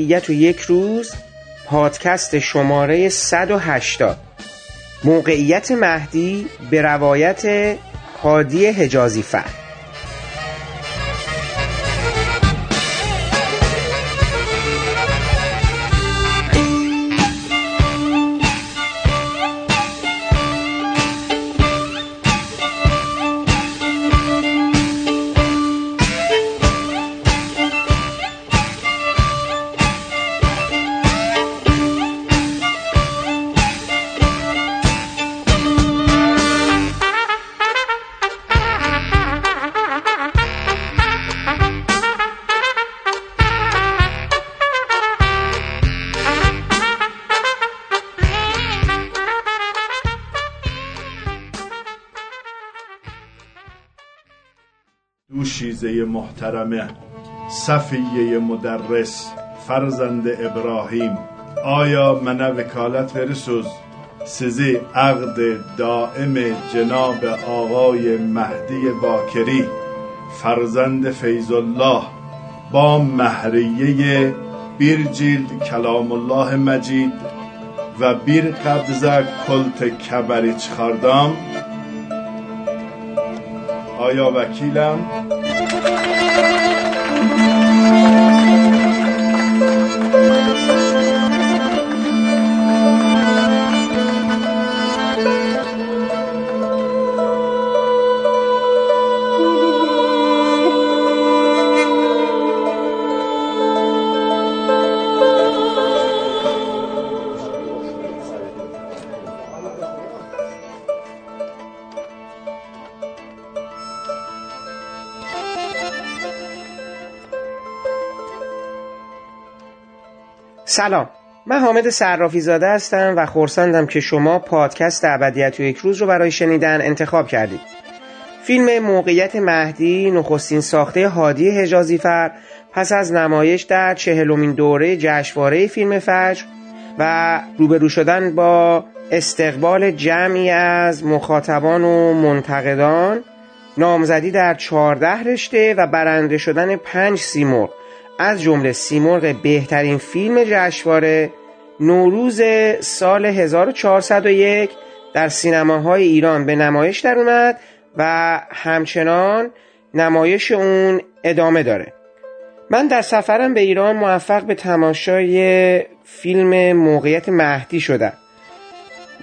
ابدیت و یک روز پادکست شماره 180 موقعیت مهدی به روایت هادی حجازی فر محترمه صفیه مدرس فرزند ابراهیم. آیا من وکالت ورسوز سزی عقد دائم جناب آقای مهدی باکری فرزند فیض الله با مهریه بیر جیلد کلام الله مجید و بیر قبضه کلت کبریچ خاردام. آیا وکیلم؟ سلام. من حامد صرافی زاده هستم و خورسندم که شما پادکست ابدیت و یک روز رو برای شنیدن انتخاب کردید. فیلم موقعیت مهدی نخستین ساخته هادی حجازی فر پس از نمایش در چهلمین دوره جشنواره فیلم فجر و روبرو شدن با استقبال جمعی از مخاطبان و منتقدان نامزدی در چهارده رشته و برنده شدن پنج سیمرغ. از جمله سیمرغ بهترین فیلم جشنواره نوروز سال 1401 در سینماهای ایران به نمایش در اومد و همچنان نمایش اون ادامه داره. من در سفرم به ایران موفق به تماشای فیلم موقعیت مهدی شدم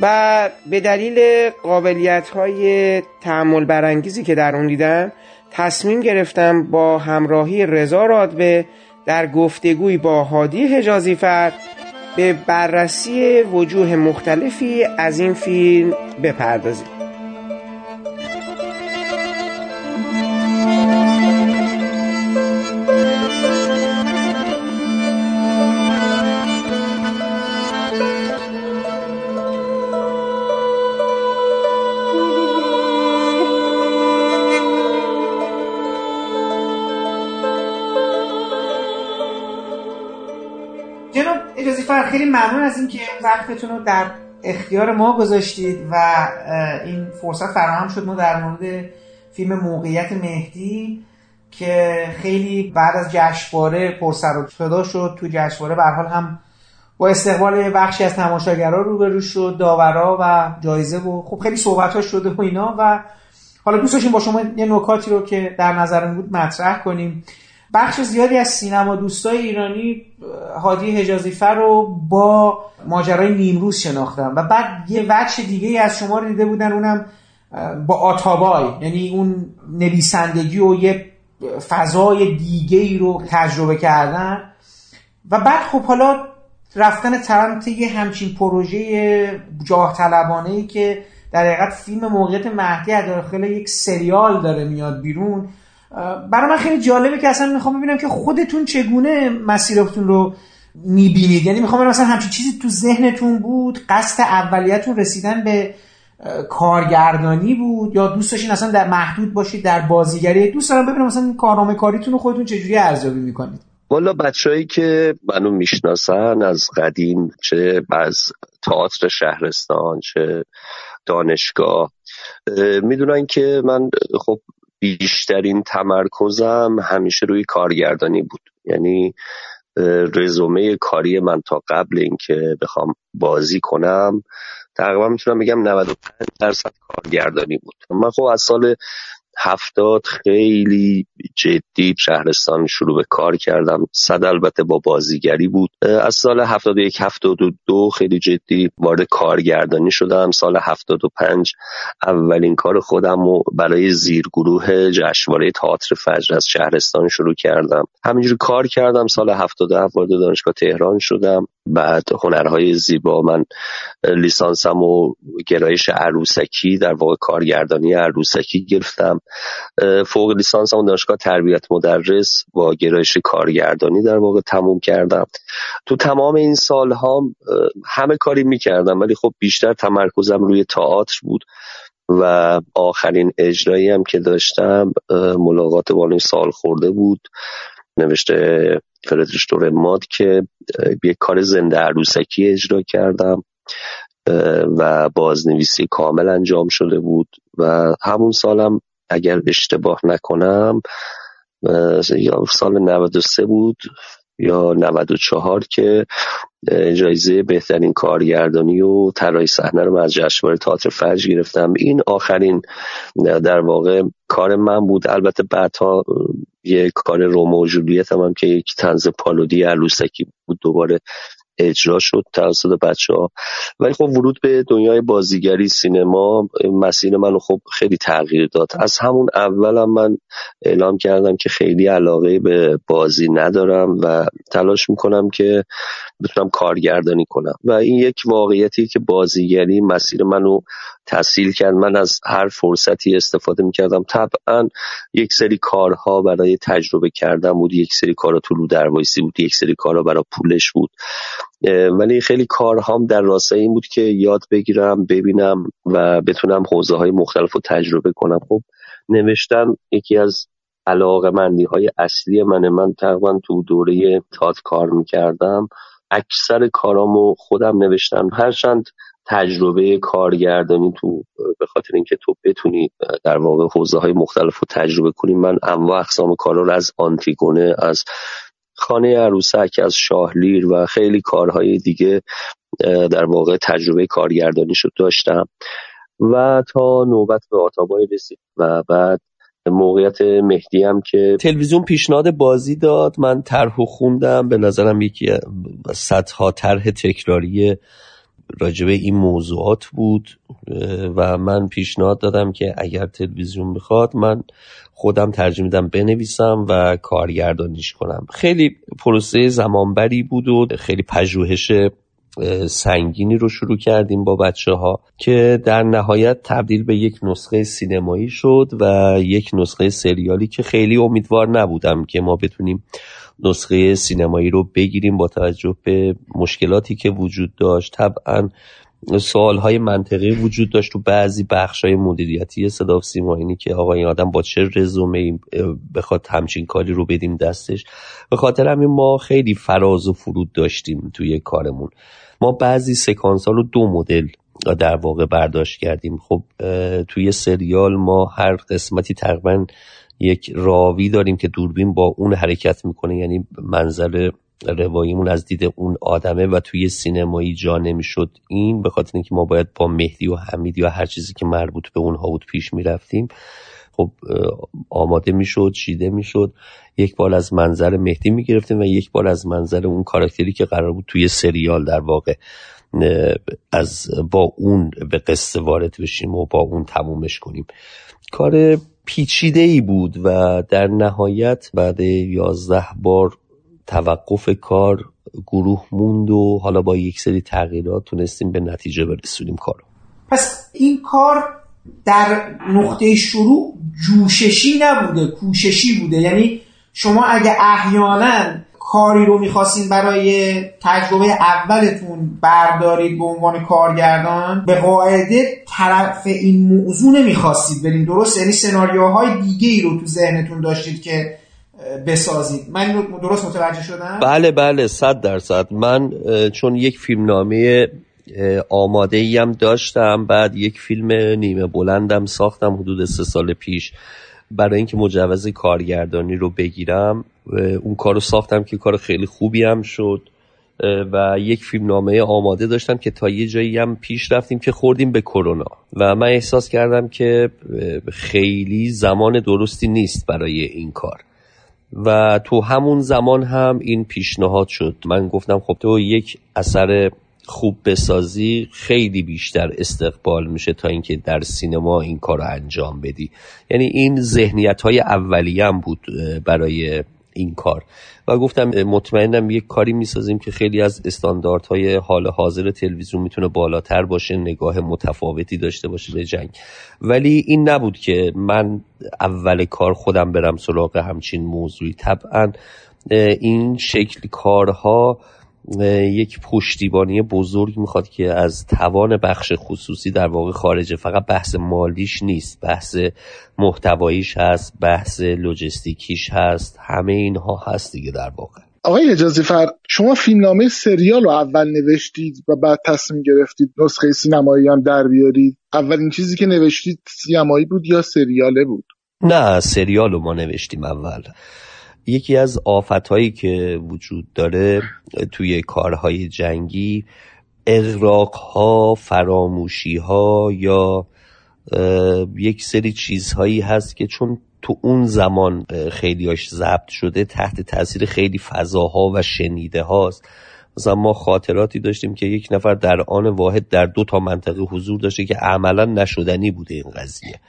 و به دلیل قابلیت های تعمل برانگیزی که در اون دیدم تصمیم گرفتم با همراهی رضا رادبه در گفتگوی با هادی حجازی فرد به بررسی وجوه مختلفی از این فیلم بپردازیم. ممنون از اینکه وقتتون رو در اختیار ما گذاشتید و این فرصت فراهم شد ما در مورد فیلم موقعیت مهدی که خیلی بعد از جشنواره پرسر و صدا شد. تو جشنواره به حال هم با استقبال بخشی از تماشاگرها روبرو شد داورا و جایزه و خب خیلی صحبت شده و اینا و حالا دوست با شما یه نکاتی رو که در نظرم بود مطرح کنیم. بخش زیادی از سینما دوستای ایرانی هادی حجازیفر رو با ماجرای نیمروز شناختم و بعد یه وجه دیگه از شما رو دیده بودن اونم با آتابای. یعنی اون نویسندگی و یه فضای دیگه ای رو تجربه کردن. و بعد خب حالا رفتن ترمت یه همچین پروژه جاه طلبانه ای که در حقیقت فیلم موقعیت مهدی داخل یک سریال داره میاد بیرون. برای من خیلی جالبه که اصلا می‌خوام ببینم که خودتون چگونه مسیرتون رو می‌بینید. یعنی می‌خوام مثلا همچین چیزی تو ذهنتون بود قصد اولیتون رسیدن به کارگردانی بود یا دوست داشتین اصلا در محدود باشید در بازیگری؟ دوست دارم ببینم مثلا کارنامه کاریتون رو خودتون چجوری ارزیابی می‌کنید. والا بچههایی که منو می‌شناسن از قدیم چه از تئاتر شهرستان چه دانشگاه می‌دونن که من خب بیشترین تمرکزم همیشه روی کارگردانی بود. یعنی رزومه کاری من تا قبل اینکه بخوام بازی کنم تقریبا می‌تونم بگم 95 درصد کارگردانی بود. من خب از سال هفتاد خیلی جدی شهرستان شروع به کار کردم. صد البته با بازیگری بود. از سال هفتاد یک هفتاد و دو خیلی جدی وارد کارگردانی شدم. سال هفتاد و پنج اولین کار خودم و برای زیرگروه جشنواره تئاتر فجر از شهرستان شروع کردم. همینجوری کار کردم. سال هفتاد و وارد دانشگاه تهران شدم. بعد هنرهای زیبا من لیسانسم و گرایش عروسکی در واقع کارگردانی عروسکی گرفتم. فوق لیسانس هم دانشگاه تربیت مدرس با گرایش کارگردانی در واقع تموم کردم. تو تمام این سال هم همه کاری می‌کردم ولی خب بیشتر تمرکزم روی تئاتر بود و آخرین اجرایی هم که داشتم ملاقات بانوی سال خورده بود. نوشته فردریش ماد که یک کار زنده عروسکی اجرا کردم و بازنویسی کامل انجام شده بود و همون سالم اگر اشتباه نکنم یا سال 93 بود یا 94 که جایزه بهترین کارگردانی و طراحی صحنه رو از جشنواره تئاتر فجر گرفتم. این آخرین در واقع کار من بود. البته بعدها یه کار رومو و جولیت هم, هم که یک تنز پالودی عروسکی بود. دوباره اجرا شد توسط بچه ها ولی خب ورود به دنیای بازیگری سینما مسیر منو خب خیلی تغییر داد. از همون اولم من اعلام کردم که خیلی علاقه به بازی ندارم و تلاش می‌کنم که بتونم کارگردانی کنم. و این یک واقعیتی که بازیگری مسیر منو تحصیل کرد. من از هر فرصتی استفاده می‌کردم. طبعا یک سری کارها برای تجربه کردن بود. یک سری کارها تو دروایسی بود. یک سری کارها برای پولش بود. ولی خیلی کارهام در راستای این بود که یاد بگیرم ببینم و بتونم حوزه های مختلف رو تجربه کنم. خب نوشتن یکی از علاقه مندی های اصلی منه من تقریبا تو دوره تات کار می‌کردم. اکثر کارامو خودم نوشتم. هرچند تجربه کارگردانی تو به خاطر اینکه تو بتونی در واقع حوزه های مختلف رو تجربه کنی من انواع اقسام کارا رو از آنتیگونه از خانه عروسک از شاهلیر و خیلی کارهای دیگه در واقع تجربه کارگردانی شد داشتم. و تا نوبت به آتابای رسید و بعد موقعیت مهدی هم که تلویزیون پیشنهاد بازی داد. من طرح خوندم. به نظرم یکی صدها طرح تکراری راجبه این موضوعات بود و من پیشنهاد دادم که اگر تلویزیون می‌خواد من خودم ترجمه میدم بنویسم و کارگردانیش کنم. خیلی پروسه زمانبری بود و خیلی پژوهش سنگینی رو شروع کردیم با بچه ها که در نهایت تبدیل به یک نسخه سینمایی شد و یک نسخه سریالی که خیلی امیدوار نبودم که ما بتونیم نسخه سینمایی رو بگیریم با توجه به مشکلاتی که وجود داشت. طبعا سوال های منطقی وجود داشت تو بعضی بخش های مدیریتی صدا و سیما اینی که آقا این آدم با چه رزومه بخواد همچین کاری رو بدیم دستش. به خاطر همین ما خیلی فراز و فرود داشتیم توی کارمون. ما بعضی سکانس ها رو دو مدل در واقع برداشت کردیم. خب توی سریال ما هر قسمتی تقریبا یک راوی داریم که دوربین با اون حرکت می‌کنه. یعنی منظر رواییمون از دید اون آدمه و توی سینمایی جا نمی‌شد. این به خاطر اینکه ما باید با مهدی و حمید یا هر چیزی که مربوط به اونها بود پیش می‌رفتیم. خب آماده می‌شد شیده می‌شد. یک بار از منظر مهدی می‌گرفتیم و یک بار از منظر اون کاراکتری که قرار بود توی سریال در واقع از با اون به قصه وارد بشیم و با اون تمومش کنیم. کار پیچیده ای بود و در نهایت بعد یازده بار توقف کار گروه موند و حالا با یک سری تغییرات تونستیم به نتیجه برسونیم کارو. پس این کار در نقطه شروع جوششی نبوده کوششی بوده. یعنی شما اگه احیانا کاری رو می‌خواستین برای تجربه اولتون بردارید به عنوان کارگردان به قاعده طرف این موضوع نمی‌خواستید بریم درست؟ یعنی سناریوهای دیگه ای رو تو ذهنتون داشتید که بسازید. من درست متوجه شدم؟ بله بله صد درصد. من چون یک فیلمنامه آماده ایم داشتم بعد یک فیلم نیمه بلندم ساختم حدود سه سال پیش. برای اینکه مجوز کارگردانی رو بگیرم اون کار رو ساختم که کار خیلی خوبی هم شد. و یک فیلمنامه آماده داشتم که تا یه جایی هم پیش رفتیم که خوردیم به کرونا. و من احساس کردم که خیلی زمان درستی نیست برای این کار. و تو همون زمان هم این پیشنهاد شد. من گفتم خب تو یک اثر خوب بسازی خیلی بیشتر استقبال میشه تا اینکه در سینما این کار رو انجام بدی. یعنی این ذهنیت های هم بود برای این کار. و گفتم مطمئنم یک کاری می‌سازیم که خیلی از استانداردهای حال حاضر تلویزیون می‌تونه بالاتر باشه نگاه متفاوتی داشته باشه به جنگ. ولی این نبود که من اول کار خودم برم سراغ همچین موضوعی. طبعا این شکل کارها یک پشتیبانی بزرگ می‌خواد که از توان بخش خصوصی در واقع خارجه. فقط بحث مالیش نیست بحث محتواییش هست بحث لوجستیکیش هست همه اینها هست دیگه در واقع. آقای اجازی فر شما فیلمنامه سریال رو اول نوشتید و بعد تصمیم گرفتید نسخه سینمایی هم در بیارید؟ اولین چیزی که نوشتید سینمایی بود یا سریاله بود؟ نه سریال رو ما نوشتیم اول. یکی از آفتهایی که وجود داره توی کارهای جنگی اغراقها فراموشی ها یا یک سری چیزهایی هست که چون تو اون زمان خیلیاش ضبط شده تحت تاثیر خیلی فضاها و شنیده هاست مثلا ما خاطراتی داشتیم که یک نفر در آن واحد در دو تا منطقه حضور داشته که عملا نشدنی بوده این قضیه.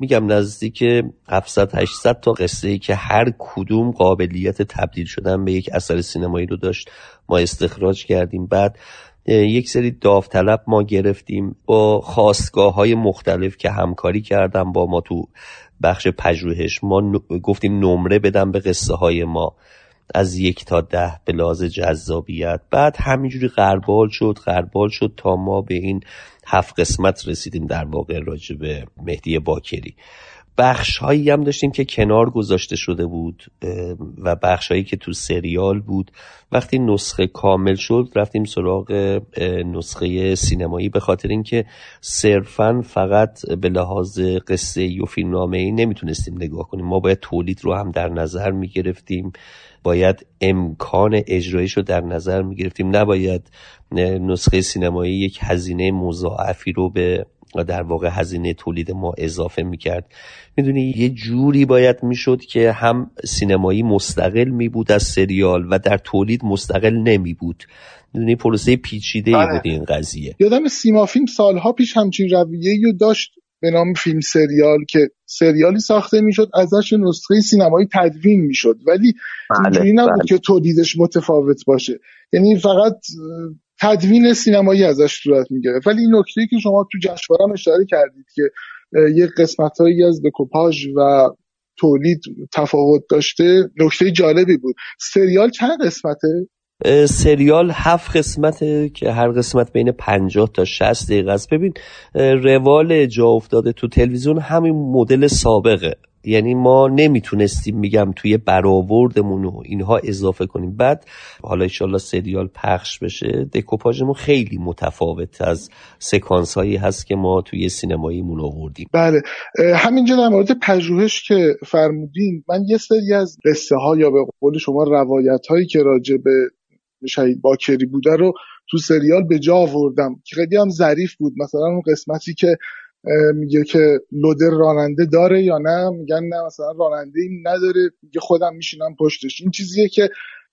میگم نزدیک 700 800 تا قصه ای که هر کدوم قابلیت تبدیل شدن به یک اثر سینمایی رو داشت. ما استخراج کردیم. بعد یک سری داوطلب ما گرفتیم. با خواستگاه های مختلف که همکاری کردم با ما تو بخش پژوهش. ما گفتیم نمره بدم به قصه های ما. از یک تا ده به لحاظ جذابیت. بعد همینجوری غربال شد غربال شد تا ما به این هفت قسمت رسیدیم در واقع راجع به مهدی باکری. بخش هایی هم داشتیم که کنار گذاشته شده بود و بخش هایی که تو سریال بود. وقتی نسخه کامل شد رفتیم سراغ نسخه سینمایی به خاطر اینکه صرفا فقط به لحاظ قصه و فیلمنامه ای نمی‌تونستیم نگاه کنیم. ما باید تولید رو هم در نظر می‌گرفتیم. باید امکان اجرایش رو در نظر می‌گرفتیم. نباید نسخه سینمایی یک هزینه مضاعفی رو به در واقع هزینه تولید ما اضافه می‌کرد. می‌دونی یه جوری باید می‌شد که هم سینمایی مستقل میبود از سریال و در تولید مستقل نمیبود. می‌دونی پروسه پیچیده ای بود این قضیه. یادم سیما فیلم سالها پیش همچین رویه رو داشت به نام فیلم سریال که سریالی ساخته می‌شد ازش نسخه سینمایی تدوین می‌شد. ولی بله، اینجوری نبود بله. که تولیدش متفاوت باشه. یعنی فقط تدوین سینمایی ازش صورت می‌گرفت. ولی این نکته که شما تو جشنواره هم اشاره کردید که یک قسمتهایی از دکوپاژ و تولید تفاوت داشته نکته جالبی بود. سریال چند قسمته؟ سریال هفت قسمته که هر قسمت بین 50 تا 60 دقیقه است. ببین روال جا افتاده تو تلویزیون همین مدل سابقه. یعنی ما نمی‌تونستیم میگم توی برآوردمون و اینها اضافه کنیم. بعد حالا ایشالله سریال پخش بشه. دکوپاژمون خیلی متفاوت از سکانس هایی هست که ما توی سینماییمون آوردیم. بله. همینجا در مورد پژوهش که فرمودین من یه سری از قصه ها یا به قول شما روایت هایی که راجع به شهید باکری بوده رو تو سریال به جا آوردم که خیلی هم ظریف بود. مثلا اون قسمتی که میگه که لودر راننده داره یا نه؟ میگن نه مثلا راننده این نداره. میگه خودم میشینم پشتش. این چیزیه که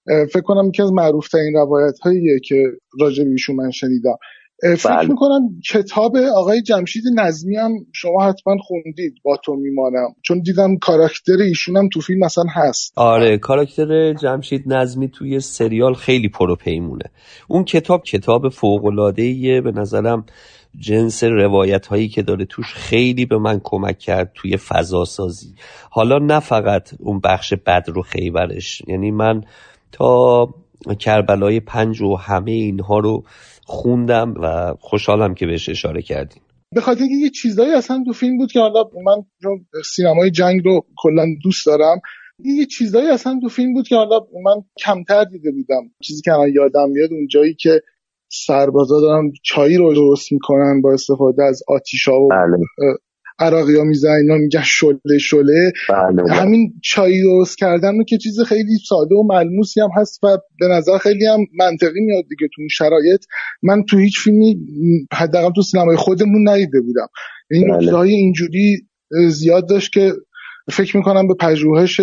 فکر کنم یکی از معروف ترین روایت هاییه که راجع به ایشون من شنیدم. فکر بله. می‌کنم کتاب آقای جمشید نظمی هم شما حتما خوندید با تو میمانم. چون دیدم کاراکتر ایشون هم تو فیلم مثلا هست. آره کاراکتر جمشید نظمی توی سریال خیلی پروپیمونه اون کتاب کتاب فوق به نظرم جنس روایت هایی که داره توش خیلی به من کمک کرد توی فضا سازی حالا نه فقط اون بخش بدر و خیبرش. یعنی من تا کربلای پنج و همه اینها رو خوندم و خوشحالم که بهش اشاره کردیم به خاطر اینکه یه چیزایی اصلا تو فیلم بود که حالا من سینمای جنگ رو کلا دوست دارم یه چیزایی اصلا تو فیلم بود که حالا من کمتر دیده بودم. چیزی که الان یادم میاد اون جایی که سربازا دارن چایی رو درست می‌کنن با استفاده از آتیشا و بله. عراقی ها میزن اینا میگن شله شله بله, بله. همین چای درست کردن که چیز خیلی ساده و ملموسی هم هست و به نظر خیلی هم منطقی میاد دیگه تو این شرایط من تو هیچ فیلمی حداقل تو سینمای خودمون ندیده بودم این بله. اینجوری زیاد داشت که فکر می‌کنم به پژوهش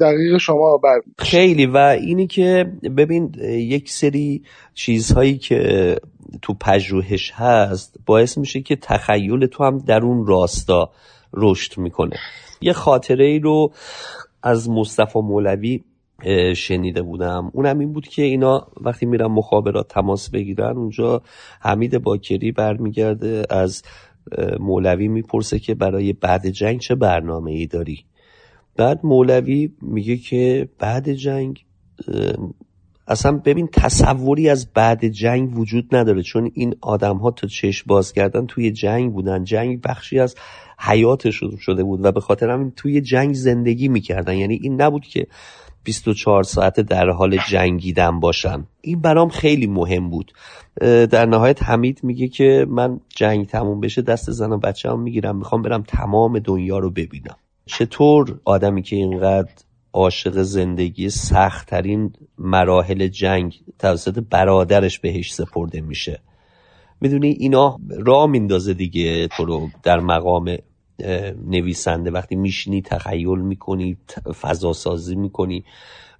دقیق شما بر خیلی. و اینی که ببین یک سری چیزهایی که تو پژوهش هست باعث میشه که تخیل تو هم در اون راستا رشد می‌کنه. یه خاطره ای رو از مصطفی مولوی شنیده بودم. اونم این بود که اینا وقتی میرن مخابرات تماس بگیرن اونجا حمید باکری برمیگرده از مولوی می‌پرسه که برای بعد جنگ چه برنامه ای داری؟ بعد مولوی میگه که بعد جنگ اصلا ببین تصوری از بعد جنگ وجود نداره چون این آدم ها تا چشم باز کردن توی جنگ بودن. جنگ بخشی از حیاتشون شده بود و به خاطر همین توی جنگ زندگی می‌کردن. یعنی این نبود که 24 ساعت در حال جنگیدن باشن این برام خیلی مهم بود. در نهایت حمید میگه که من جنگ تموم بشه دست زن و بچه هم می‌گیرم. می‌خوام برم تمام دنیا رو ببینم. چطور آدمی که اینقدر عاشق زندگی سختترین مراحل جنگ توسط برادرش بهش سپرده میشه؟ می‌دونی اینا را میندازه دیگه تو رو در مقام نویسنده وقتی میشینی تخیل می‌کنی فضا سازی می‌کنی.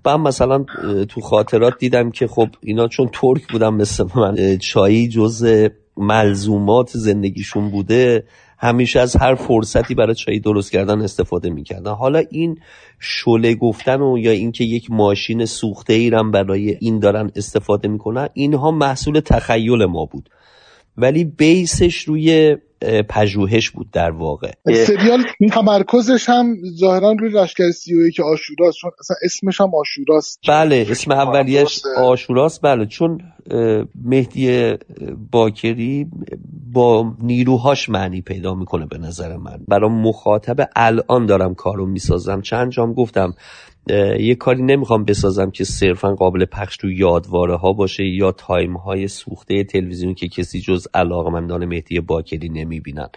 و مثلا تو خاطرات دیدم که خب اینا چون ترک بودم مثل من چایی جز ملزومات زندگیشون بوده همیشه از هر فرصتی برای چای درست کردن استفاده می‌کردن. حالا این شله گفتن و یا اینکه یک ماشین سوخته ایرم برای این دارن استفاده می‌کنن اینها محصول تخیل ما بود. ولی بیسش روی پژوهش بود در واقع. سریال تمرکزش هم ظاهرا روی لشکر سی که آشوراست چون اصلا اسمش هم آشوراست. بله اسم اولیش آشوراست بله چون مهدی باکری با نیروهاش معنی پیدا می‌کنه به نظر من. برای مخاطب الان دارم کارو می‌سازم. چند جام گفتم یه کاری نمی‌خوام بسازم که صرفا قابل پخش تو یادواره ها باشه یا تایم های سوخته تلویزیون که کسی جز علاقمندان مهدی باکری نمی‌بینن.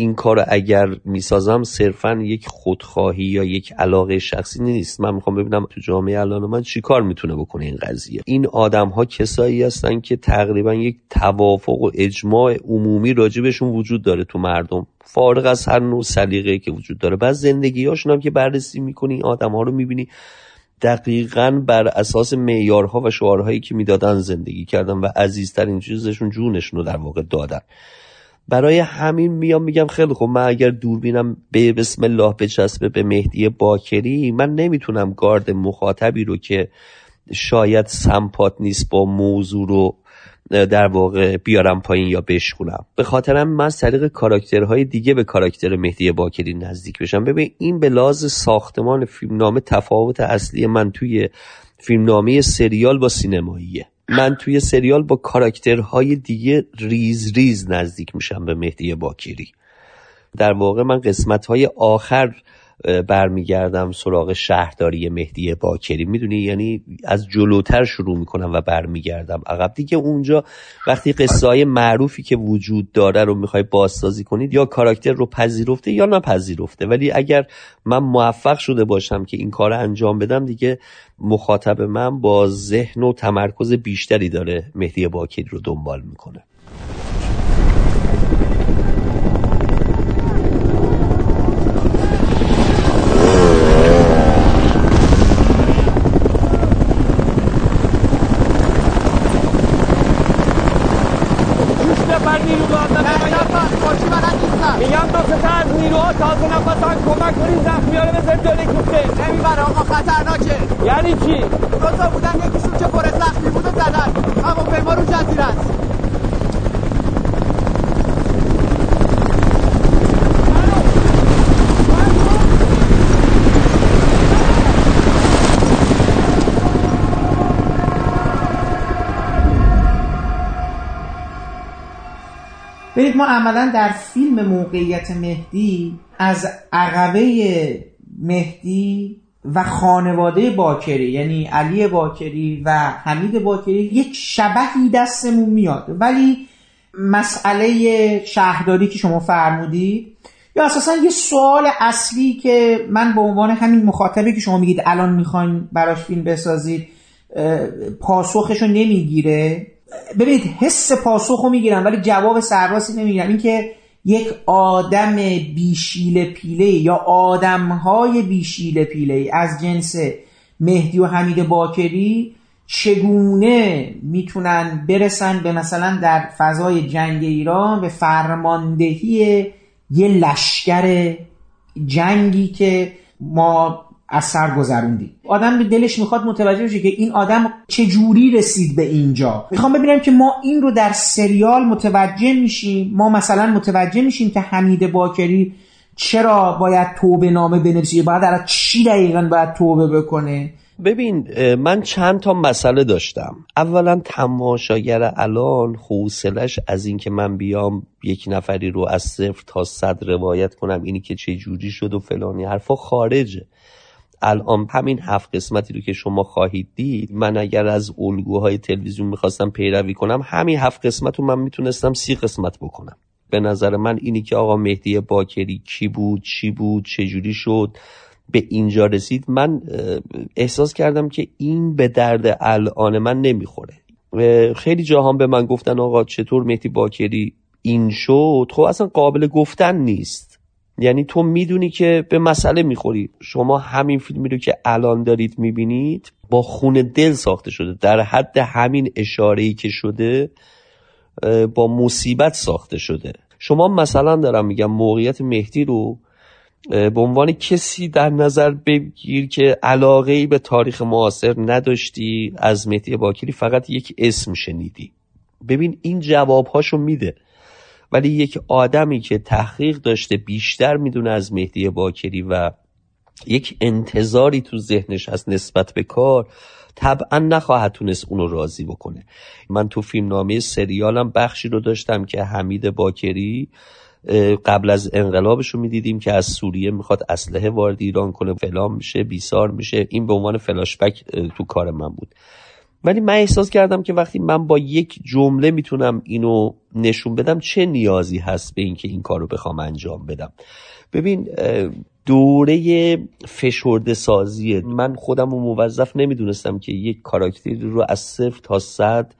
این کار اگر می‌سازم صرفا یک خودخواهی یا یک علاقه شخصی نیست. من می‌خوام ببینم تو جامعه الان من چی کار می‌تونه بکنه این قضیه. این آدم ها کسایی هستن که تقریبا یک توافق و اجماع عمومی راجبشون وجود داره تو مردم. فارغ از هر نوع سلیقه که وجود داره. بعد زندگی هاشون هم که بررسی می‌کنی این آدم ها رو می‌بینی دقیقا بر اساس معیارها و شعارهایی که می‌دادن زندگی کردن و عزیزترین چیزشون جونشون رو در واقع دادن. برای همین میام میگم خیلی خب من اگر دوربینم به بسم الله بچسبه به مهدی باکری من نمی‌تونم گارد مخاطبی رو که شاید سمپات نیست با موضوع رو در واقع بیارم پایین یا بشکونم. به خاطرم من از طریق کاراکترهای دیگه به کاراکتر مهدی باکری نزدیک بشم. ببین این به لحاظ ساختمان فیلمنامه تفاوت اصلی من توی فیلمنامه سریال با سینماییه. من توی سریال با کاراکترهای دیگه ریز ریز نزدیک میشم به مهدی باکیری در واقع من قسمت های آخر برمیگردم سراغ شهرداری مهدی باکری. می‌دونی؟ یعنی از جلوتر شروع می‌کنم و برمیگردم عقب. دیگه اونجا وقتی قصه های معروفی که وجود داره رو می‌خوای بازسازی کنید یا کاراکتر رو پذیرفته یا نپذیرفته. ولی اگر من موفق شده باشم که این کار انجام بدم دیگه مخاطب من با ذهن و تمرکز بیشتری داره مهدی باکری رو دنبال می‌کنه. یکی چی؟ دوتا بودن یکی سوچه پر زخمی بود و زدن اما پیما رو جزیر است ببینید ما عملا در فیلم موقعیت مهدی از عقبه مهدی و خانواده باکری یعنی علی باکری و حمید باکری یک شبهی دستمون میاد. ولی مسئله شهرداری که شما فرمودید یا اساسا یه سوال اصلی که من به عنوان همین مخاطبی که شما میگید الان می‌خواین براش فیلم بسازید پاسخشو نمی‌گیره. ببینید حس پاسخ رو می‌گیرم ولی جواب سرراسی نمی‌گیرم. اینکه یک آدم بیشیل پیله یا آدمهای بیشیل پیله از جنس مهدی و حمید باکری چگونه می‌تونن برسن به مثلا در فضای جنگ ایران به فرماندهی یه لشکر جنگی که ما از سر گذروندیم آدم به دلش می‌خواد متوجه بشه که این آدم چجوری رسید به اینجا. می‌خوام ببینم که ما این رو در سریال متوجه میشیم. ما مثلا متوجه میشیم که حمید باکری چرا باید توبه نامه بنویسه؟ باید در چی دقیقا باید توبه بکنه؟ ببین من چند تا مسئله داشتم. اولا تماشاگر الان حوصلش از اینکه من بیام یک نفری رو از صفر تا صد روایت کنم اینی که چه جوری شد و فلانی حرفا خارجه. الان همین هفت قسمتی رو که شما خواهید دید من اگر از الگوهای تلویزیون می‌خواستم پیروی کنم همین هفت قسمت رو من می‌تونستم سی قسمت بکنم. به نظر من اینی که آقا مهدی باکری کی بود چی بود چجوری شد به اینجا رسید من احساس کردم که این به درد الان من نمی‌خوره. خیلی جاها به من گفتن آقا چطور مهدی باکری این شد؟ خب اصلا قابل گفتن نیست. یعنی تو می‌دونی که به مسئله می‌خوری. شما همین فیلمی رو که الان دارید می‌بینید با خون دل ساخته شده. در حد همین اشاره ای که شده با مصیبت ساخته شده. شما مثلا دارم میگم موقعیت مهدی رو به عنوان کسی در نظر بگیر که علاقه ای به تاریخ معاصر نداشتی از مهدی باکری فقط یک اسم شنیدی. ببین این جوابهاشو میده. ولی یک آدمی که تحقیق داشته بیشتر می‌دونه از مهدی باکری و یک انتظاری تو ذهنش هست نسبت به کار طبعا نخواهد تونست اونو راضی بکنه. من تو فیلم نامه سریالم بخشی رو داشتم که حمید باکری قبل از انقلابش رو می‌دیدیم که از سوریه می‌خواد اسلحه وارد ایران کنه فلان میشه بیسار میشه. این به عنوان فلاشبک تو کار من بود. ولی من احساس کردم که وقتی من با یک جمله می‌تونم اینو نشون بدم چه نیازی هست به اینکه این کار رو بخوام انجام بدم؟ ببین دوره فشرده سازیه من خودم رو موظف نمی‌دونستم که یک کاراکتری رو از صفر تا صد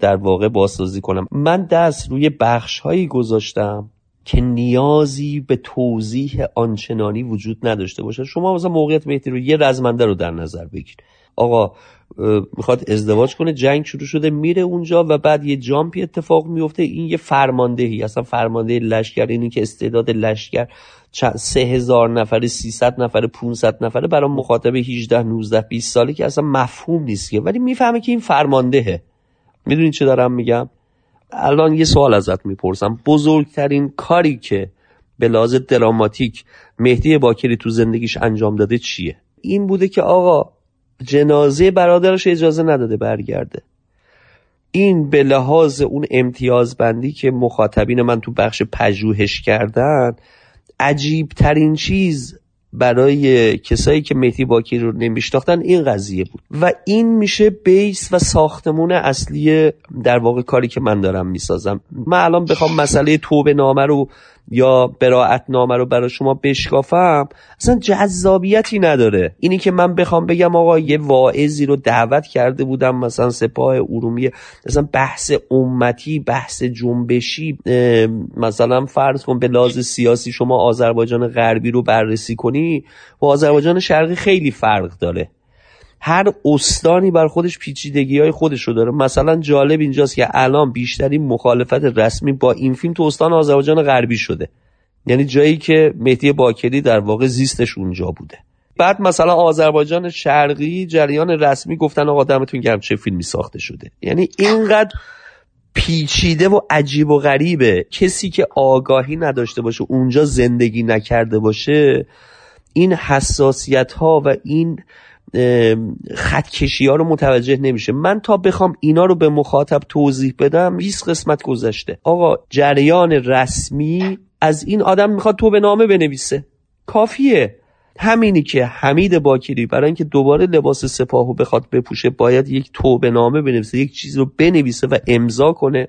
در واقع بازسازی کنم. من دست روی بخش هایی گذاشتم که نیازی به توضیح آنچنانی وجود نداشته باشه شما مثلا موقعیت مهدی رو یه رزمنده رو در نظر بگیر آقا می‌خواد ازدواج کنه جنگ شروع شده میره اونجا و بعد یه جامپی اتفاق میفته این یه فرماندهی اصلا فرمانده لشکر اینی که استعداد لشکر سه هزار نفره ست نفره 500 نفره برای مخاطب 18 19 20 ساله که اصلا مفهوم نیست که. ولی می‌فهمه که این فرماندهه. می‌دونی چه دارم میگم؟ الان یه سوال ازت می‌پرسم. بزرگترین کاری که به لحاظ دراماتیک مهدی باکری تو زندگیش انجام داده چیه؟ این بوده که آقا جنازه برادرش اجازه نداده برگرده. این به لحاظ اون امتیاز بندی که مخاطبین من تو بخش پژوهش کردن عجیب ترین چیز برای کسایی که مهدی باکی رو نمیشناختن این قضیه بود. و این میشه بیس و ساختمون اصلی در واقع کاری که من دارم می‌سازم. من الان بخوام مسئله توبه نامه رو یا براعت نامه رو برای شما بشکافم اصلا جذابیتی نداره. اینی که من بخوام بگم آقا یه واعظی رو دعوت کرده بودم مثلا سپاه ارومیه مثلا بحث امتی بحث جنبشی مثلا فرض کن به لحاظ سیاسی شما آذربایجان غربی رو بررسی کنی و آذربایجان شرقی خیلی فرق داره. هر استانی بر خودش پیچیدگی های خودش رو داره. مثلا جالب اینجاست که الان بیشترین مخالفت رسمی با این فیلم تو استان آذربایجان غربی شده. یعنی جایی که مهدی باکری در واقع زیستش اونجا بوده. بعد مثلا آذربایجان شرقی جریان رسمی گفتن آقا دمتون گرم چه فیلمی ساخته شده. یعنی اینقدر پیچیده و عجیب و غریبه. کسی که آگاهی نداشته باشه اونجا زندگی نکرده باشه این حساسیت ها و این خطکشی ها رو متوجه نمیشه. من تا بخوام اینا رو به مخاطب توضیح بدم 20 قسمت گذشته. آقا جریان رسمی از این آدم می‌خواد تو به نامه بنویسه. کافیه. همینی که حمید باکری برای اینکه دوباره لباس سپاهو بخواد بپوشه باید یک توبه نامه بنویسه یک چیز رو بنویسه و امضا کنه.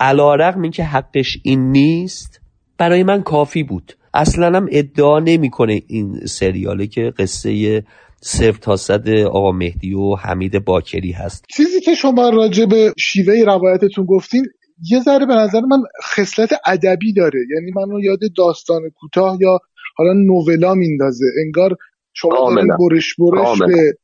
علا رقم این که حقش این نیست برای من کافی بود. اصلا هم ادعا نمی‌کنه این سریاله که قصه صفر تا صد آقا مهدی و حمید باکری هست. چیزی که شما راجع به شیوه روایتتون گفتین یه ذره به نظر من خصلت ادبی داره. یعنی منو یاد داستان کوتاه یا حالا نوولا میندازه. انگار شما دارین برش برش به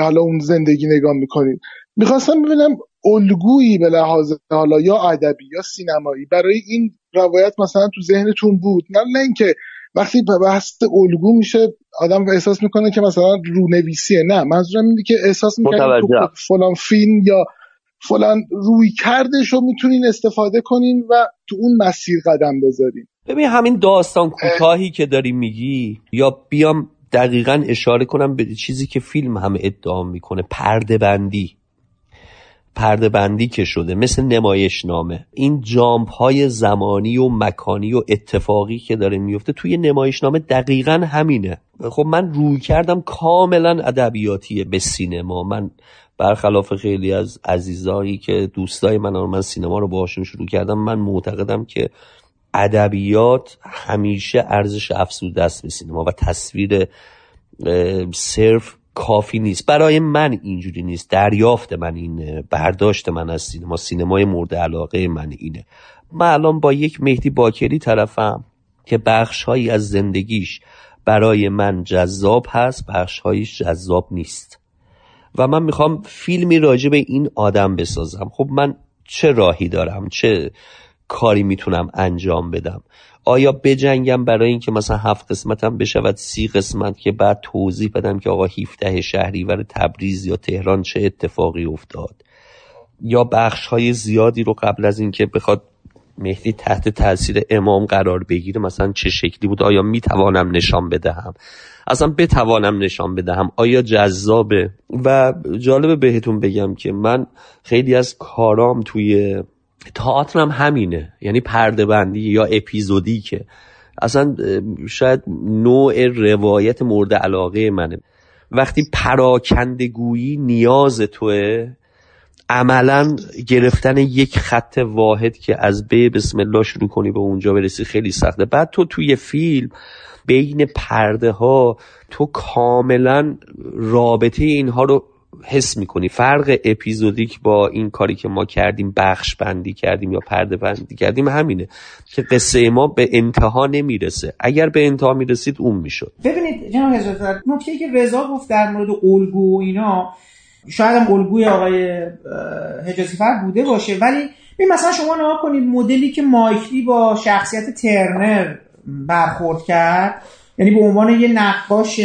حالا اون زندگی نگاه می‌کنید می‌خواستم ببینم الگویی به لحاظ حالا یا ادبی یا سینمایی برای این روایت مثلا تو ذهنتون بود. نه اینکه وقتی بحث الگو میشه آدم احساس می‌کنه که مثلا رونویسیه. نه منظورم اینه که احساس می‌کنه فلان فیلم یا فلان روی کردش رو می‌تونین استفاده کنین و تو اون مسیر قدم بذارین. ببین همین داستان کوتاهی که داری میگی یا بیام دقیقا اشاره کنم به چیزی که فیلم هم ادعا می‌کنه. پرده بندی پرده بندی که شده مثل نمایش نامه این جامپ های زمانی و مکانی و اتفاقی که داره میفته توی نمایش نامه دقیقا همینه. خب من روی کردم کاملا ادبیاتیه به سینما. من برخلاف خیلی از عزیزایی که دوستای من من سینما رو باهاشون شروع کردم من معتقدم که ادبیات همیشه ارزش افزوده است به سینما و تصویر صرف کافی نیست. برای من اینجوری نیست. دریافت من اینه. برداشت من از سینما. سینمای مورد علاقه من اینه. من الان با یک مهدی باکری طرفم که بخش هایی از زندگیش برای من جذاب هست بخش هایش جذاب نیست. و من می‌خوام فیلمی راجع به این آدم بسازم. خب من چه راهی دارم؟ چه کاری می‌تونم انجام بدم؟ آیا بجنگم برای اینکه مثلا هفت قسمتم بشود سی قسمت که بعد توضیح بدم که آقا 17 شهریور تبریز یا تهران چه اتفاقی افتاد؟ یا بخش های زیادی رو قبل از اینکه بخواد مهدی تحت تاثیر امام قرار بگیره مثلا چه شکلی بود؟ آیا می‌توانم نشان بدهم؟ اصلا بتوانم نشان بدهم؟ آیا جذابه؟ و جالبه بهتون بگم که من خیلی از کارام توی تئاتر هم همینه. یعنی پرده بندی یا اپیزودی که. اصلا شاید نوع روایت مورد علاقه منه. وقتی پراکندگویی نیاز توه عملا گرفتن یک خط واحد که از به بسم الله شروع کنی به اونجا برسی خیلی سخته. بعد تو توی فیلم بین پرده ها تو کاملا رابطه اینها رو حس می‌کنی. فرق اپیزودیک با این کاری که ما کردیم بخش بندی کردیم یا پرده بندی کردیم همینه که قصه ما به انتها نمی‌رسه. اگر به انتها می‌رسید اون می‌شد. ببینید جناب نکته که رضا گفت در مورد الگو و اینا شاید هم الگوی آقای حجازی بوده باشه ولی ببین مثلا شما نها کنید مدلی که مایکلی با شخصیت ترنر برخورد کرد یعنی به عنوان یه نقاش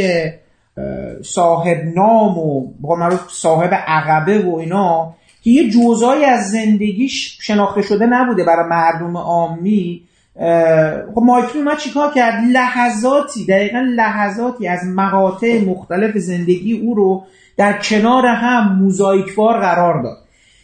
صاحب نام و با صاحب عقبه و اینا که یه جزایی از زندگیش شناخته شده نبوده برای مردم عامی. خب مایکل اومد چیکار کرد؟ لحظاتی دقیقا لحظاتی از مقاطع مختلف زندگی او رو در کنار هم موزاییکوار قرار داد.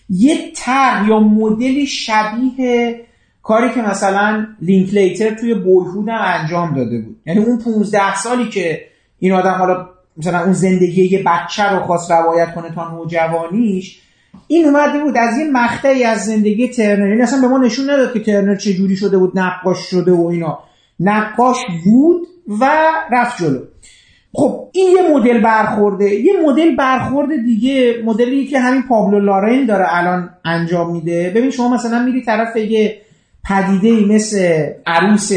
یه طرح یا مدلی شبیه کاری که مثلا لینکلیتر توی بویهود انجام داده بود. یعنی اون 15 سالی که این آدم حالا مثلا اون زندگی یه بچه رو خواست روایت کنه تا نوجوانیش این اومده بود از یه مقطعی از زندگی ترنر. این اصلا به ما نشون نداد که ترنر چه جوری شده بود نقاش شده و اینا. نقاش بود و رفت جلو. خب این یه مدل برخورده. یه مدل برخورده دیگه مدلی که همین پابلو لارین داره الان انجام میده. ببین شما مثلا میری طرف یه پدیده مثل عروس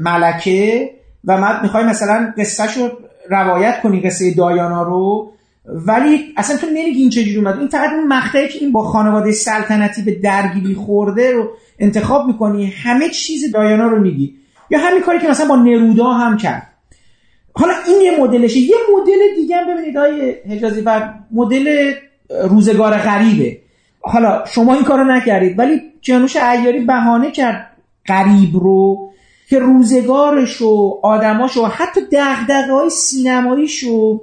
ملکه و من می‌خوای مثلا قصه رو روایت کنی قصه دایانا رو ولی اصلا تو نمیگی این چجوری اومد. این فقط اون مقطعی که این با خانواده سلطنتی به درگیری خورده رو انتخاب می‌کنی. همه چیز دایانا رو میگی. یا همین کاری که مثلا با نرودا هم کرد. حالا این یه مدلشه. یه مدل دیگه هم ببینید های حجازی و مدل روزگار غریبه. حالا شما این کارو نکردید ولی جانوش ایاری بهانه کرد غریب رو. که روزگارش و آدماش و حتی دقدقه های سینماییش و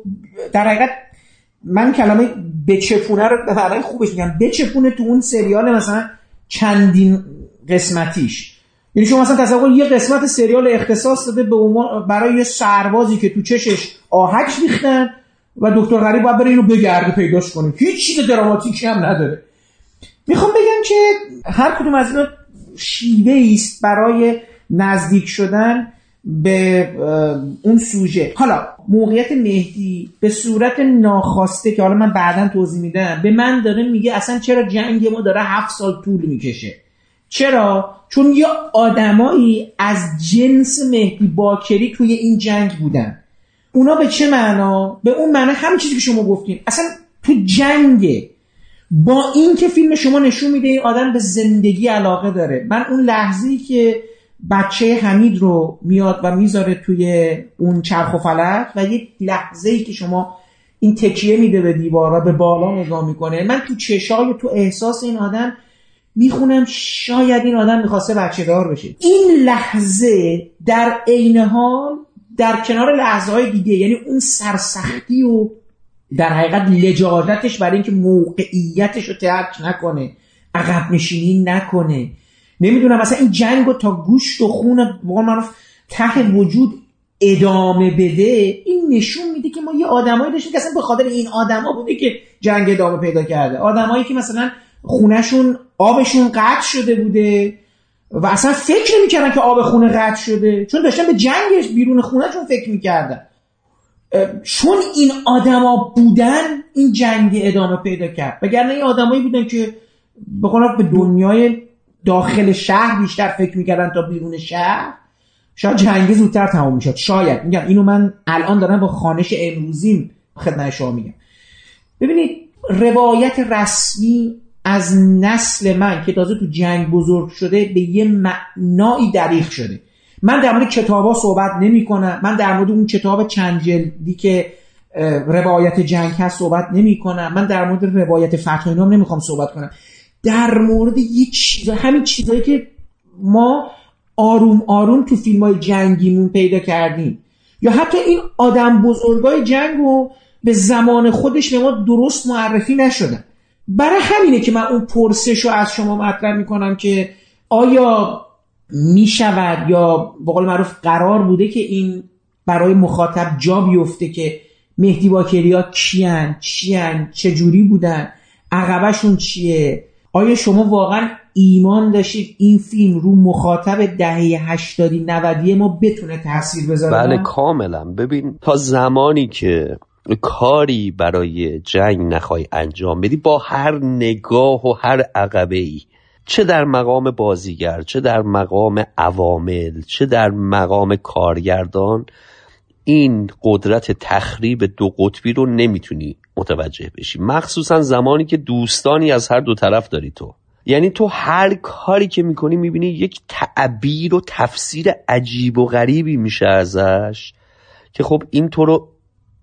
در حقیقت من کلمه بچپونه رو به معنای خوبش میگم بچپونه تو اون سریال مثلا چندین قسمتیش. یعنی شما مثلا تصور یه قسمت سریال اختصاص داده به برای یه سربازی که تو چشش آهک ریختن و دکتر غریب باید بره اینو بگرده پیداش کنه. هیچ چیز دراماتیکی هم نداره. می‌خوام بگم که هر کدوم از اینا شیوه است برای نزدیک شدن به اون سوژه. حالا موقعیت مهدی به صورت ناخواسته که حالا من بعدا توضیح میدم به من داره میگه اصلا چرا جنگ ما داره هفت سال طول می‌کشه؟ چرا؟ چون یه آدمایی از جنس مهدی باکری توی این جنگ بودن. اونا به چه معنا؟ به اون معنا همین چیزی که شما گفتین. اصلا تو جنگه. با این که فیلم شما نشون میده این آدم به زندگی علاقه داره. من اون لحظه که بچه حمید رو میاد و می‌ذاره توی اون چرخ و فلک و یک لحظه ای که شما این تکیه میده به دیوار و به بالا نگاه می‌کنه. من تو چشای تو احساس این آدم می‌خونم شاید این آدم می‌خواسته بچه دار بشه. این لحظه در عین حال در کنار لحظه های دیگه یعنی اون سرسختی و در حقیقت لجاجتش برای اینکه موقعیتش رو ترک نکنه عقب نشینی نکنه. نمی‌دونم مثلا این جنگ تا گوشت و خون معروف ته وجود ادامه بده این نشون میده که ما یه آدمایی داشتیم که اصلا به خاطر این آدما بوده که جنگ ادامه پیدا کرده. آدمایی که مثلا خونهشون آبشون قطع شده بوده و اصلا فکر نمی‌کردن که آب خونه قطع شده چون داشتن به جنگش بیرون خونهشون فکر می‌کردن. چون این آدما بودن این جنگ ادامه پیدا کرد. وگرنه این آدمایی بودن که به به دنیای داخل شهر بیشتر فکر می‌کردن تا بیرون شهر. شاید جنگ زودتر تمام می‌شد. شاید. میگم اینو من الان دارم با خانش امروزیم خدمت شما میگم. ببینید روایت رسمی از نسل من که تازه تو جنگ بزرگ شده به یه معنایی دریخ شده. من در مورد کتابا صحبت نمی کنم من در مورد اون کتاب چند جلدی که روایت جنگ هست صحبت نمی کنم من در مورد روایت فتح نام نمی‌خوام صحبت کنم. در مورد یه چیز همین چیزهایی که ما آروم آروم تو فیلم های جنگیمون پیدا کردیم. یا حتی این آدم بزرگای جنگ رو به زمان خودش به ما درست معرفی نشدن. برای همینه که من اون پرسش رو از شما مطرح می‌کنم که آیا می‌شود یا به قول معروف قرار بوده که این برای مخاطب جا بیفته که مهدی باکریا کیان چیان چجوری بودن عقبشون چیه؟ آیا شما واقعا ایمان داشتید این فیلم رو مخاطب دهه هشتادی نودی ما بتونه تاثیر بذاره؟ بله کاملا. ببین تا زمانی که کاری برای جنگ نخوای انجام بدی با هر نگاه و هر عقبه ای چه در مقام بازیگر چه در مقام عوامل چه در مقام کارگردان این قدرت تخریب دو قطبی رو نمی‌تونی متوجه بشی. مخصوصا زمانی که دوستانی از هر دو طرف داری تو. یعنی تو هر کاری که می‌کنی می‌بینی یک تعبیر و تفسیر عجیب و غریبی میشه ازش که خب این تو رو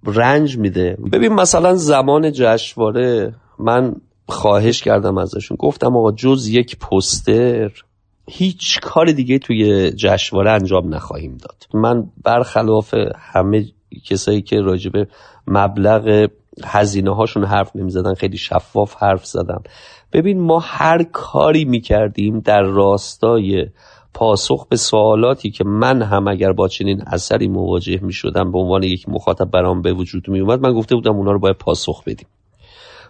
رنج میده. ببین مثلا زمان جشنواره من خواهش کردم ازشون. گفتم آقا جز یک پستر هیچ کار دیگه توی جشنواره انجام نخواهیم داد. من برخلاف همه کسایی که راجبه مبلغ هزینه هاشون حرف نمی‌زدن خیلی شفاف حرف زدم ببین ما هر کاری می‌کردیم در راستای پاسخ به سوالاتی که من هم اگر با چنین اثری مواجه می شدم به عنوان یک مخاطب برام به وجود می اومد من گفته بودم اونا رو باید پاسخ بدیم.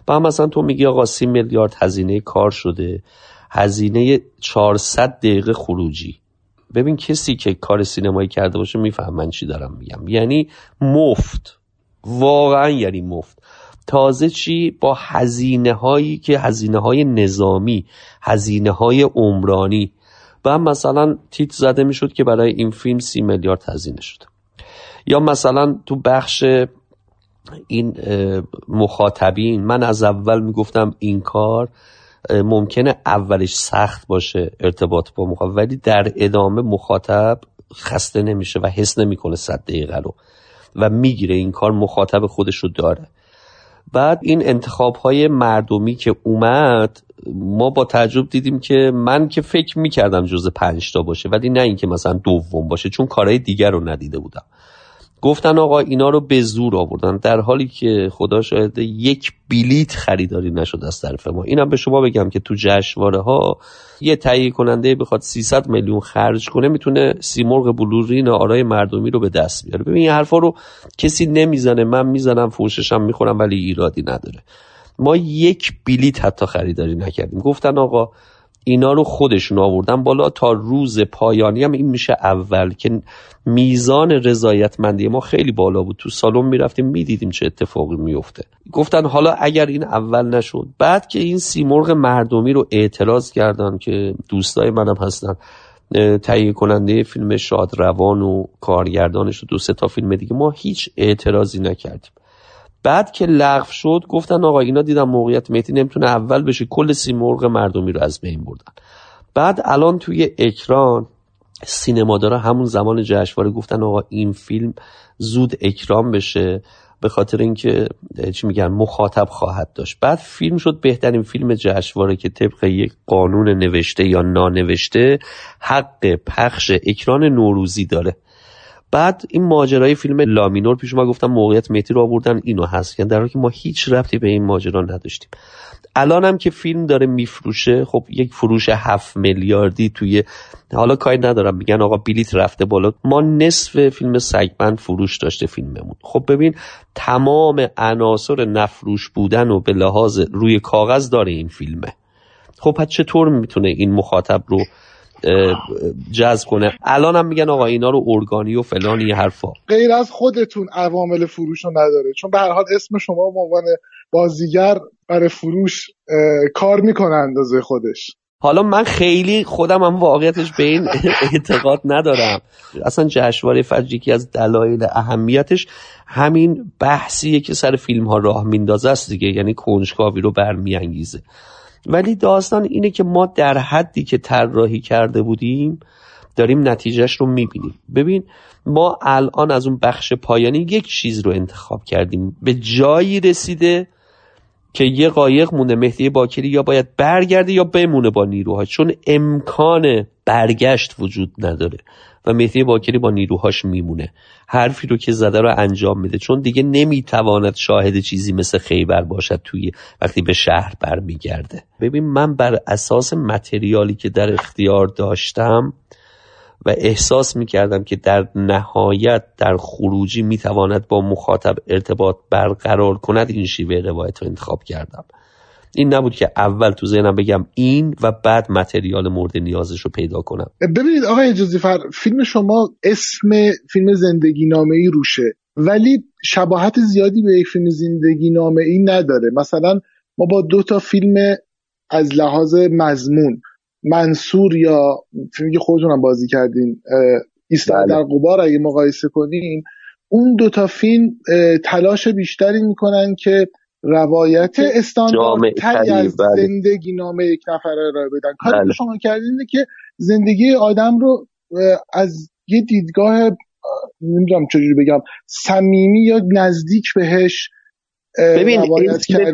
با هم مثلا تو میگی آقا سی میلیارد هزینه کار شده هزینه 400 دقیقه خروجی. ببین کسی که کار سینمایی کرده باشه میفهم من چی دارم میگم. یعنی مفت. واقعا یعنی مفت. تازه چی؟ با هزینه هایی که هزینه های نظامی هزینه های عمرانی. و مثلا تیت زده می‌شد که برای این فیلم سی میلیارد هزینه شده یا مثلا تو بخش این مخاطبین من از اول می‌گفتم این کار ممکنه اولش سخت باشه ارتباط با مخاطب ولی در ادامه مخاطب خسته نمیشه و حس نمی‌کنه صد دقیقه رو. و می‌گیره این کار مخاطب خودش رو داره. بعد این انتخاب های مردمی که اومد ما با تعجب دیدیم که من که فکر می‌کردم جز پنج تا باشه ولی نه اینکه مثلا دوم باشه چون کارهای دیگر رو ندیده بودم. گفتن آقا اینا رو به زور آوردن در حالی که خدا شاید یک بلیت خریداری نشد از طرف ما. اینم به شما بگم که تو جشنواره ها یه تهیه کننده بخواد 300 میلیون خرج کنه می‌تونه سیمرغ بلورین آرای مردمی رو به دست بیاره. ببین این حرفا رو کسی نمی‌زنه من می‌زنم فوششم می‌خورم ولی ایرادی نداره. ما یک بلیت حتی خریداری نکردیم. گفتن آقا اینا رو خودشون آوردن بالا تا روز پایانی هم این میشه اول که میزان رضایتمندی ما خیلی بالا بود. تو سالن می‌رفتیم می‌دیدیم چه اتفاقی میفته. گفتن حالا اگر این اول نشد. بعد که این سیمرغ مردمی رو اعتراض کردن که دوستای منم هستن تهیه کننده فیلم شاد روان و کارگردانش و دو سه تا فیلم دیگه ما هیچ اعتراضی نکردیم. بعد که لغو شد گفتن آقا اینا دیدم موقعیت مهدی نمی‌تونه اول بشه کل سیمرغ مردمی رو از بین بردن. بعد الان توی اکران سینمادارا همون زمان جشنواره گفتن آقا این فیلم زود اکرام بشه به خاطر اینکه چی میگن مخاطب خواهد داشت. بعد فیلم شد بهترین فیلم جشنواره که طبق یک قانون نوشته یا نانوشته حق پخش اکران نوروزی داره. بعد این ماجرای فیلم لامینور پیش ما گفتم موقعیت مهدی رو آوردن اینو هست که در حالی که ما هیچ ربطی به این ماجرا نداشتیم. الان هم که فیلم داره میفروشه خب یک فروش هفت میلیاردی توی حالا کاری ندارم میگن آقا بلیت رفته بالا. ما نصف فیلم سگمند فروش داشته فیلممون. خب ببین تمام عناصر نفروش بودن و به لحاظ روی کاغذ داره این فیلمه. خب چطور می‌تونه این مخاطب رو جذب کنه. الان هم میگن آقا اینا رو ارگانی و فلان یه حرفا. غیر از خودتون عوامل فروش رو نداره. چون به هر حال اسم شما به عنوان بازیگر برای فروش کار می‌کنه اندازه خودش. حالا من خیلی خودم هم واقعیتش به این اعتقاد ندارم. اصلا جشنواره فجر یکی از دلایل اهمیتش همین بحثیه که سر فیلم ها راه میندازه است دیگه. یعنی کنجکاوی رو برمیانگیزه. ولی داستان اینه که ما در حدی که طراحی کرده بودیم داریم نتیجهش رو می‌بینیم. ببین ما الان از اون بخش پایانی یک چیز رو انتخاب کردیم. به جایی رسیده که یه قایق مونه مهدی باکری یا باید برگرده یا بمونه با نیروها چون امکان برگشت وجود نداره. و مهدی باکری با نیروهاش میمونه. حرفی رو که زده رو انجام میده. چون دیگه نمی‌تواند شاهد چیزی مثل خیبر باشد توی وقتی به شهر برمیگرده. ببین من بر اساس متریالی که در اختیار داشتم و احساس می‌کردم که در نهایت در خروجی می‌تواند با مخاطب ارتباط برقرار کند این شیوه روایت رو انتخاب کردم. این نبود که اول تو ذهنم بگم این و بعد متریال مورد نیازش رو پیدا کنم ببینید آقای اجازی فر فیلم شما اسم فیلم زندگی نامه ای روشه ولی شباهت زیادی به یک فیلم زندگی نامه ای نداره مثلا ما با دو تا فیلم از لحاظ مضمون منصور یا فیلمی که خودتونم بازی کردین ایستادن بله. در قبار اگه مقایسه کنیم اون دوتا فیلم تلاش بیشتری می‌کنن که روایت استانداردتری از بله. زندگی نامه یک نفر را بدن. کاری بله. شما کردین که زندگی آدم رو از یه دیدگاه نمی‌دونم چجوری بگم صمیمی یا نزدیک بهش ببین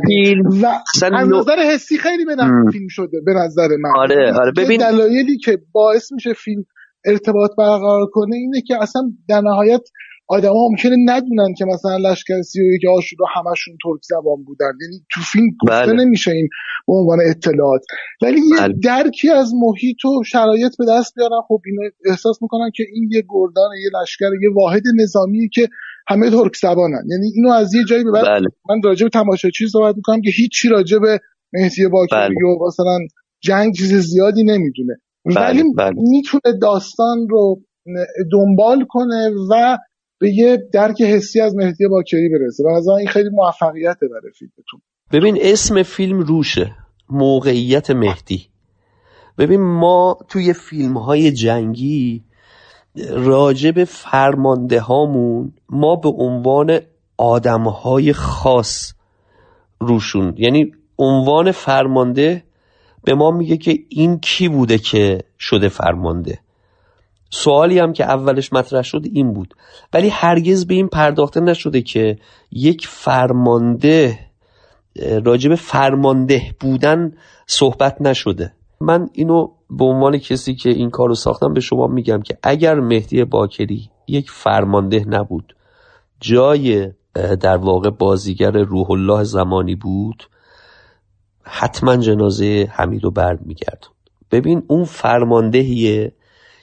فیلم و از نظر حسی خیلی به فیلم شده به نظر من. آره آره. ببین دلایلی که باعث میشه فیلم ارتباط برقرار کنه اینه که اصلا در نهایت آدما ممکنه ندونن که مثلا لشکر سی و یک آشورا همشون ترک زبان بودن یعنی تو فیلم بله. نمیشه این به عنوان اطلاعات ولی یه بله. درکی از محیط و شرایط به دست بیارن خب اینو احساس می‌کنن که این یه گردان یه لشکر یه واحد نظامی که همه ترک زبانن یعنی اینو از یه جایی به بعد بله. من راجع به تماشاچی صحبت می‌کنم که هیچی راجع به مهدی باکری بله. و مثلا جنگ چیز زیادی نمی‌دونه بله. ولی بله. می‌تونه داستان رو دنبال کنه و به یه درک حسی از مهدی باکری برسه. و از این خیلی موفقیته برای فیلمتون. ببین اسم فیلم روشه. موقعیت مهدی. ببین ما توی فیلم های جنگی راجب فرمانده هامون ما به عنوان آدم های خاص روشون. یعنی عنوان فرمانده به ما میگه که این کی بوده که شده فرمانده. سوالی هم که اولش مطرح شد این بود. ولی هرگز به این پرداخته نشده که یک فرمانده راجب فرمانده بودن صحبت نشده. من اینو به عنوان کسی که این کارو ساختم به شما میگم که اگر مهدی باکری یک فرمانده نبود جای در واقع بازیگر روح الله زمانی بود حتما جنازه حمید رو بر میگرد ببین اون فرماندهیه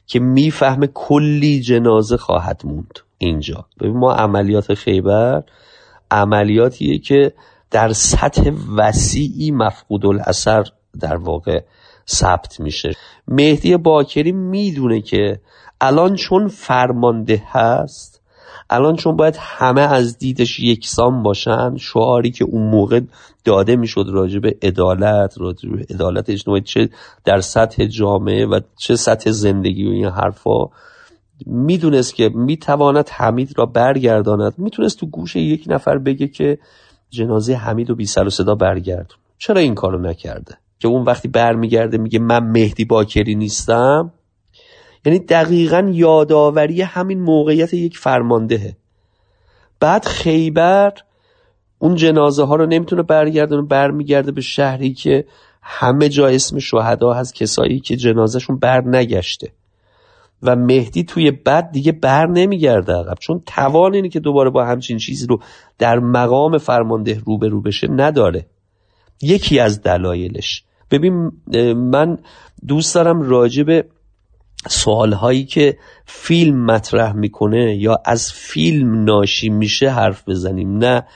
که می‌فهمه کلی جنازه خواهد موند اینجا. ببین ما عملیات خیبر عملیاتیه که در سطح وسیعی مفقود الاثر در واقع ثبت میشه. مهدی باکری می‌دونه که الان چون فرمانده هست الان چون باید همه از دیدش یکسان باشن شعاری که اون موقع داده می‌شد راجع به عدالت راجع به عدالت اجتماعی چه در سطح جامعه و چه سطح زندگی و این حرفا می‌دونست که می‌تواند حمید را برگرداند. می‌تونست تو گوش یک نفر بگه که جنازه حمید و بی سر و صدا برگرد. چرا این کارو نکرده؟ که اون وقتی برمیگرده میگه من مهدی باکری نیستم یعنی دقیقا یادآوری همین موقعیت یک فرماندهه. بعد خیبر اون جنازه ها رو نمی‌تونه برگردونه برمیگرده به شهری که همه جا اسم شهدا هست کسایی که جنازهشون بر نگشته. و مهدی توی بد دیگه بر نمیگرده عقب. چون توان اینه که دوباره با همچین چیزی رو در مقام فرمانده روبرو بشه نداره. یکی از دلایلش. ببین من دوست دارم راجع به سوال هایی که فیلم مطرح می‌کنه یا از فیلم ناشی میشه حرف بزنیم نه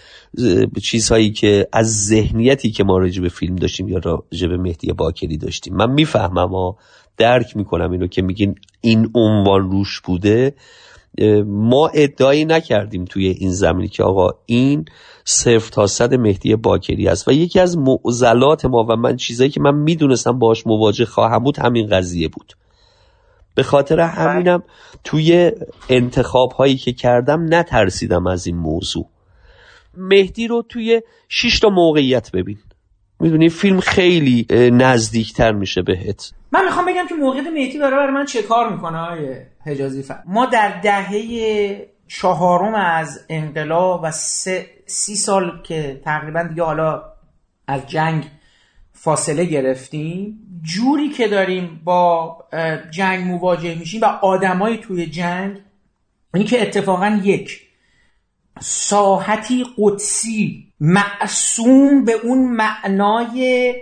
چیزهایی که از ذهنیتی که ما راجع به فیلم داشتیم یا راجع به مهدی باکری داشتیم. من می‌فهمم ها درک می‌کنم اینو که میگین این عنوان روش بوده. ما ادعایی نکردیم توی این زمینی که آقا این صرف تا صد مهدی باکری است. و یکی از معضلات ما و من چیزایی که من می‌دونستم باش مواجه خواهم بود همین قضیه بود. به خاطر بله. همینم توی انتخاب هایی که کردم نترسیدم از این موضوع مهدی رو توی 6 تا موقعیت ببین می‌دونی فیلم خیلی نزدیکتر میشه بهت من می‌خوام بگم که موقعیت مهدی داره برای من چه کار می‌کنه های حجازی فر. ما در دهه چهارم از انقلاب و سی سال که تقریبا دیگه حالا از جنگ فاصله گرفتیم. جوری که داریم با جنگ مواجه میشیم و آدمایی توی جنگ این که اتفاقا یک ساحتی قدسی معصوم به اون معنای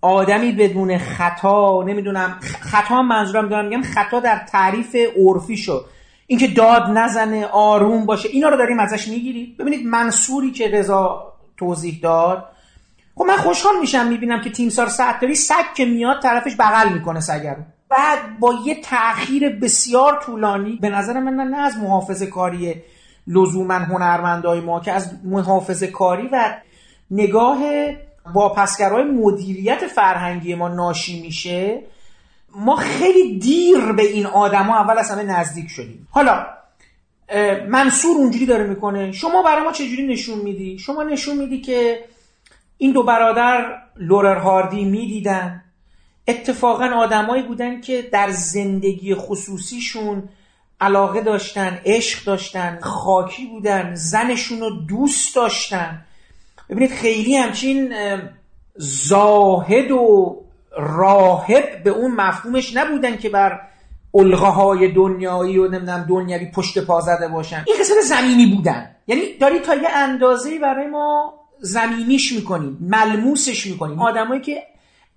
آدمی بدون خطا نمی‌دونم خطا منظورم دارم میگم خطا در تعریف عرفی شد. اینکه داد نزنه آروم باشه اینا رو داریم ازش می‌گیریم. ببینید منصوری که رضا توضیح داد خب من خوشحال میشم می‌بینم که تیمسار سعدتاری سگ که میاد طرفش بغل می‌کنه سگر بعد با یه تاخیر بسیار طولانی به نظر من نه از محافظه کاری لزوما هنرمندای ما که از محافظه کاری و نگاه واپسگرهای مدیریت فرهنگی ما ناشی میشه. ما خیلی دیر به این آدما اول از همه نزدیک شدیم. حالا منصور اونجوری داره می‌کنه. شما برای ما چجوری نشون میدی؟ شما نشون میدی که این دو برادر لورر هاردی می‌دیدن. اتفاقا آدمایی بودن که در زندگی خصوصیشون علاقه داشتن عشق داشتن خاکی بودن زنشون رو دوست داشتن. ببینید خیلی همچین زاهد و راهب به اون مفهومش نبودن که بر های دنیایی و نمی‌دونم دنیوی پشت پا زده باشن. این قسمت زمینی بودن. یعنی داری تا یه اندازه برای ما زمینیش می‌کنیم ملموسش می‌کنیم. آدمایی که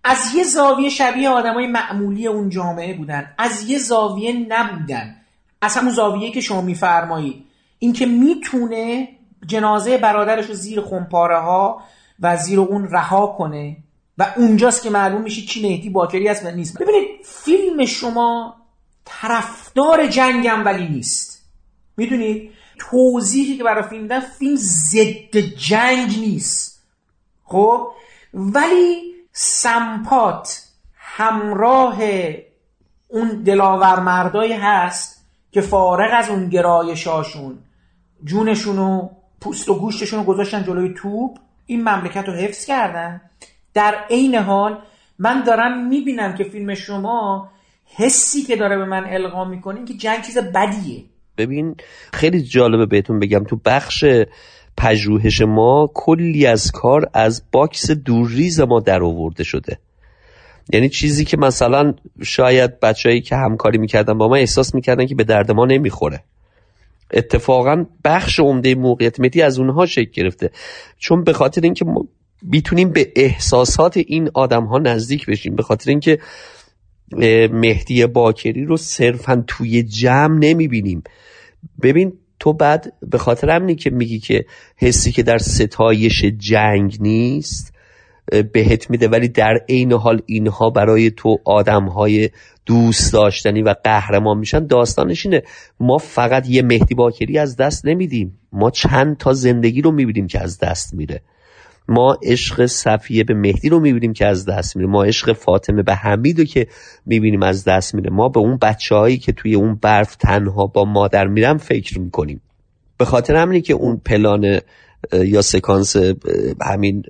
از یه زاویه شبیه آدمای معمولی اون جامعه بودن از یه زاویه نبودن. از همون زاویه که شما میفرمایید. اینکه می‌تونه جنازه برادرش رو زیر خمپاره ها و زیر اون رها کنه و اونجاست که معلوم میشه کی مهدی باکری است و نیست. ببینید فیلم شما طرفدار جنگم ولی نیست. می‌دونید؟ توضیحی که برای فیلم میدن فیلم ضد جنگ نیست. خب؟ ولی سمپات همراه اون دلاور مردایی هست که فارغ از اون گرایشاشون جونشونو پوست و گوشتشون رو گذاشتن جلوی توپ این مملکت رو حفظ کردن. در عین حال من دارم می‌بینم که فیلم شما حسی که داره به من القا می‌کنه که جنگ چیز بدیه. ببین خیلی جالبه بهتون بگم تو بخش پژوهش ما کلی از کار از box دورریز ما در آورده شده. یعنی چیزی که مثلا شاید بچههایی که همکاری می‌کردن با ما احساس می‌کردن که به درد ما نمی‌خوره. اتفاقا بخش عمده موقعیت مهدی از اونها شکل گرفته. چون به خاطر اینکه ما بیتونیم به احساسات این آدم ها نزدیک بشیم به خاطر اینکه مهدی باکری رو صرفا توی جمع نمی‌بینیم. ببین تو بعد به خاطر همینی که میگی که حسی که در ستایش جنگ نیست بهت میده ولی در عین حال اینها برای تو آدم های دوست داشتنی و قهرمان میشن. داستانش اینه ما فقط یه مهدی باکری از دست نمیدیم. ما چند تا زندگی رو می‌بینیم که از دست میره. ما عشق صفیه به مهدی رو می‌بینیم که از دست میره. ما عشق فاطمه به حمید رو که می‌بینیم از دست میره. ما به اون بچه هایی که توی اون برف تنها با مادر میرن فکر می‌کنیم. به خاطر همینی که اون پلان یا سکانس همین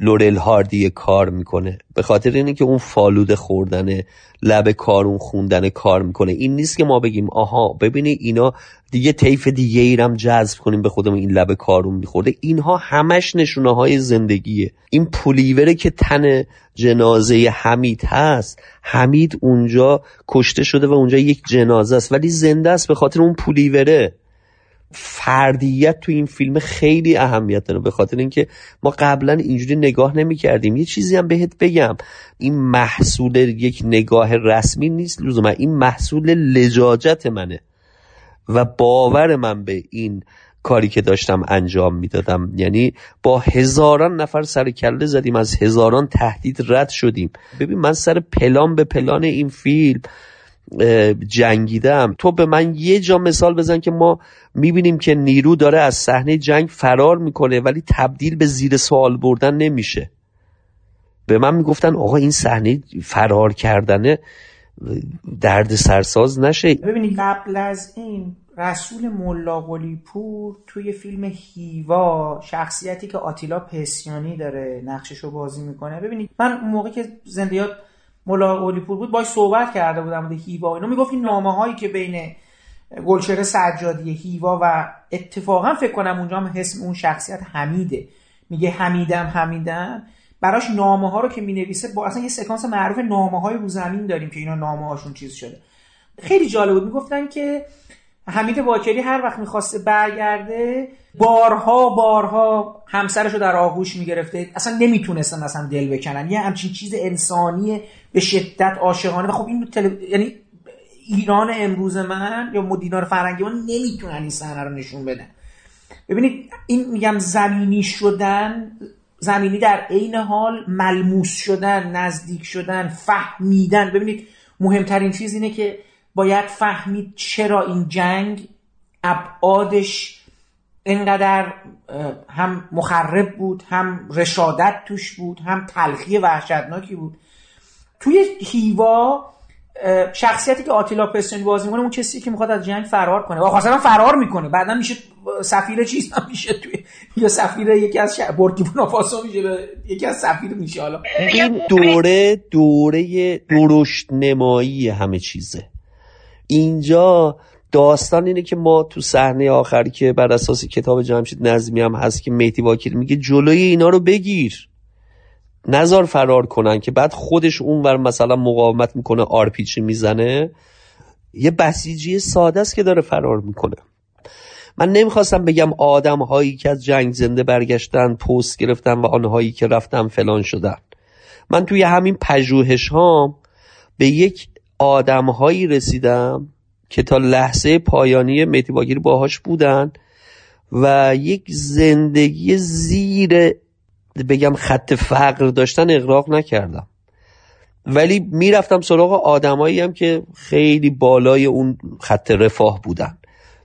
لورل هاردی کار می‌کنه. به خاطر اینه که اون فالوده خوردن لب کارون خوندن کار می‌کنه. این نیست که ما بگیم آها ببینی اینا دیگه طیف دیگه ایرم جذب کنیم به خودمون این لب کارون میخورده. اینها همش نشونه های زندگیه. این پولیوره که تن جنازه حمید هست حمید اونجا کشته شده و اونجا یک جنازه است. ولی زنده است به خاطر اون پولیوره. فردیت تو این فیلم خیلی اهمیت داره به خاطر اینکه ما قبلا اینجوری نگاه نمی کردیم یه چیزی هم بهت بگم. این محصول یک نگاه رسمی نیست لزوما. این محصول لجاجت منه. و باور من به این کاری که داشتم انجام می‌دادم. یعنی با هزاران نفر سر کله زدیم از هزاران تهدید رد شدیم. ببین من سر پلان به پلان این فیلم جنگیدم. تو به من یه جا مثال بزن که ما می‌بینیم که نیرو داره از صحنه جنگ فرار می‌کنه ولی تبدیل به زیر سوال بردن نمیشه. به من می‌گفتن آقا این صحنه فرار کردنه درد سرساز نشه. ببینید قبل از این رسول ملا پور توی فیلم هیوا شخصیتی که آتیلا پسیانی داره نقشش رو بازی می‌کنه. ببینید من موقع که زندیات ملا پور بود باش صحبت کرده بودم به هیوا اینا. می‌گفت این نامه هایی که بین گلچهره سجادی هیوا و اتفاقا فکر کنم اونجا هم اسم اون شخصیت حمیده. میگه حمیدم حمیدم. براش نامه ها رو که می‌نویسه با اصلا یه سکانس معروف نامه های رو زمین داریم که اینا نامه هاشون چیز شده. خیلی جالب بود. می‌گفتن که حمید باکری هر وقت می‌خواسته برگرده بارها بارها همسرش رو در آغوش می‌گرفته. اصلا نمی‌تونستن اصلا دل بکنن. یه همچین چیز انسانی به شدت عاشقانه. و خب این تل... یعنی ایران امروز من یا مدینار فرنگی من نمی‌تونن این صحنه رو نشون بدن. ببینید این میگم زمینی شدن زمینی در عین حال ملموس شدن نزدیک شدن فهمیدن. ببینید مهمترین چیز اینه که باید فهمید چرا این جنگ ابعادش اینقدر هم مخرب بود هم رشادت توش بود هم تلخی وحشتناکی بود. توی هیوا شخصیتی که آتیلا پستونی بازی می‌کنه اون کسی که می‌خواد از جنگ فرار کنه. و خاصا فرار می‌کنه. بعدا میشه سفیر چیز هم میشه توی یا سفیر یکی از بورکینا میشه یکی از سفیر میشه. حالا این دوره دوره درشت نمایی همه چیزه. اینجا داستان اینه که ما تو صحنه آخری که بر اساس کتاب جمشید نظمی هم هست که مهدی واکیل میگه جلوی اینا رو بگیر. نزار فرار کنن که بعد خودش اونور مثلا مقاومت می‌کنه آرپیچی می‌زنه. یه بسیجی ساده است که داره فرار می‌کنه. من نمی‌خواستم بگم آدم هایی که از جنگ زنده برگشتن پست گرفتن و آنهایی که رفتن فلان شدن. من توی همین پژوهش ها به یک آدم هایی رسیدم که تا لحظه پایانی میتی باگیری باهاش بودن و یک زندگی زیر بگم خط فقر داشتن اقراق نکردم. ولی می‌رفتم سراغ آدمایی هم که خیلی بالای اون خط رفاه بودن.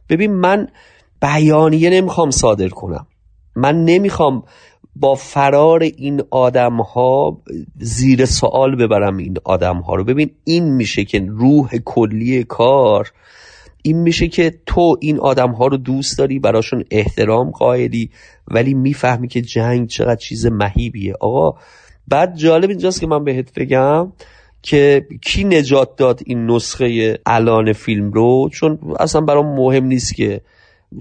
ببین من بیانیه نمی‌خوام صادر کنم. من نمی‌خوام با فرار این آدم ها زیر سوال ببرم این آدم ها رو. ببین این میشه که روح کلی کار این میشه که تو این آدم ها رو دوست داری براشون احترام قائلی ولی می‌فهمی که جنگ چقدر چیز مهیبیه. آقا بعد جالب اینجاست که من بهت بگم که کی نجات داد این نسخه الان فیلم رو؟ چون اصلا برام مهم نیست که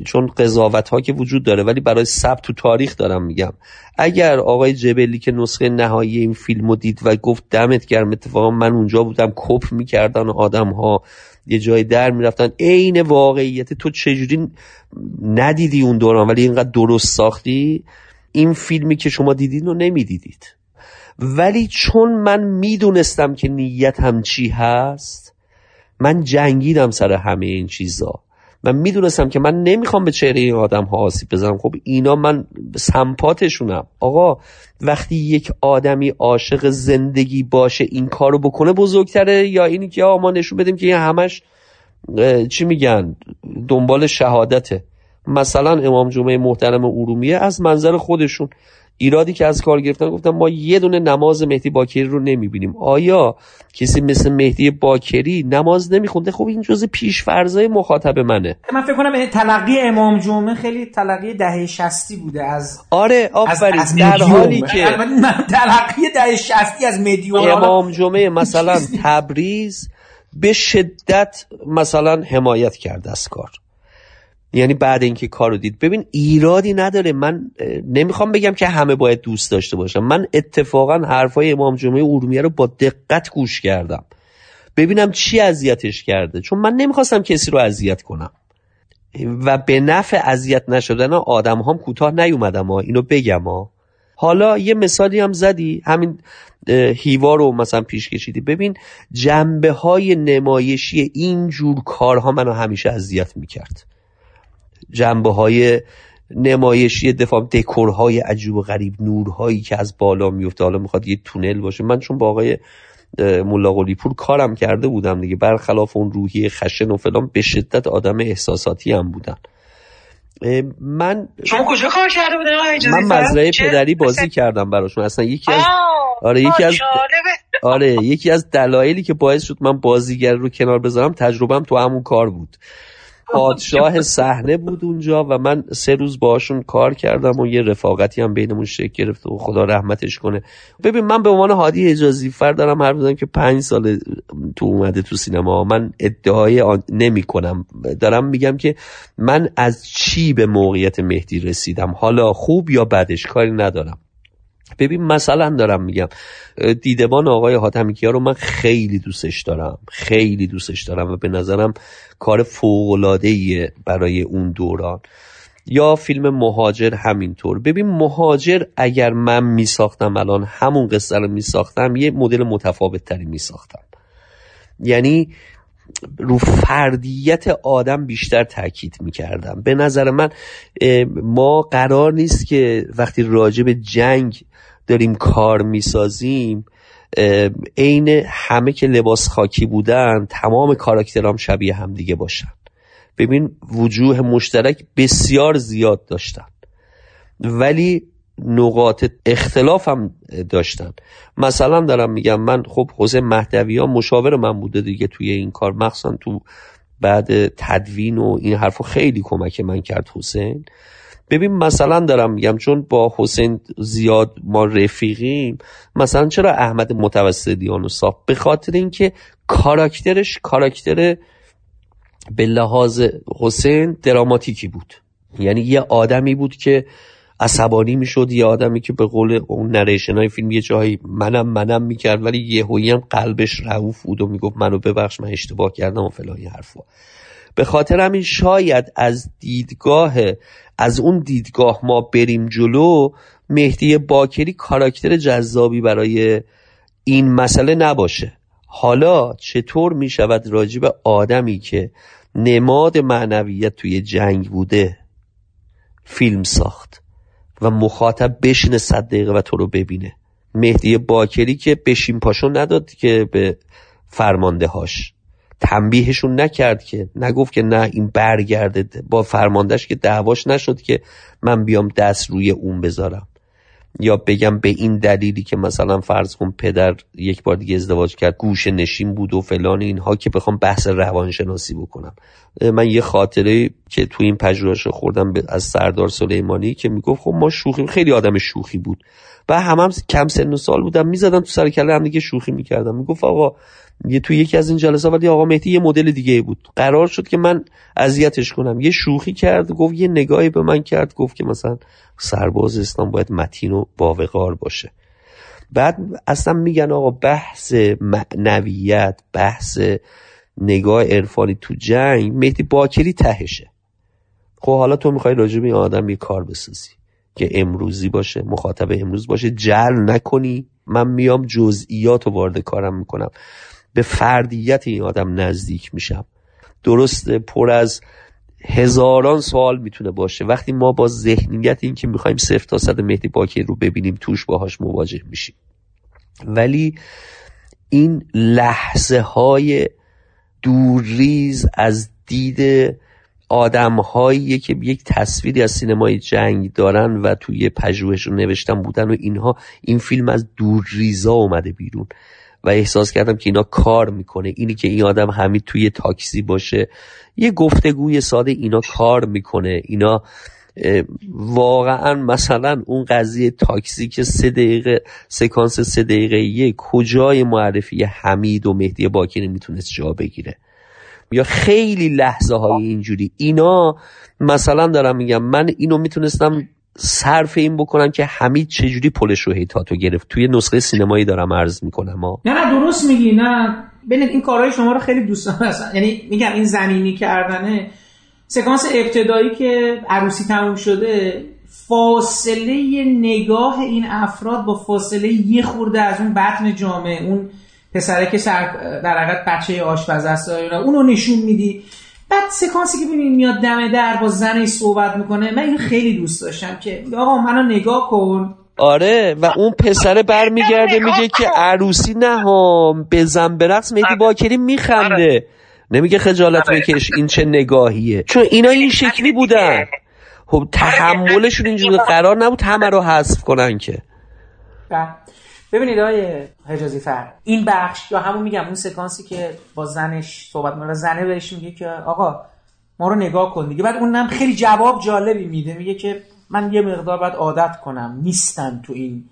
چون قضاوت ها که وجود داره ولی برای ثبت تو تاریخ دارم میگم. اگر آقای جبلی که نسخه نهایی این فیلم رو دید و گفت دمت گرم اتفاقا من اونجا بودم کپ می‌کردن آدم ها یه جای در می‌رفتن. عین واقعیت تو چجوری ندیدی اون دوران ولی اینقدر درست ساختی؟ این فیلمی که شما دیدین رو نمی‌دیدید. ولی چون من می‌دونستم که نیت هم چی هست من جنگیدم سر همه این چیزا. من می‌دونستم که من نمی‌خوام به چهره این آدم ها آسیب بزنم. خب اینا من سمپاتشونم. آقا وقتی یک آدمی عاشق زندگی باشه این کارو بکنه بزرگتره؟ یا اینی که ما نشون بدیم که این همش چی میگن؟ دنبال شهادته. مثلا امام جمعه محترم ارومیه از منظر خودشون ایرادی که از کار گرفتن گفتم ما یه دونه نماز مهدی باکری رو نمی‌بینیم. آیا کسی مثل مهدی باکری نماز نمیخونده؟ خب این جز فرضای مخاطب منه. من فکر کنم تلقی امام جمعه خیلی تلقی دهه شستی بوده از آره آفرین. در حالی که تلقی دهه شستی از مدیوم امام جمعه مثلا تبریز به شدت مثلا حمایت کرده از کار. یعنی بعد اینکه کارو دید. ببین ایرادی نداره. من نمی‌خوام بگم که همه باید دوست داشته باشم من اتفاقا حرفای امام جمعه ارومیه رو با دقت گوش کردم. ببینم چی اذیتش کرده. چون من نمی‌خواستم کسی رو اذیت کنم. و به نفع اذیت نشدن آدم هم کوتاه نیومدم ها. اینو بگم ها. حالا یه مثالی هم زدی. همین هیوا رو مثلا پیش کشیدی. ببین جنبه های نمایشی این جور کارها منو همیشه اذیت می‌کرد. جنبه های نمایشی دفاع دکورهای عجیب و غریب نورهایی که از بالا میفته حالا می‌خواد یه تونل باشه. من چون با آقای ملا پور کارم کرده بودم دیگه. برخلاف اون روحی خشن و فلان به شدت آدم احساساتی هم بودن. من شما کجا کار کرده بودن من مزرعه پدری بازی کردم براشون. اصلا یکی از آره یکی از آره یکی از دلایلی که باعث شد من بازیگر رو کنار بذارم تجربهم تو همون کار بود. پادشاه صحنه بود اونجا و من سه روز باشون کار کردم و یه رفاقتی هم بینمون شکل گرفت و خدا رحمتش کنه. ببین من به عنوان هادی اجازی فر دارم حرف بزنم که پنج سال تو اومده تو سینما. من ادعای نمی کنم. دارم میگم که من از چی به موقعیت مهدی رسیدم؟ حالا خوب یا بدش؟ کاری ندارم. ببین مثلا دارم میگم دیدبان آقای حاتمی کیا رو من خیلی دوستش دارم. خیلی دوستش دارم و به نظرم کار فوقلاده برای اون دوران. یا فیلم مهاجر همینطور. ببین مهاجر اگر من میساختم الان همون قصه رو میساختم یه مدل متفاوت تری میساختم. یعنی رو فردیت آدم بیشتر تاکید می‌کردم. به نظر من ما قرار نیست که وقتی راجع به جنگ داریم کار می‌سازیم عین همه که لباس خاکی بودن تمام کاراکترام شبیه هم دیگه باشن. ببین وجوه مشترک بسیار زیاد داشتن. ولی نقاط اختلاف هم داشتن. مثلا دارم میگم من خب حسین مهدوی ها مشاور من بوده دیگه توی این کار. مخصوصا تو بعد تدوین و این حرفو خیلی کمک من کرد حسین. ببین مثلا دارم میگم چون با حسین زیاد ما رفیقیم مثلا چرا احمد متوسطیان رو ساخت به خاطر اینکه کاراکترش کاراکتر به لحاظ حسین دراماتیکی بود. یعنی یه آدمی بود که عصبانی می‌شد یه آدمی که به قول اون نریشن های فیلم یه جایی منم منم می‌کرد ولی یه هم قلبش رعوف بود و می‌گفت منو ببخش من اشتباه کردم و فلان حرفا. به خاطر همین شاید از دیدگاه از اون دیدگاه ما بریم جلو مهدی باکری کاراکتر جذابی برای این مسئله نباشه. حالا چطور می شود راجب آدمی که نماد معنویت توی جنگ بوده فیلم ساخت و مخاطب بشینه صد دقیقه و تو رو ببینه؟ مهدی باکری که بشین پاشو نداد که به فرمانده هاش تنبیهشون نکرد که نگفت که نه این برگرده با فرماندهش که دعواش نشد که من بیام دست روی اون بذارم. یا بگم به این دلیلی که مثلا فرض کن پدر یک بار دیگه ازدواج کرد گوش نشین بود و فلان اینها که بخوام بحث روانشناسی بکنم. من یه خاطره که تو این پژوهش خوردم از سردار سلیمانی که می‌گفت خب ما شوخی خیلی آدم شوخی بود. و هم, هم کم سن و سال بودم می‌زدم تو سر کله هم دیگه شوخی می‌کردم. می‌گفت آقا یه تو یکی از این جلسات ولی آقا مهدی یه مدل دیگه بود. قرار شد که من اذیتش کنم. یه شوخی کرد گفت یه نگاهی به من کرد گفت که مثلا سرباز اسلام باید متین و باوقار باشه. بعد اصلا میگن آقا بحث معنویت بحث نگاه عرفانی تو جنگ مهدی باکری تهشه. خب حالا تو می‌خوای راجع به آدم یه کار بسازی که امروزی باشه مخاطب امروز باشه جل نکنی. من میام جزئیات رو وارد کارم می‌کنم. به فردیت این آدم نزدیک میشم. درسته پر از هزاران سوال می‌تونه باشه. وقتی ما با ذهنیت این که می‌خوایم صفر تا صد مهدی باکر رو ببینیم توش باهاش مواجه میشیم. ولی این لحظه های دورریز از دید آدم هایی که یک تصویری از سینمای جنگ دارن و توی پژوهش رو نوشتن بودن و اینها این فیلم از دورریزا اومده بیرون. و احساس کردم که اینا کار می‌کنه. اینی که این آدم همین توی تاکسی باشه. یه گفتگوی ساده اینا کار می‌کنه. اینا واقعا مثلا اون قضیه تاکسی که سه دقیقه سکانس سه دقیقه یه کجای معرفی حمید و مهدی باکری می‌تونست جا بگیره؟ یا خیلی لحظه های اینجوری. اینا مثلا دارم میگم من اینو می‌تونستم صرف این بکنم که حمید چجوری پلش رو هیتاتو گرفت. توی نسخه سینمایی دارم عرض می‌کنم ها نه نه درست میگی. نه ببینید این کارهای شما رو خیلی دوست دارم یعنی میگم این زمینی کردنه. سکانس ابتدایی که عروسی تموم شده فاصله نگاه این افراد با فاصله یه خورده از اون بطن جامعه اون پسره که سر در حقیقت بچه آشپز است اونو نشون میدی. بعد سکانسی که ببینید میاد دم در با زنش صحبت می‌کنه من اینو خیلی دوست داشتم که آقا منو نگاه کن. آره و اون پسره برمیگرده میگه که عروسی نه هم بزن برقص مهدی باکری میخنده. آره. نمیگه خجالت آره. بکش این چه نگاهیه. چون اینا این شکلی بودن. خب تحملشون اینجوری قرار نبود همه رو حذف کنن که. بله. ببینید آقای حجازی فر این بخش یا همون میگم اون سکانسی که با زنش صحبت می‌کنه زنه بهش میگه که آقا ما رو نگاه کن دیگه. بعد اونم خیلی جواب جالبی میده میگه که من یه مقدار باید عادت کنم نیستن تو این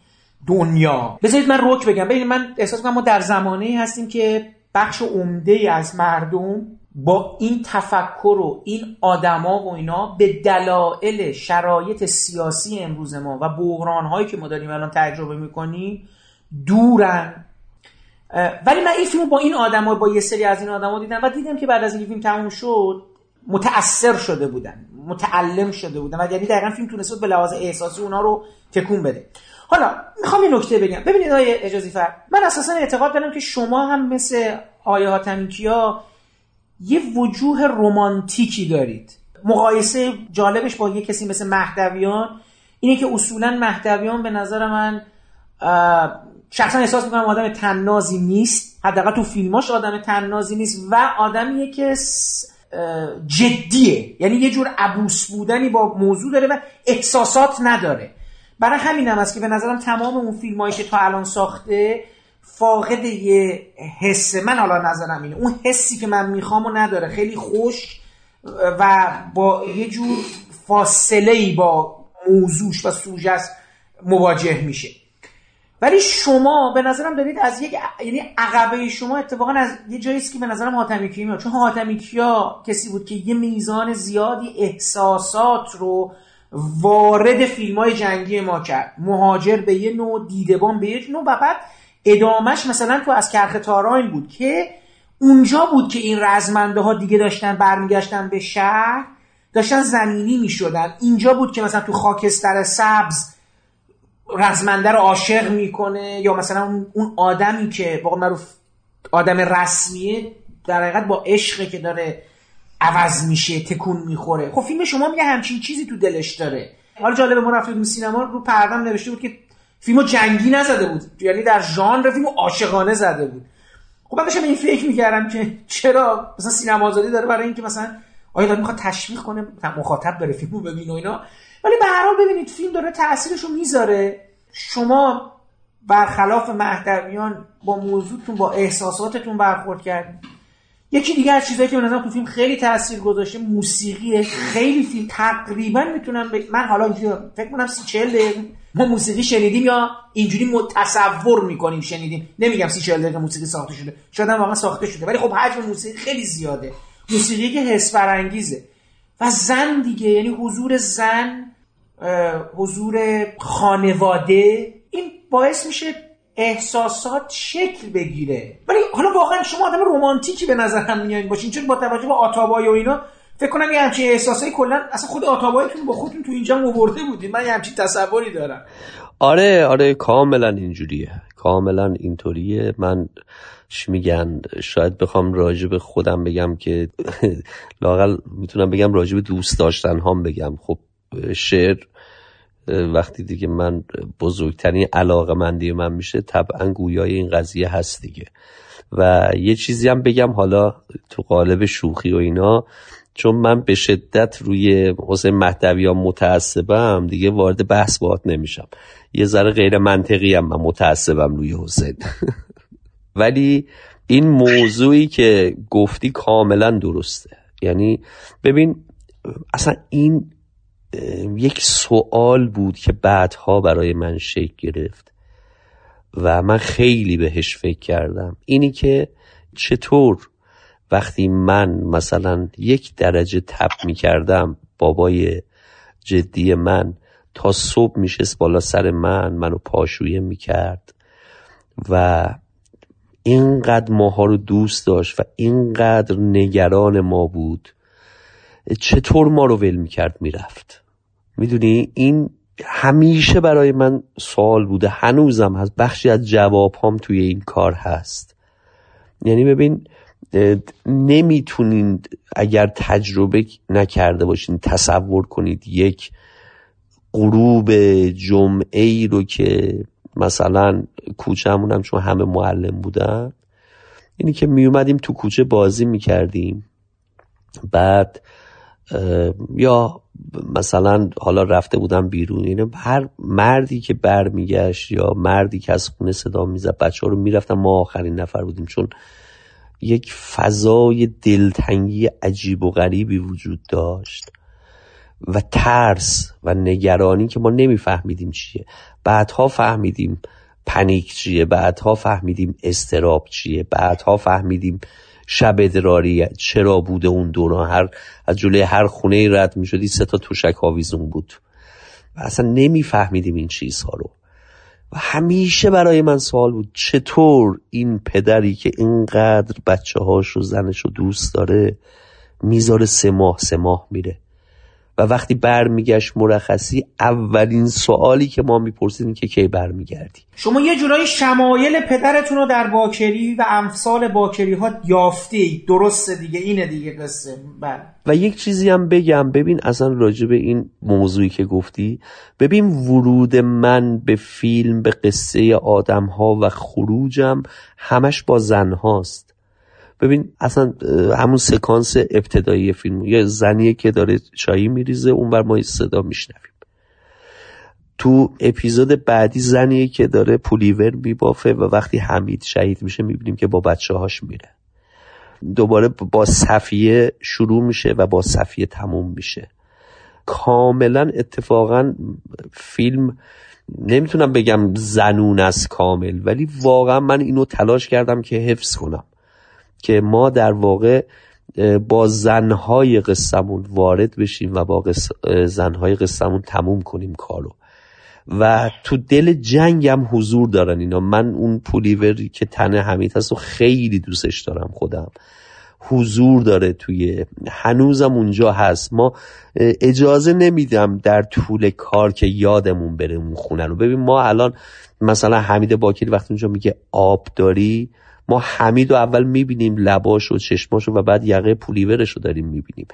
دنیا. بذارید من روک بگم. ببینید من احساس کنم ما در زمانه هستیم که بخش عمده از مردم با این تفکر و این آدما و اینا به دلایل شرایط سیاسی امروز ما و بحران هایی که ما داریم الان تجربه می‌کنیم دورن. ولی من این فیلم با این آدما با یه سری از این آدما دیدم و دیدم که بعد از این فیلم تموم شد متاثر شده بودن متعلم شده بودن و یعنی دقیقا فیلم تونست به لحاظ احساسی اونا رو تکون بده. حالا می‌خوام یه نکته بگم. ببینید آقای اجازی فر من اساسا اعتقاد دارم که شما هم مثل آیه هاتمیکیا یه وجوه رمانتیکی دارید. مقایسه جالبش با یه کسی مثل مهدویان اینه که اصولا مهدویان به نظر من شخصا احساس می‌کنم آدم تننازی نیست. حداقل تو فیلماش آدم تننازی نیست و آدمیه که جدیه. یعنی یه جور عبوس بودنی با موضوع داره و احساسات نداره. برای همین هم است که به نظرم تمام اون فیلم که تا الان ساخته فاقد یه حس. من حالا نظرم اینه. اون حسی که من می‌خوام و نداره. خیلی خوش و با یه جور فاصله ای با موضوعش و سوژس مواجه میشه. ولی شما به نظرم دارید از یک یعنی عقبه شما اتفاقا از یه جایی که به نظرم حاتمی کیا میاد چون حاتمی کیا کسی بود که یه میزان زیادی احساسات رو وارد فیلم های جنگی ما کرد. مهاجر به یه نوع دیدبان به یه نوع و بعد ادامش مثلا تو از کرخ تاراین بود که اونجا بود که این رزمنده ها دیگه داشتن برمیگشتن به شهر داشتن زمینی می‌شدن. اینجا بود که مثلا تو خاکستر سبز رزمنده رو عاشق می‌کنه یا مثلا اون آدمی که واقعا معروف آدم رسمیه در حقیقت با عشقی که داره عوض میشه تکون می‌خوره. خب فیلم شما میگه همچین چیزی تو دلش داره. حالا جالبه ما رفتیم سینما رو پردم نوشته بود که فیلمو جنگی نزده بود. یعنی در ژانر فیلمو عاشقانه زده بود. خب من داشتم این فکر می‌کردم که چرا مثلا سینما آزادی داره برای اینکه مثلا آیا داره می‌خواد تشویق کنه؟ مخاطب بره فیلمو ببینه و اینا. ولی به هر حال ببینید فیلم داره تاثیرشو می‌ذاره. شما برخلاف مهدویان با موضوعتون با احساساتتون برخورد کردید. یکی دیگه از چیزایی که به نظرم تو فیلم خیلی تاثیر گذاشته موسیقی خیلی فیلم. تقریبا می‌تونم ب... من حالا فکر کنم سی چهل دقیقه ما موسیقی شنیدیم یا اینجوری تصور می‌کنیم شنیدیم. نمیگم سی چهل دقیقه موسیقی ساخته شده. شاید واقعا ساخته شده. ولی خب حجم موسیقی خیلی زیاده. موسیقی که حس برانگیزه و زن دیگه یعنی حضور زن حضور خانواده این باعث میشه احساسات شکل بگیره. ولی حالا واقعا شما آدم رومانتیکی به نظر هم میایین باشین چون با توجه به آتابای و اینا فکر کنم یه همچین احساسایی کلا اصلا خود آتابایتون با خودتون تو اینجا مورده بودین. من یه همچین تصوری دارم. آره آره کاملا اینجوریه. کاملا اینطوریه. من چی میگن؟ شاید بخوام راجع به خودم بگم که لاقل می‌تونم بگم راجع به دوست داشتن هم بگم. خب شعر وقتی دیگه من بزرگترین علاقه مندی من میشه طبعا گویای این قضیه هست دیگه. و یه چیزی هم بگم حالا تو قالب شوخی و اینا چون من به شدت روی حسین مهدوی ها متعصبم دیگه وارد بحث باهات نمیشم. یه ذره غیر منطقی هم من متعصبم روی حسین ولی این موضوعی که گفتی کاملا درسته. یعنی ببین اصلا این یک سوال بود که بعدها برای من شکل گرفت و من خیلی بهش فکر کردم. اینی که چطور وقتی من مثلا یک درجه تپ می کردم بابای جدی من تا صبح میشست بالا سر من منو پاشویه می‌کرد و اینقدر ماها رو دوست داشت و اینقدر نگران ما بود. چطور ما رو ول می‌کرد می‌رفت. می‌دونی؟ این همیشه برای من سوال بوده. هنوزم هست. بخشی از جواب هم توی این کار هست. یعنی ببین نمی‌تونین اگر تجربه نکرده باشین تصور کنید یک غروب جمعه ای رو که مثلا کوچه هم چون همه معلم بودن اینی که می اومدیم تو کوچه بازی می‌کردیم. بعد یا مثلا حالا رفته بودم بیرون اینه هر مردی که برمیگشت یا مردی که از خونه صدا می‌زد بچه ها رو می‌رفتن ما آخرین نفر بودیم. چون یک فضای دلتنگی عجیب و غریبی وجود داشت و ترس و نگرانی که ما نمیفهمیدیم چیه. بعدها فهمیدیم پنیک چیه بعدها فهمیدیم استراب چیه بعدها فهمیدیم شب ادراری چرا بوده اون دوران هر از جلوی هر خونه رد می شدی سه تا توشک آویزون بود. و اصلا نمیفهمیدیم این چیزها رو. و همیشه برای من سوال بود چطور این پدری که اینقدر بچه هاش و زنش رو دوست داره می‌ذاره سه ماه سه ماه میره؟ و وقتی برمیگشت مرخصی اولین سوالی که ما میپرسیدیم که کی برمیگردی؟ شما یه جورایی شمایل پدرتون رو در باکری و امثال باکری ها یافتی. درسته دیگه اینه دیگه قصه. بله. و یک چیزی هم بگم. ببین اصلا راجع به این موضوعی که گفتی ببین ورود من به فیلم به قصه آدم ها و خروجم همش با زن هاست ببین اصلا همون سکانس ابتدایی فیلم یه زنیه که داره چایی میریزه اون بر ما صدا میشنویم. تو اپیزود بعدی زنیه که داره پولیور میبافه و وقتی حمید شهید میشه می‌بینیم که با بچه هاش میره. دوباره با صفیه شروع میشه و با صفیه تموم میشه. کاملا اتفاقا فیلم نمی‌تونم بگم زنون از کامل ولی واقعا من اینو تلاش کردم که حفظ کنم. که ما در واقع با زنهای قصمون وارد بشیم و با زنهای قصمون تموم کنیم کارو. و تو دل جنگ هم حضور دارن اینا. من اون پولیوری که تنه حمید هست و خیلی دوستش دارم خودم. حضور داره توی هنوزم اونجا هست. ما اجازه نمیدم در طول کار که یادمون بره اون خونه رو. ببین ما الان مثلا حمید باکری وقتی اونجا میگه آب داری ما حمید رو اول می‌بینیم لباش و چشماش و بعد یقه پولیورش رو داریم می‌بینیم.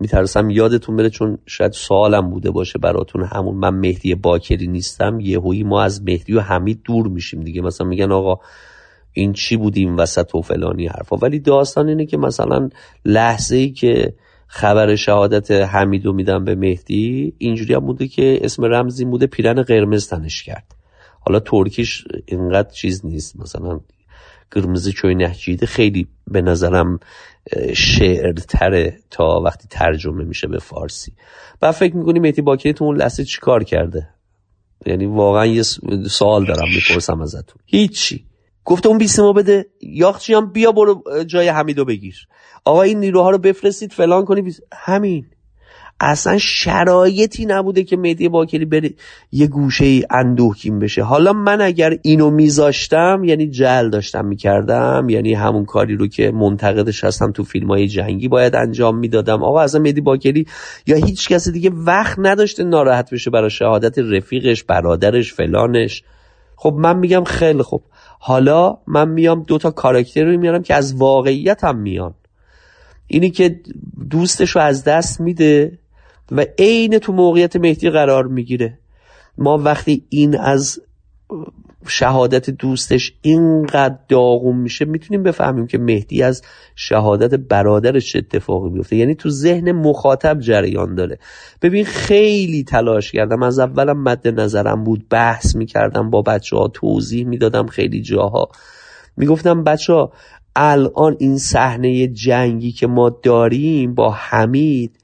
میترسم یادتون بره چون شاید سوالم بوده باشه براتون همون من مهدی باکری نیستم یهویی ما از مهدی و حمید دور میشیم دیگه. مثلا میگن آقا این چی بودیم وسط و فلانی حرفا. ولی داستان اینه که مثلا لحظه ای که خبر شهادت حمیدو میدم به مهدی اینجوری هم بوده که اسم رمزی بوده پیرن قرمز تنش کرد. حالا ترکیش اینقدر چیز نیست. مثلا قرمز چوی نهجیده خیلی به نظرم شعرتره تا وقتی ترجمه میشه به فارسی. و فکر می‌کنی مهدی باکری تو اون لحظه چی کار کرده؟ یعنی واقعا یه سوال دارم می‌پرسم ازتون. هیچی. گفته اون بیسیمو بده یاخچی هم بیا برو جای حمیدو بگیر. آقا این نیروها رو بفرستید فلان کنی همین. اصلا شرایطی نبوده که مهدی باکری بره یه گوشه ای اندوهگین بشه. حالا من اگر اینو میذاشتم یعنی جل داشتم می‌کردم یعنی همون کاری رو که منتقدش هستم تو فیلم های جنگی باید انجام می‌دادم. آقا اصلا مهدی باکری یا هیچ کسی دیگه وقت نداشته ناراحت بشه برای شهادت رفیقش برادرش فلانش. خب من میگم خیلی خوب. حالا من میام دوتا کاراکتر رو میارم که از واقعیت هم میان. اینی که دوستش رو از دست میده و عین تو موقعیت مهدی قرار می‌گیره. ما وقتی این از شهادت دوستش اینقدر داغون میشه می‌تونیم بفهمیم که مهدی از شهادت برادرش چه اتفاقی میفته یعنی تو ذهن مخاطب جریان داره. ببین خیلی تلاش کردم. از اولم مد نظرم بود. بحث می‌کردم با بچه ها توضیح می‌دادم خیلی جاها. می‌گفتم بچه ها الان این صحنه جنگی که ما داریم با حمید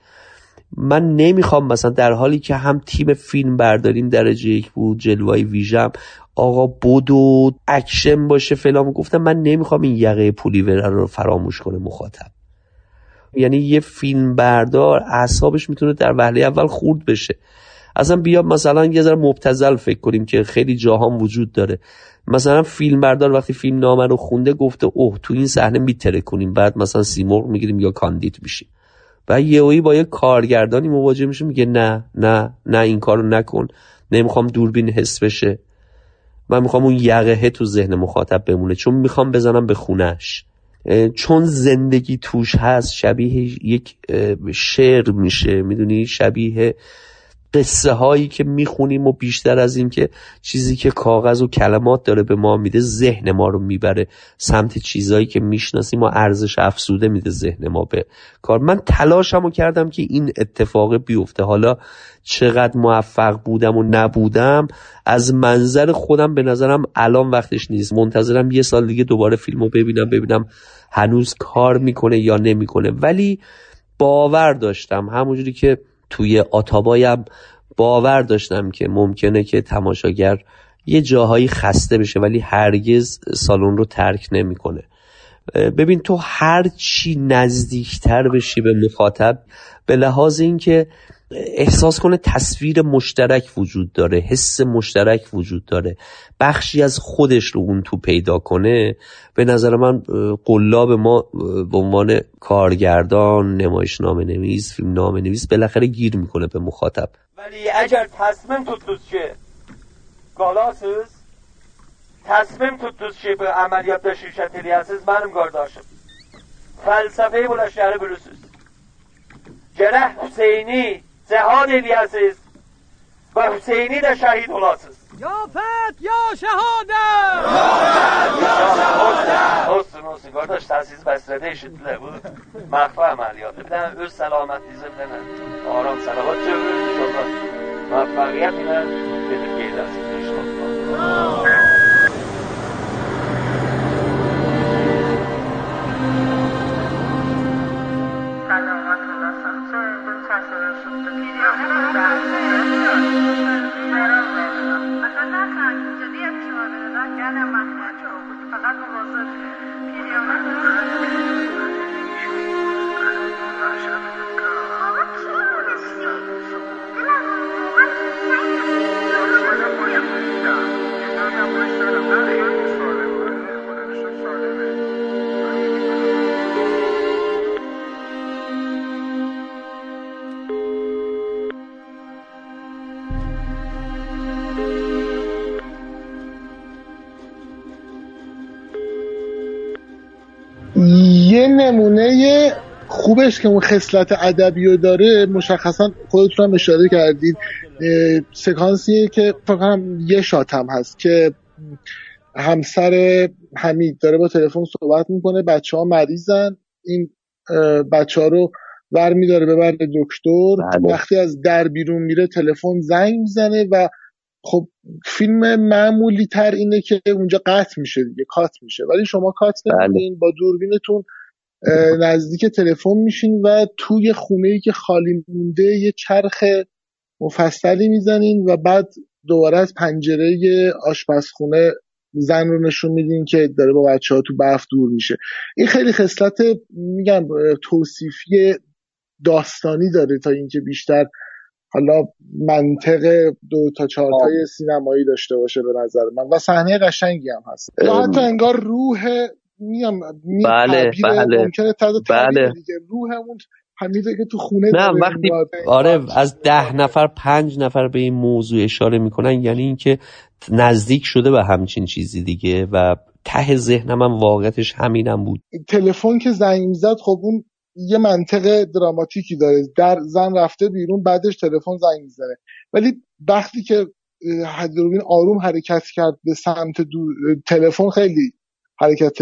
من نمی‌خوام مثلا در حالی که هم تیم فیلم برداریم درجه یک بود جلوه‌های ویژه‌م آقا بدو اکشن باشه فلان گفتم من نمی‌خوام این یقه پولیور رو فراموش کنه مخاطب. یعنی یه فیلم بردار اعصابش می‌تونه در وهله اول خورد بشه. اصلا بیا مثلا یه ذره مبتزل فکر کنیم که خیلی جاهام وجود داره. مثلا فیلم بردار وقتی فیلم نامه رو خونده گفته اوه تو این صحنه میتره کنیم بعد مثلا سیمرغ می‌گیریم یا کاندید میشیم. و یهویی با یه کارگردانی مواجه میشه میگه نه نه نه این کارو نکن. نمی‌خوام دوربین حس بشه. من می‌خوام اون یقهه تو ذهن مخاطب بمونه چون می‌خوام بزنم به خونش. چون زندگی توش هست شبیه یک شعر میشه. می‌دونی؟ شبیه قصه هایی که می‌خونیم و بیشتر از این که چیزی که کاغذ و کلمات داره به ما میده ذهن ما رو می‌بره سمت چیزهایی که می‌شناسیم و ارزش افسوده میده ذهن ما به کار. من تلاشمو کردم که این اتفاق بیفته. حالا چقدر موفق بودم و نبودم از منظر خودم به نظرم الان وقتش نیست. منتظرم یه سال دیگه دوباره فیلمو ببینم ببینم هنوز کار می‌کنه یا نمی‌کنه. ولی باور داشتم همونجوری که توی آتابایم باور داشتم که ممکنه که تماشاگر یه جاهایی خسته بشه ولی هرگز سالن رو ترک نمی‌کنه. ببین تو هر چی نزدیکتر بشی به مخاطب به لحاظ اینکه احساس کنه تصویر مشترک وجود داره حس مشترک وجود داره. بخشی از خودش رو اون تو پیدا کنه به نظر من قلاب ما به عنوان کارگردان نمایش نام نویس فیلم نام نویس بالاخره گیر می‌کنه به مخاطب. ولی اگر تصمیم tuttunuz که galasız, تصمیم tuttunuz که به عملیات şirket eləyəsiniz, benim kardeşim. Felsefeyi bula şəhəri bilirsiniz. Gərək Hüseyni جهاد الیاسیز و حسینی در شهید olasız. یا فت یا شهادت یا شهادت olsun olsun kardeş siz besrede eşittiler bu mahfa ameliyatı bir de öz selametinize bir tane aram salavat çevirin inşallah muvaffakiyet ile gidip gelirsiniz inşallah نمونه خوبش که اون خصلت ادبی رو داره مشخصا خودتون هم اشاره کردید سکانسیه که فقط یه شات هم هست که همسر حمید داره با تلفن صحبت می‌کنه بچه ها مریضن این بچه ها رو ور میداره ببره دکتر بله. وقتی از در بیرون میره تلفن زنگ می‌زنه و خب فیلم معمولی تر اینه که اونجا قطع میشه دیگه کات میشه ولی شما کات بله. نمیدین با دوربینتون نزدیک تلفن میشین و توی خونه ای که خالی مونده یه چرخ مفصلی می‌زنین و بعد دوباره از پنجره آشپزخونه زن رو نشون میدین که داره با بچه ها تو برف دور میشه. این خیلی خصلت میگم توصیفی داستانی داره تا اینکه بیشتر حالا منطق دو تا چهارتای سینمایی داشته باشه به نظر من. و صحنه قشنگی هم هست. یا حتی انگار روح میگم بله بله ممکنه بله. دیگه روحمون حمیده که تو خونه نه وقتی. آره از ده نفر پنج نفر به این موضوع اشاره می‌کنن یعنی اینکه نزدیک شده به همچین چیزی دیگه و ته ذهنم هم واقعتش همینم بود تلفن که زنگ می‌زد خب اون یه منطق دراماتیکی داره در زن رفته بیرون بعدش تلفن زنگ می‌زنه ولی وقتی که دوربین آروم حرکت کرد به سمت تلفن خیلی حرکت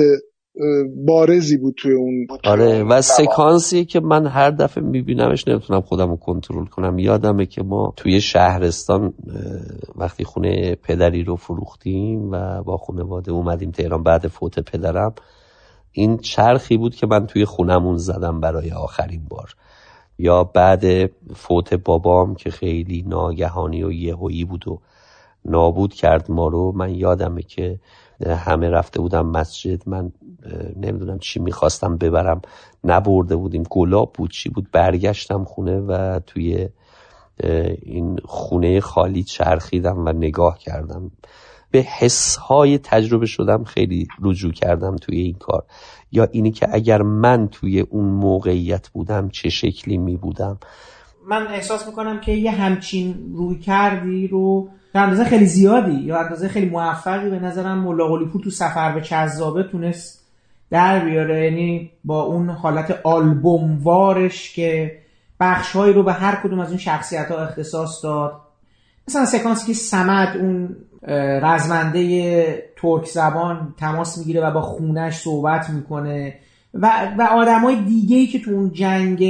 بارزی بود توی اون آره و سکانسی که من هر دفعه میبینمش نمی‌تونم خودم رو کنترل کنم. یادمه که ما توی شهرستان وقتی خونه پدری رو فروختیم و با خانواده اومدیم تهران بعد فوت پدرم این چرخی بود که من توی خونمون زدم برای آخرین بار. یا بعد فوت بابام که خیلی ناگهانی و یهویی بود و نابود کرد ما رو من یادمه که همه رفته بودم مسجد. من نمی‌دونم چی می‌خواستم ببرم. نبرده بودیم. گلاب بود چی بود. برگشتم خونه و توی این خونه خالی چرخیدم و نگاه کردم. به حسهای تجربه شدم خیلی رجوع کردم توی این کار. یا اینی که اگر من توی اون موقعیت بودم چه شکلی می بودم من احساس می‌کنم که یه همچین روی کردی رو در اندازه خیلی زیادی یا اندازه خیلی موفقی به نظرم قلیپور تو سفر به کذابه تونست در بیاره. یعنی با اون حالت آلبوموارش که بخشهایی رو به هر کدوم از اون شخصیت ها اختصاص داد. مثلا سکانسی که سمد اون رزمنده ترک زبان تماس می‌گیره و با خونش صحبت می‌کنه و, و آدم های دیگه ای که تو اون جنگ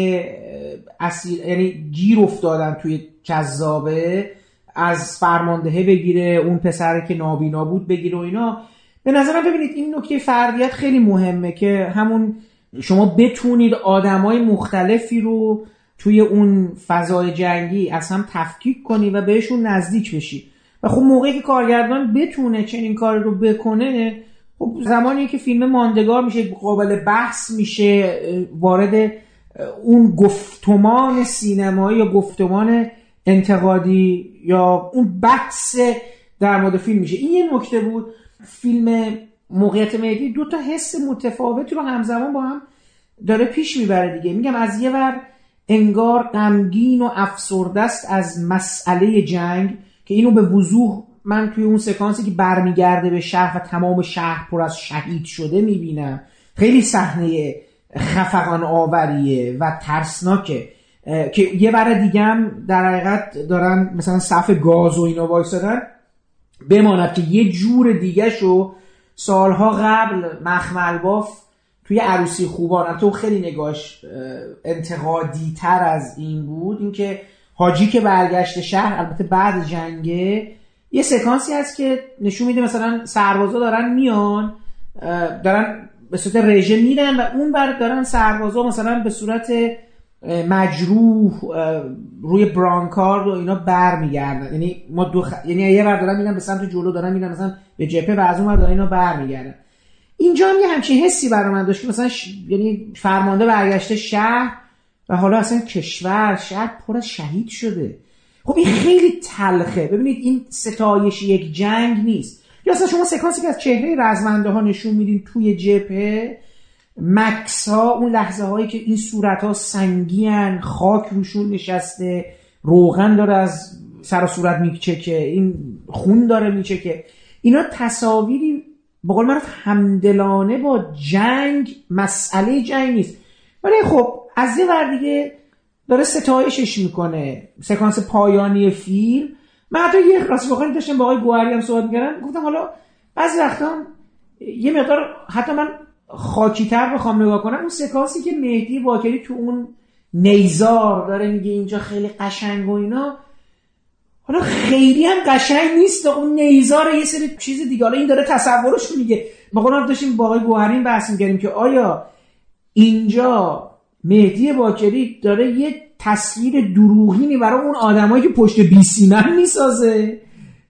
اسیر یعنی گیر افتادن توی کذابه از فرماندهه بگیره اون پسر که نابینا بود بگیره و اینا. به نظرم ببینید این نکته فردیت خیلی مهمه که همون شما بتونید آدمای مختلفی رو توی اون فضای جنگی از هم تفکیک کنی و بهشون نزدیک بشی. و خب موقعی که کارگردان بتونه چنین کار رو بکنه خب زمانی که فیلم ماندگار میشه قابل بحث میشه وارد اون گفتمان سینمایی یا گفتمان انتقادی یا اون بحث در مورد فیلم میشه. این یه نکته بود. فیلم موقعیت مهدی دو تا حس متفاوتی رو همزمان با هم داره پیش می‌بره دیگه. میگم از یه ور انگار غمگین و افسرده است از مسئله جنگ که اینو به وضوح من توی اون سکانسی که برمیگرده به شهر و تمام شهر پر از شهید شده می‌بینم. خیلی صحنه خفقان آوریه و ترسناکه. که یه بر دیگه هم در حقیقت دارن مثلا صف گاز و اینا وایسادن. بماند که یه جور دیگه شو سالها قبل مخمل باف توی عروسی خوبان تو خیلی نگاش انتقادی تر از این بود. اینکه حاجی که برگشت شهر البته بعد جنگه یه سکانسی هست که نشون میده مثلا سربازا دارن میان دارن به صورت رژه میرن و اون بر دارن سربازا مثلا به صورت مجروح روی برانکارد و اینا برمیگردن. یعنی ما دو خ... یعنی یه بر دارن میرن به سمت جلو دارن میرن مثلا به جبهه و از اون دارن اینا برمیگردن. اینجا هم یه همچین حسی برای من داشت مثلا ش... یعنی فرمانده برگشته شهر و حالا اصلا کشور شهر پر از شهید شده. خب این خیلی تلخه. ببینید این ستایش یک جنگ نیست. یا اصلا شما سکانسی که از چهره رزمنده ها نشون میدین توی جبهه مکس ها اون لحظه هایی که این صورت ها سنگین خاک روشون نشسته روغن داره از سر و صورت میچکه این خون داره میچکه. اینا تصاویری به قول معروف همدلانه با جنگ مسئله جنگ نیست. ولی خب از یه ور دیگه داره ستایشش می‌کنه سکانس پایانی فیلم. من حتی یه راست بخوری داشتم با آقای گوهری هم صحبت می‌کردم. گفتم حالا بعضی وقتا یه مقدار حتی من خاکیتر بخوام نگاه کنم اون سکانسی که مهدی واکری تو اون نیزار داره میگه اینجا خیلی قشنگ و اینا حالا خیلی هم قشنگ نیست اون نیزار یه سری چیز دیگه. حالا این داره تصورش میگه. ما قرار داشتیم با آقای گوهرین بحث می‌کردیم که آیا اینجا مهدی باکری داره یه تصویر دروغینی برای اون آدمایی که پشت بیسیمن می‌سازه؟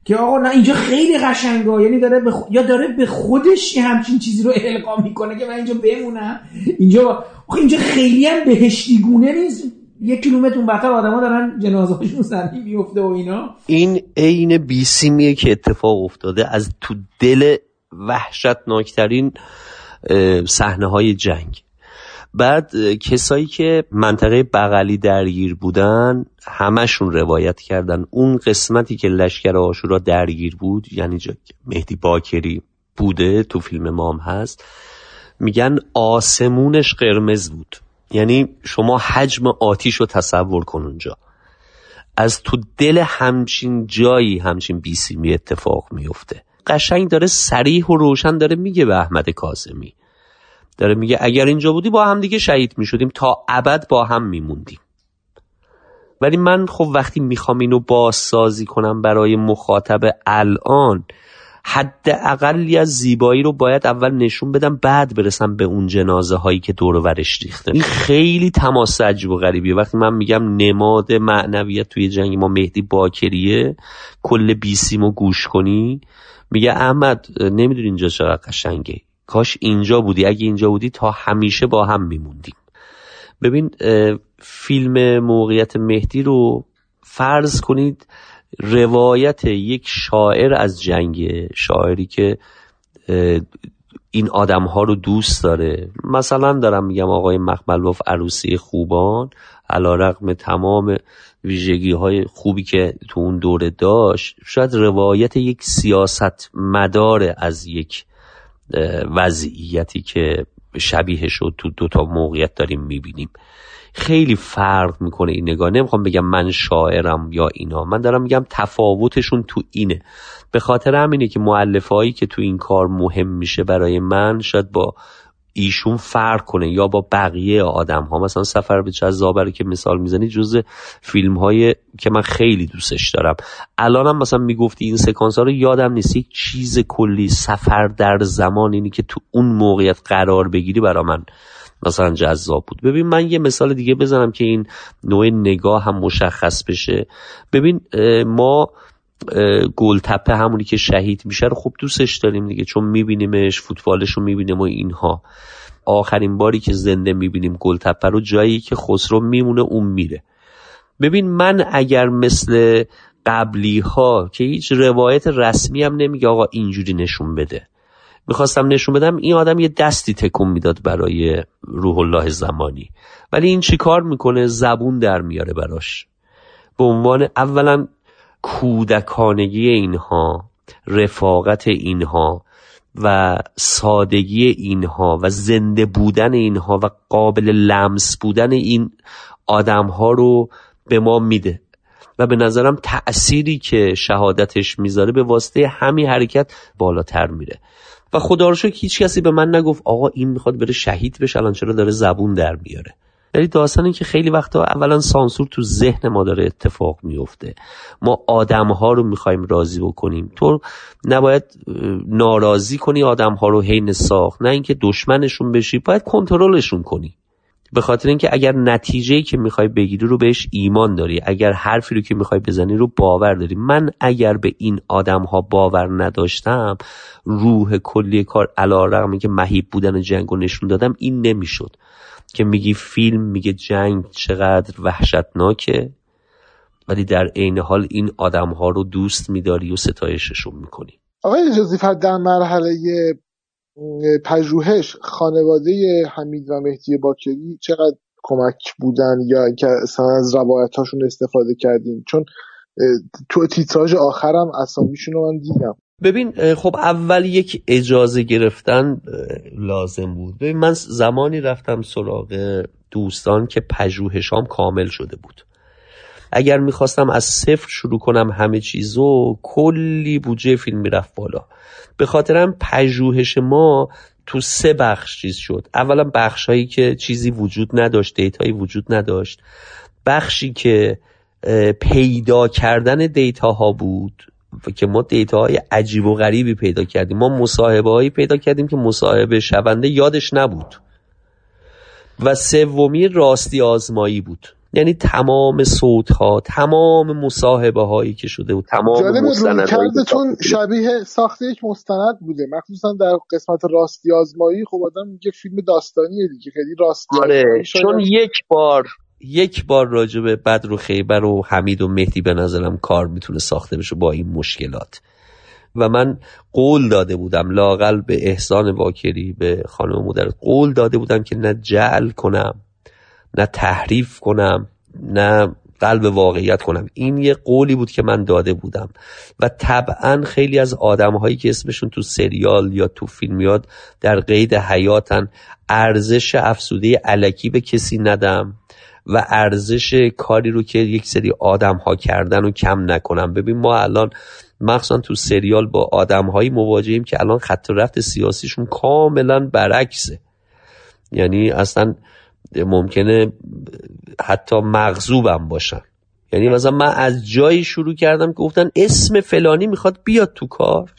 که آقا نه اینجا خیلی قشنگه. یعنی داره به یا داره به خودش همچین چیزی رو القا می‌کنه که من اینجا بمونم. اینجا اینجا خیلی هم بهشتی گونه نیست. یک کیلومتر اون برتر آدما دارن جنازه‌هاشون زمین میفته و اینا. این عین بیسیمیه که اتفاق افتاده از تو دل وحشتناکترین صحنه های جنگ. بعد کسایی که منطقه بغلی درگیر بودن همشون روایت کردن. اون قسمتی که لشکر آشورا درگیر بود یعنی مهدی باکری بوده تو فیلم مام هست میگن آسمونش قرمز بود. یعنی شما حجم آتیش رو تصور کن اونجا. از تو دل همچین جایی همچین بیسیمی اتفاق میفته. قشنگ داره سریح و روشن داره میگه به احمد کازمی داره میگه اگر اینجا بودی با هم دیگه شهید می‌شدیم تا ابد با هم میموندیم. ولی من خب وقتی می‌خوام اینو بازسازی کنم برای مخاطب الان حد اقلی از زیبایی رو باید اول نشون بدم بعد برسم به اون جنازه هایی که دور ورش ریخته. این خیلی تماس عجیب و غریبیه. وقتی من میگم نماد معنویت توی جنگ ما مهدی باکریه کل بیسیمو گوش کنی میگه احمد نمی‌دونی اینجا چقدر قشنگه. کاش اینجا بودی. اگه اینجا بودی تا همیشه با هم میموندیم. ببین فیلم موقعیت مهدی رو فرض کنید روایت یک شاعر از جنگ شاعری که این آدم ها رو دوست داره. مثلا دارم میگم آقای مخملوف عروسی خوبان علا رقم تمام ویژگی های خوبی که تو اون دوره داشت شاید روایت یک سیاست مدار از یک وضعیتی که شبیهش رو تو دوتا موقعیت داریم می‌بینیم. خیلی فرق می‌کنه این نگاه. نمی‌خوام بگم من شاعرم یا اینا. من دارم میگم تفاوتشون تو اینه. به خاطر همینه که معلفه که تو این کار مهم میشه برای من شاید با ایشون فرق کنه یا با بقیه آدم ها مثلا سفر به جذابه که مثال می‌زنی جز فیلم های که من خیلی دوستش دارم. الانم مثلا می‌گفتی این سکانس ها رو یادم نیست. یک چیز کلی سفر در زمان اینی که تو اون موقعیت قرار بگیری برا من. مثلا جذاب بود. ببین من یه مثال دیگه بزنم که این نوع نگاه هم مشخص بشه. ببین ما گلتپه همونی که شهید میشه رو خوب دوستش داریم دیگه چون میبینیمش فوتبالش رو می‌بینیم و اینها. آخرین باری که زنده می‌بینیم گلتپه رو جایی که خسرو میمونه اون میره. ببین من اگر مثل قبلی ها که هیچ روایت رسمی هم نمیگه آقا اینجوری نشون بده. می‌خواستم نشون بدم این آدم یه دستی تکون می‌داد برای روح الله زمانی. ولی این چیکار می‌کنه؟ زبون در میاره براش. به عنوان اولا کودکانگی اینها رفاقت اینها و سادگی اینها و زنده بودن اینها و قابل لمس بودن این آدم ها رو به ما میده. و به نظرم تأثیری که شهادتش می‌ذاره به واسطه همین حرکت بالاتر میره. و خدا رو هیچ کسی به من نگفت آقا این می‌خواد بره شهید بشه الان چرا داره زبون در میاره؟ یعنی داستان که خیلی وقتا اولا سانسور تو ذهن ما داره اتفاق میفته. ما آدم ها رو می‌خوایم راضی بکنیم. تو نباید ناراضی کنی آدم ها رو حین ساخت. نه اینکه دشمنشون بشی باید کنترلشون کنی. به خاطر اینکه اگر نتیجه که می‌خوای بگیری رو بهش ایمان داری اگر حرفی رو که می‌خوای بزنی رو باور داری. من اگر به این آدم ها باور نداشتم روح کلی کار علا رقمی که مهیب بودن جنگ رو نشون دادم این نمی‌شد. که میگی فیلم میگه جنگ چقدر وحشتناکه ولی در عین حال این آدم ها رو دوست میداری و ستایششون می‌کنی. آقای اجازی در مرحله پژوهش خانواده حمید و مهدی باکری چقدر کمک بودن یا اینکه اصلا از روایتاشون استفاده کردیم چون تو تیتراژ آخرم اسامیشون رو من دیدم. ببین خب اول یک اجازه گرفتن لازم بود. ببین من زمانی رفتم سراغ دوستان که پژوهشام کامل شده بود. اگر می‌خواستم از صفر شروع کنم همه چیزو کلی بودجه فیلم می‌رفت بالا. به خاطرم پژوهش ما تو سه بخش چیز شد. اولا بخش هایی که چیزی وجود نداشت دیتایی وجود نداشت. بخشی که پیدا کردن دیتا ها بود که ما دیتا های عجیب و غریبی پیدا کردیم. ما مصاحبه هایی پیدا کردیم که مصاحبه شونده یادش نبود. و سومی راستی آزمایی بود. یعنی تمام صوت ها تمام مصاحبه هایی که شده بود تمام مستنداتون شبیه ساخت یک مستند بوده. مخصوصا در قسمت راستی آزمایی خب آدم میگه فیلم داستانیه دیگه خیلی راستی آره چون یک بار یک بار راجع به بدر و خیبر و حمید و مهدی به نظرم کار می‌تونه ساخته بشه با این مشکلات. و من قول داده بودم لاقل به احسان واکری به خانم مدر قول داده بودم که نه جعل کنم. نه تحریف کنم نه قلب واقعیت کنم. این یه قولی بود که من داده بودم. و طبعا خیلی از آدم هایی که اسمشون تو سریال یا تو فیلم میاد در قید حیاتن. ارزش افسوده علکی به کسی ندم و ارزش کاری رو که یک سری آدم ها کردن و کم نکنم. ببین ما الان مخصوصا تو سریال با آدم هایی مواجهیم که الان خط رفت سیاسیشون کاملا برعکسه. یعنی اصلا ممکنه حتی مغزوبم باشن. یعنی مثلا من از جایی شروع کردم که گفتن اسم فلانی می‌خواد بیاد تو کار.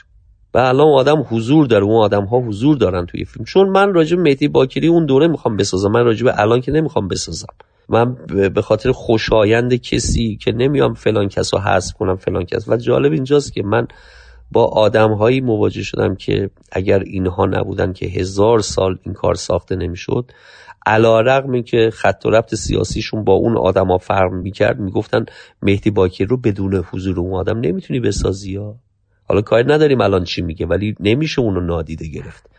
و الان آدم حضور داره اون آدم ها حضور دارن توی فیلم. چون من راجب مهدی باکری اون دوره می‌خوام بسازم من راجب الان که نمی‌خوام بسازم. من به خاطر خوشایند کسی که نمیام فلان کس رو حذف کنم فلان کس. و جالب اینجاست که من با آدم هایی مواجه شدم که اگر اینها نبودن که هزار سال این کار ساخته نمی‌شد علا رقمی که خط و ربط سیاسیشون با اون آدما فرق می‌کرد می‌گفتن مهدی باکر رو بدون حضور اون آدم نمی‌تونی بسازی ها حالا کار نداریم الان چی میگه ولی نمیشه اونو نادیده گرفت.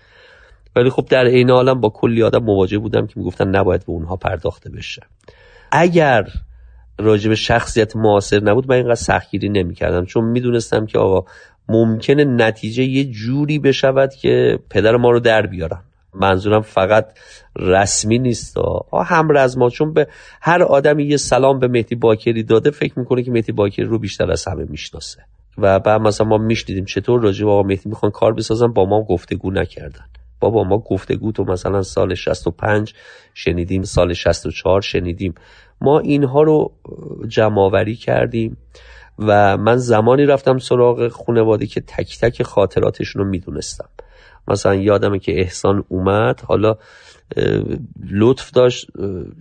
ولی خب در عین عالم با کلی آدم مواجه بودم که می‌گفتن نباید به اونها پرداخته بشه. اگر راجب شخصیت معاصر نبود من اینقدر سختگیری نمی‌کردم چون می‌دونستم که آقا ممکنه نتیجه یه جوری بشود که پدر ما رو در بیارن. منظورم فقط رسمی نیست. هم رزما چون به هر آدمی یه سلام به مهدی باکری داده فکر می‌کنه که مهدی باکری رو بیشتر از همه می‌شناسه. و بعد مثلا ما میشنیدیم چطور راجع به آقا مهدی می‌خوان کار بسازن با ما گفتگو نکردن. بابا ما گفتگو تو مثلا سال 65 شنیدیم سال 64 شنیدیم. ما اینها رو جمع کردیم و من زمانی رفتم سراغ خانواده که تک تک خاطراتشون رو می‌دونستم. مثلا یادمه که احسان اومد حالا لطف داشت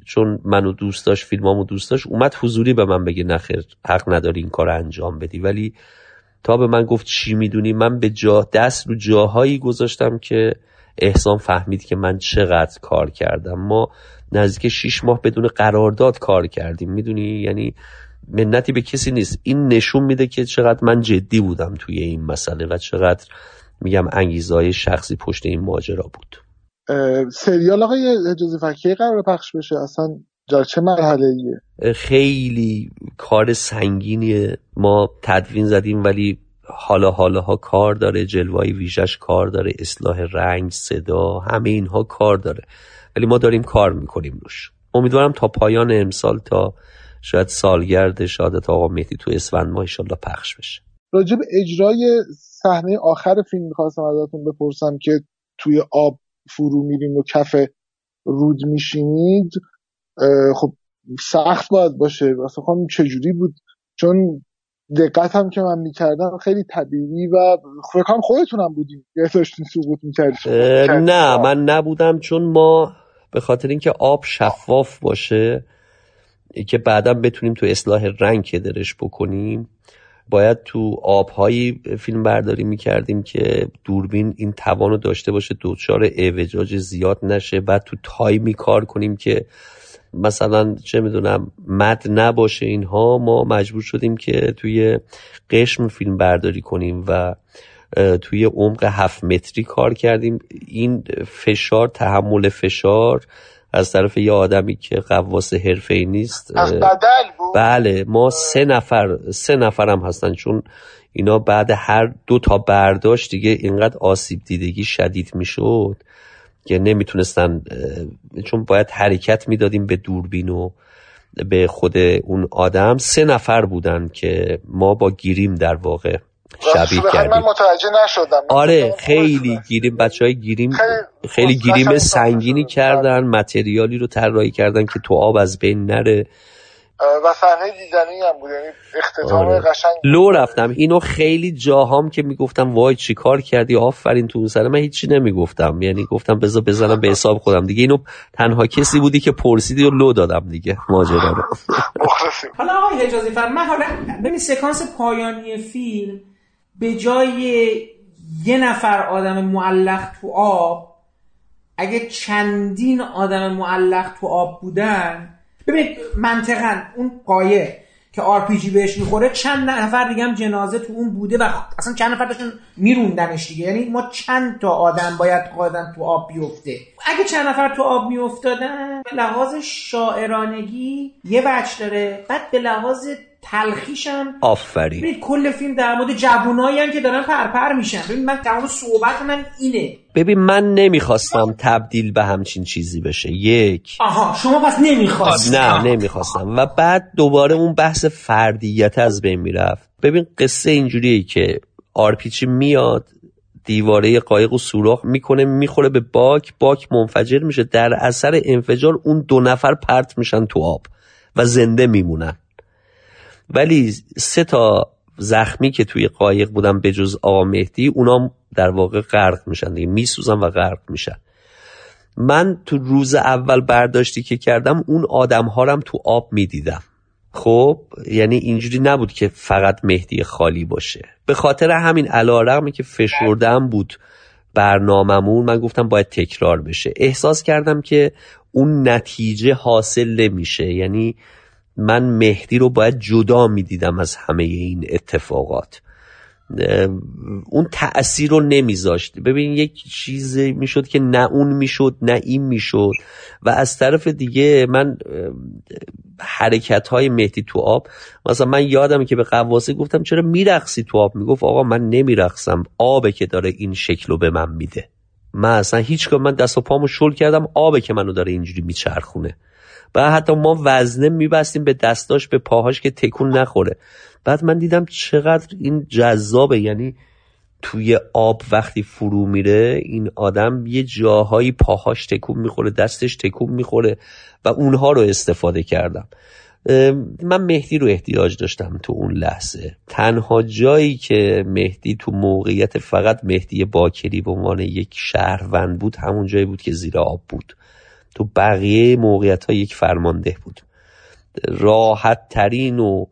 چون منو دوست داشت فیلمامو دوست داشت اومد حضوری به من بگه نخیر حق نداری این کار انجام بدی. ولی تا به من گفت چی می‌دونی من به جا دست رو جاهایی گذاشتم که احسان فهمید که من چقدر کار کردم. ما نزدیک شیش ماه بدون قرارداد کار کردیم. می‌دونی؟ یعنی منتی به کسی نیست. این نشون میده که چقدر من جدی بودم توی این مسئله و چقدر میگم انگیزهای شخصی پشت این ماجرا بود. سریال آقای اجازه فکیه قرار پخش بشه؟ اصلا در چه مرحله ایه خیلی کار سنگینیه ما تدوین زدیم ولی حالا حالا ها کار داره. جلوای ویژش کار داره. اصلاح رنگ صدا همه اینها کار داره. ولی ما داریم کار می‌کنیم روش. امیدوارم تا پایان امسال تا شاید سالگرد شهادت آقا مهدی تو اسفند ما ایشالله پخش بشه. راجب اجرای صحنه آخر فیلم می‌خواستم ازتون بپرسم که توی آب فرو میرین و کف رود میشینید خب سخت باید باشه. واسه خانم چجوری بود؟ چون دقت هم که من می‌کردم خیلی طبیعی و فکرم خودتونم بودیم یا داشتین سقوط می‌کردید نه من نبودم چون ما به خاطر اینکه آب شفاف باشه که بعدا بتونیم تو اصلاح رنگ درش بکنیم باید تو آبهایی فیلم برداری می‌کردیم که دوربین این توان رو داشته باشه دوچار اوجاج زیاد نشه بعد تو تایمی کار کنیم که مثلا چه می‌دونم مد نباشه اینها ما مجبور شدیم که توی قشم فیلم برداری کنیم و توی عمق هفت متری کار کردیم. این فشار تحمل فشار از طرف یه آدمی که قواس حرفه ای نیست بله ما سه نفر سه نفر هم هستن چون اینا بعد هر دو تا برداشت دیگه اینقدر آسیب دیدگی شدید می‌شد که نمی‌تونستن چون باید حرکت می‌دادیم به دوربین و به خود اون آدم. سه نفر بودن که ما با گیریم در واقع. شبیه کردیم من متوجه نشدم. آره خیلی گیریم. بچه های گیریم خیلی گیریم سنگینی کردن متریالی رو طراحی کردن که تو آب از بین نره. و صحنه دیدنی هم بود یعنی اختتام آره. قشنگ لو رفتم. اینو خیلی جاهام که می‌گفتم وای چی کار کردی؟ آفرین تو اون سره من هیچی نمی‌گفتم. یعنی گفتم بذار بزنم به حساب خودم. دیگه اینو تنها کسی بودی که پرسیدی و لو دادم دیگه. ماجرا. رو حالا آقای حجازی فرم من حالا ببین سکانس پایانی فیلم به جای یه نفر آدم معلق تو آب اگه چندین آدم معلق تو آب بودن ببین منطقا اون قایق که آر پی جی بهش می‌خوره چند نفر دیگه هم جنازه تو اون بوده و اصلا چند نفر داشتن میروندنش دیگه. یعنی ما چند تا آدم باید آدم تو آب بیفته؟ اگه چند نفر تو آب میافتادن به لحاظ شاعرانگی یه وجه داره بعد به لحاظ تلخیش هم آفرین. ببین کل فیلم در مورد جوونایی که دارن پرپر میشن. ببین من تمام صحبت من اینه. ببین من نمی‌خواستم تبدیل به همچین چیزی بشه. یک. آها شما پس نمی‌خواست. نه نمی‌خواستم. و بعد دوباره اون بحث فردیت از بین می‌رفت. ببین قصه اینجوریه که آرپیچی میاد دیواره قایق و سوراخ می‌کنه می‌خوره به باک باک منفجر میشه در اثر انفجار اون دو نفر پرت میشن تو آب و زنده میمونن. ولی سه تا زخمی که توی قایق بودن به جز آقا مهدی اونا در واقع غرق میشن دیگه میسوزن و غرق میشن. من تو روز اول برداشتی که کردم اون آدم هارم تو آب می‌دیدم. خب یعنی اینجوری نبود که فقط مهدی خالی باشه. به خاطر همین علا که فشردم بود برناممون من گفتم باید تکرار بشه. احساس کردم که اون نتیجه حاصل نمیشه. یعنی من مهدی رو باید جدا می‌دیدم از همه این اتفاقات. اون تأثیر رو نمیذاشت. ببین یک چیزی می‌شد که نه اون می‌شد نه این می‌شد. و از طرف دیگه من حرکت های مهدی تو آب مثلا من یادم که به قواسه گفتم چرا میرقصی تو آب؟ می‌گفت آقا من نمیرقصم. آبه که داره این شکل رو به من میده. من اصلا هیچ من دست و پامو شل کردم آبه که منو داره اینجوری میچرخونه. و حتی ما وزنه میبستیم به دستاش به پاهاش که تکون نخوره. بعد من دیدم چقدر این جذابه. یعنی توی آب وقتی فرو میره این آدم یه جاهایی پاهاش تکون می‌خوره دستش تکون می‌خوره و اونها رو استفاده کردم. من مهدی رو احتیاج داشتم تو اون لحظه. تنها جایی که مهدی تو موقعیت فقط مهدی باکری به عنوان یک شهروند بود همون جایی بود که زیر آب بود. تو بقیه موقعیت ها یک فرمانده بود. راحت ترین و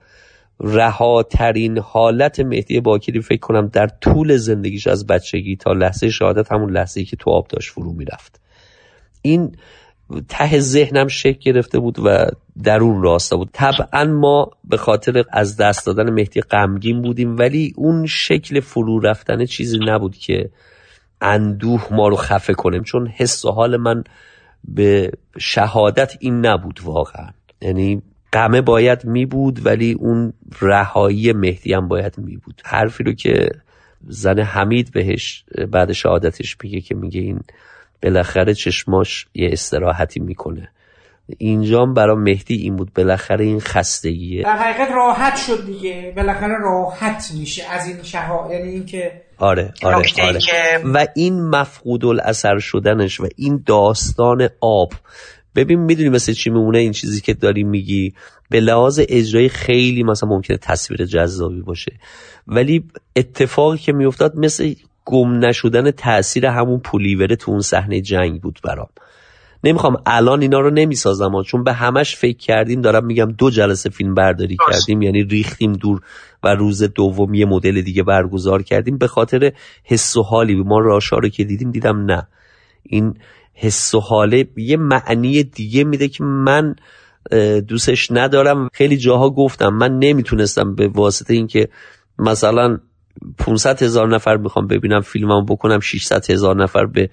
رهاترین حالت مهدی باکری فکر کنم در طول زندگیش از بچگی تا لحظه شهادت همون لحظه که تو آب داشت فرو می‌رفت. این ته ذهنم شکل گرفته بود و درون راسته بود. طبعا ما به خاطر از دست دادن مهدی غمگین بودیم ولی اون شکل فرو رفتن چیزی نبود که اندوه ما رو خفه کنیم. چون حس و حال من به شهادت این نبود واقعا. یعنی قمه باید می بود ولی اون رهایی مهدی هم باید می بود. حرفی رو که زن حمید بهش بعد شهادتش میگه که میگه این بالاخره چشماش یه استراحتی می‌کنه. اینجام برای مهدی این بود بالاخره این خستگیه. در حقیقت راحت شد دیگه. بالاخره راحت میشه از این شها. یعنی اینکه آره آره آره. و این مفقود الاثر شدنش و این داستان آب. ببین می‌دونی مثل چی میمونه این چیزی که داری میگی؟ به لحاظ اجرایی خیلی مثلا ممکنه تصویر جذابی باشه. ولی اتفاقی که میافتاد مثل گم نشدن تاثیر همون پولیوره تو اون صحنه جنگ بود برام. نمی‌خوام الان اینا رو نمی‌سازم چون به همش فکر کردیم دارم میگم دو جلسه فیلم برداری کردیم یعنی ریختیم دور و روز دوم یه مدل دیگه برگزار کردیم. به خاطر حس و حالی ما راشا رو که دیدیم دیدم نه. این حس و حاله یه معنی دیگه میده که من دوستش ندارم. خیلی جاها گفتم من نمی‌تونستم به واسطه اینکه مثلا 500 هزار نفر می‌خوام ببینم فیلمم بکنم 600 هزار نفر به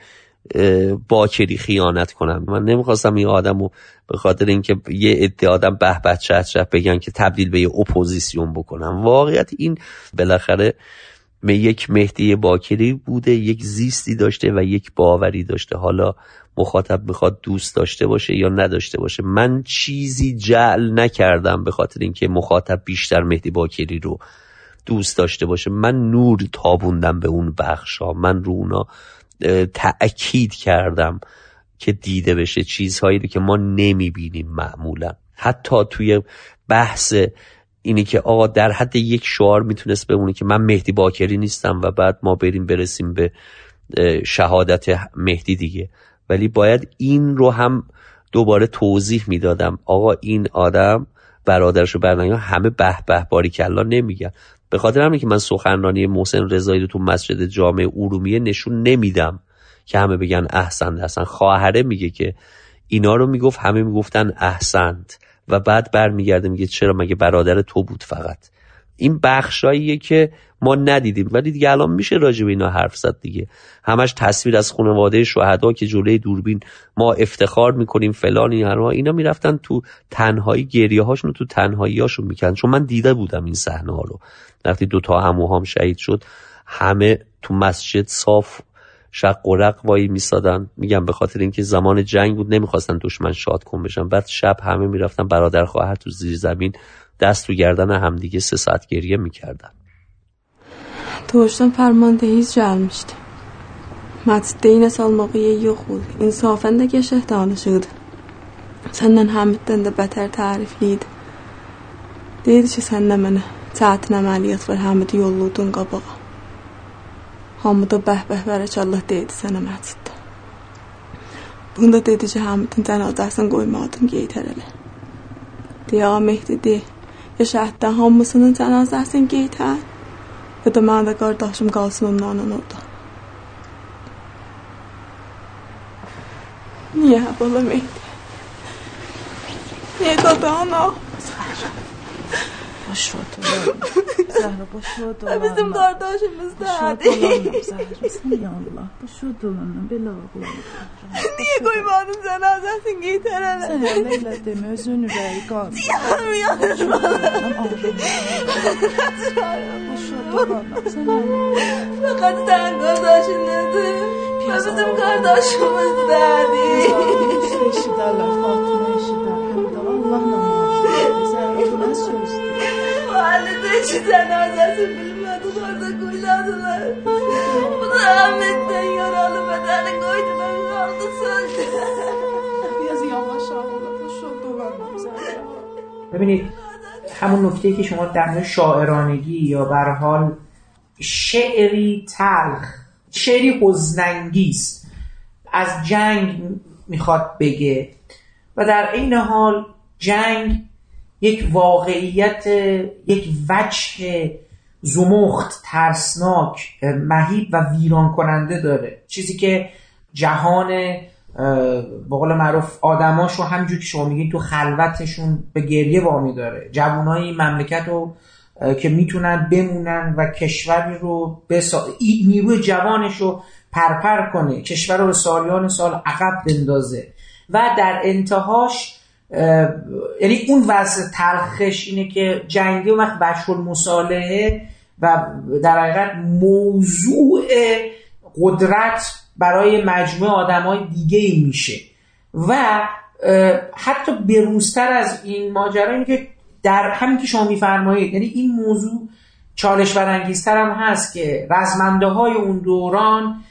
باکری خیانت کنم. من نمی‌خواستم این آدم رو به خاطر اینکه یه عده آدم به به چه بگن که تبدیل به یه اپوزیسیون بکنم. واقعیت این بالاخره یک مهدی باکری بوده یک زیستی داشته و یک باوری داشته. حالا مخاطب می‌خواد دوست داشته باشه یا نداشته باشه. من چیزی جعل نکردم به خاطر اینکه مخاطب بیشتر مهدی باکری رو دوست داشته باشه. من نور تابوندم به اون بخشا من رو اونا تأکید کردم که دیده بشه چیزهایی رو که ما نمی‌بینیم معمولا. حتی توی بحث اینی که آقا در حد یک شعار می‌تونست بمونه که من مهدی باکری نیستم و بعد ما بریم برسیم به شهادت مهدی دیگه. ولی باید این رو هم دوباره توضیح می‌دادم. آقا این آدم برادرش و برنامه همه به به باری کلا نمیگن. به خاطر همین که من سخنرانی محسن رضایی رو تو مسجد جامع ارومیه نشون نمیدم که همه بگن احسنت اصلا خواهره میگه که اینا رو می‌گفت همه می‌گفتن احسنت و بعد برمیگرده میگه چرا مگه برادر تو بود فقط. این بخشاییه که ما ندیدیم. ولی دیگه الان میشه راجع به اینا حرف زد دیگه. همش تصویر از خانواده شهدا که جلوی دوربین ما افتخار می‌کنیم فلان این اینا می‌رفتن تو تنهایی گریه هاشون تو تنهایی هاشون می‌کردن. چون من دیده بودم این صحنه ها رو. وقتی دو تا هموهام شهید شد همه تو مسجد صاف شق و رق وایی میسادن. میگم به خاطر اینکه زمان جنگ بود نمی‌خواستن دشمن شاد کن بشن. بعد شب همه می‌رفتن برادر خواهر تو زیر زمین دست رو گردن همدیگه سه ساعت گریه می‌کردن. Doğuşdan fərmandeyiz gəlmişdi. Məciddə iynə salmağı yox idi. İnsafən də qəşəh danışırdı. Səndən Həmiddən də bətər tərifli idi. Deyirdi ki, sən də mənə çətin əməliyyat var, Həmidi yolludun qabağa. Hamıda bəh-bəh bərəkallah deyirdi sənə məsciddə. Bunda dedi ki, Həmidin cənazəsini qoymadın Geytərələ. Deyə Mehdi de, ya şəhiddən hamısının cənazəsini 그때만 내가 다시 갈 수는 없는 거다. Yeah, believe me. Yeah, go down now. Boş ver dolanım. Zahra boş ver dolanım. Bizim kardeşimizde hadi. Boş ver Zahra. Sen ya Allah. Boş ver dolanım. Bela. Niye koymadın cenazesini giyter hele? Sen hele deme özünü ver. Kan. Yanım yanım. Boş ver dolanım. Fakat sen kardeşin nedir? Bizim kardeşimiz derdi. Eşi derler Fatma eşi derler. Allah'la muhabbet. Zerre bu ne söz? Mahallede için cenazesi bilmedi. Orada kuyladılar. Bu da Ahmet'ten yaralı bedeni koydular. Kaldı sözde. Biraz yavaş ağla. Boş ver dolanma Zahra. ببینید همون نکته که شما در مورد شاعرانگی یا به هر حال شعری تلخ شعری حزنانگیز از جنگ می‌خواد بگه و در این حال جنگ یک واقعیت یک وجه زمخت ترسناک مهیب و ویران کننده داره. چیزی که جهان به قول معروف آدماش رو همجور که شما میگین تو خلوتشون به گریه وامی داره. جوانای مملکت رو که می‌تونن بمونن و کشوری رو بسا... نیروی جوانش رو پرپر کنه کشور رو به سالیان سال عقب بندازه. و در انتهاش یعنی اون وضع تلخش اینه که جنگی و وقت بشر المصالحه و در حقیقت موضوع قدرت برای مجموعه آدم های دیگه ای میشه. و حتی بروزتر از این ماجرا اینه که در همین که شما میفرمایید یعنی این موضوع چالش برانگیزتر هم هست که رزمنده های اون دوران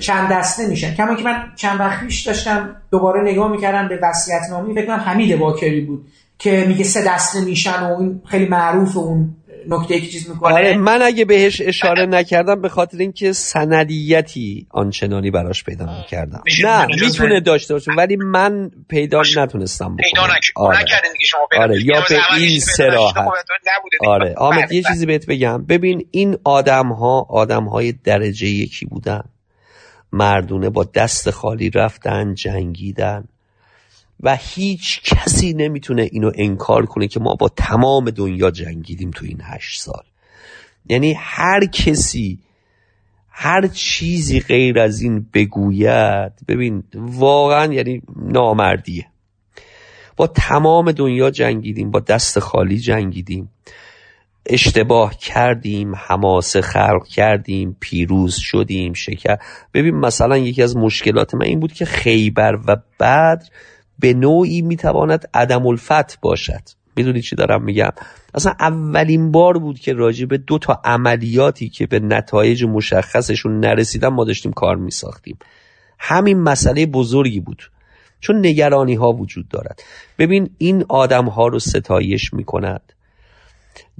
چند دسته میشن کما که من چند وقت پیش داشتم دوباره نگاه می‌کردم به وصیت نامی فکر کنم حمید باکری بود که میگه سه دسته میشن و این خیلی معروف اون نکته که چیز می‌کنه آره من اگه بهش اشاره نکردم به خاطر اینکه سندیتی آنچنانی براش پیدا نکردم نه می‌تونه داشته باشه ولی من پیدا نتونستم پیدا بکنم نک- آره. نکردین دیگه شما پیدا آره. یا به این پیدا. سراحت. آره آمد یه بله. چیزی بهت بگم ببین این آدم ها آدم های درجه یکی بودن مردونه با دست خالی رفتن جنگیدن. و هیچ کسی نمی‌تونه اینو انکار کنه که ما با تمام دنیا جنگیدیم تو این هشت سال. یعنی هر کسی هر چیزی غیر از این بگوید ببین واقعا یعنی نامردیه. با تمام دنیا جنگیدیم با دست خالی جنگیدیم. اشتباه کردیم حماسه خلق کردیم پیروز شدیم شکر. ببین مثلا یکی از مشکلات من این بود که خیبر و بدر به نوعی می‌تواند عدم الفت باشد. می‌دونی چی دارم میگم؟ اصلا اولین بار بود که راجع به دو تا عملیاتی که به نتایج مشخصشون نرسیدن ما داشتیم کار میساختیم. همین مسئله بزرگی بود چون نگرانی ها وجود دارد. ببین این آدم ها رو ستایش می کند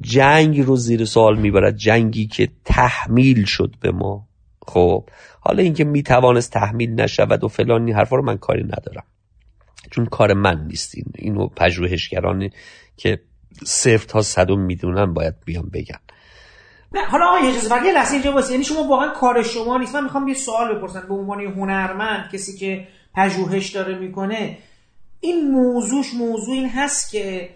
جنگ رو زیر سوال می‌برد جنگی که تحمیل شد به ما. خب حالا اینکه می‌توانست تحمیل نشود و فلان این حرفا رو من کاری ندارم. چون کار من نیست این اینو پژوهشگرانی که صفر تا صدم می‌دونن باید بیان بگن. نه حالا آقای اجازه فقط یه لحظه اینجا واسه یعنی شما واقعا کار شما نیست. من می‌خوام یه سوال بپرسم به عنوان یه هنرمند کسی که پژوهش داره می‌کنه. این موضوعش موضوع این هست که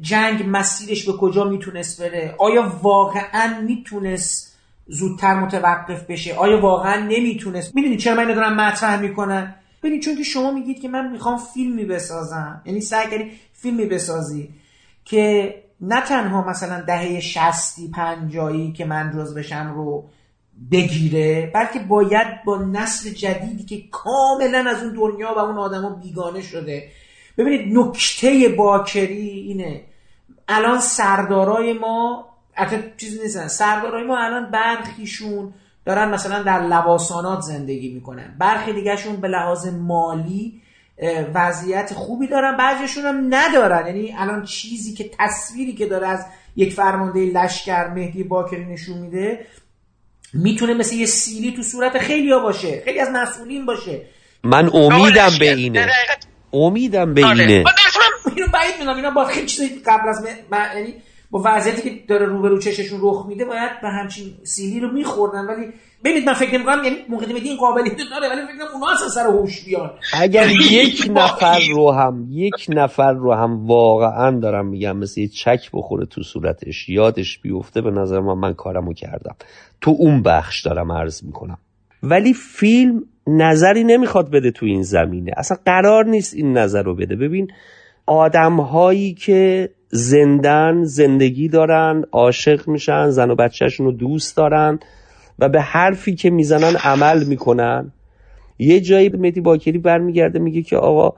جنگ مسیرش به کجا می‌تونست بره؟ آیا واقعا می‌تونست زودتر متوقف بشه؟ آیا واقعا نمی‌تونست؟ می‌دونی چرا من اینو دارم مطرح می‌کنم؟ ببینید چون که شما میگید که من می‌خوام فیلمی بسازم. یعنی سعی کردی فیلمی بسازی که نه تنها مثلا دهه شستی پنجایی که من جز بشم رو بگیره بلکه باید با نسل جدیدی که کاملا از اون دنیا و اون آدما بیگانه شده. ببینید نکته باکری اینه. الان سردارای ما حتی چیزی نیستن. سردارای ما الان برخیشون دارن مثلا در لباسانات زندگی می‌کنن. برخی دیگهشون به لحاظ مالی وضعیت خوبی دارن بعضیشون هم ندارن. یعنی الان چیزی که تصویری که داره از یک فرمانده لشکر مهدی باکری نشون میده می‌تونه مثل یه سیلی تو صورت خیلی ها باشه. خیلی از مسئولین باشه. من امیدم به اینه. امیدم به اینه. اینو بعید می‌دونم. اینا با خیلی چیزی قبل از یعنی با وضعیتی که داره روبرو چششون رخ میده باید به همچین سیلی رو میخوردن. ولی ببینید من فکر نمی‌کنم یعنی مقدمه این قابلیت داره ولی فکر کنم اونها اصلا سر هوش بیان. اگر یک نفر رو هم یک نفر رو هم واقعا دارم میگم مثل یه چک بخوره تو صورتش یادش بیفته به نظر من من کارمو کردم. تو اون بخش دارم عرض می‌کنم. ولی فیلم نظری نمی‌خواد بده تو این زمینه. اصلا قرار نیست این نظر رو بده. ببین آدم هایی که زندن زندگی دارن عاشق میشن زن و بچهشون رو دوست دارن و به حرفی که می‌زنن عمل می‌کنن. یه جایی مهدی باکری برمیگرده میگه که آقا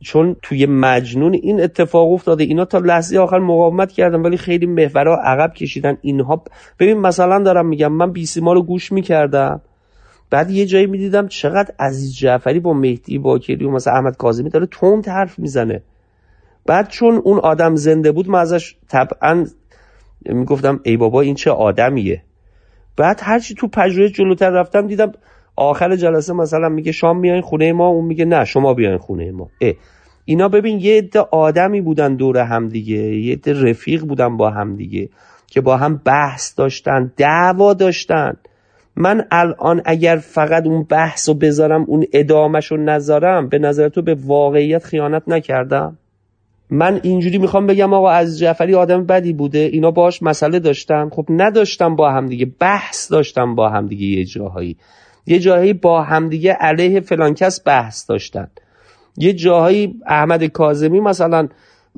چون توی مجنون این اتفاق افتاده اینا تا لحظه آخر مقاومت کردن ولی خیلی محورا عقب کشیدن. اینها ببین مثلا دارم میگم من بیسیما رو گوش می‌کردم. بعد یه جایی می‌دیدم چقدر عزیز جعفری با مهدی باکری و مثلا احمد کاظمی داره تند حرف می‌زنه. بعد چون اون آدم زنده بود من ازش طبعا می‌گفتم ای بابا این چه آدمیه. بعد هرچی تو پژوهش جلوتر رفتم دیدم آخر جلسه مثلا میگه شام میایین خونه ما اون میگه نه شما بیاین خونه ما. اه. اینا ببین یه عده آدمی بودن دور هم دیگه یه عده رفیق بودن با هم دیگه که با هم بحث داشتن دعوا داشتن. من الان اگر فقط اون بحث رو بذارم اون ادامش رو نذارم به نظر تو به واقعیت خیانت نکردم؟ من اینجوری می‌خوام بگم آقا از جعفری آدم بدی بوده اینا باش مسئله داشتم خب نداشتم با همدیگه بحث داشتم با همدیگه یه جاهایی. یه جاهایی با همدیگه علیه فلان کس بحث داشتن. یه جاهایی احمد کاظمی مثلا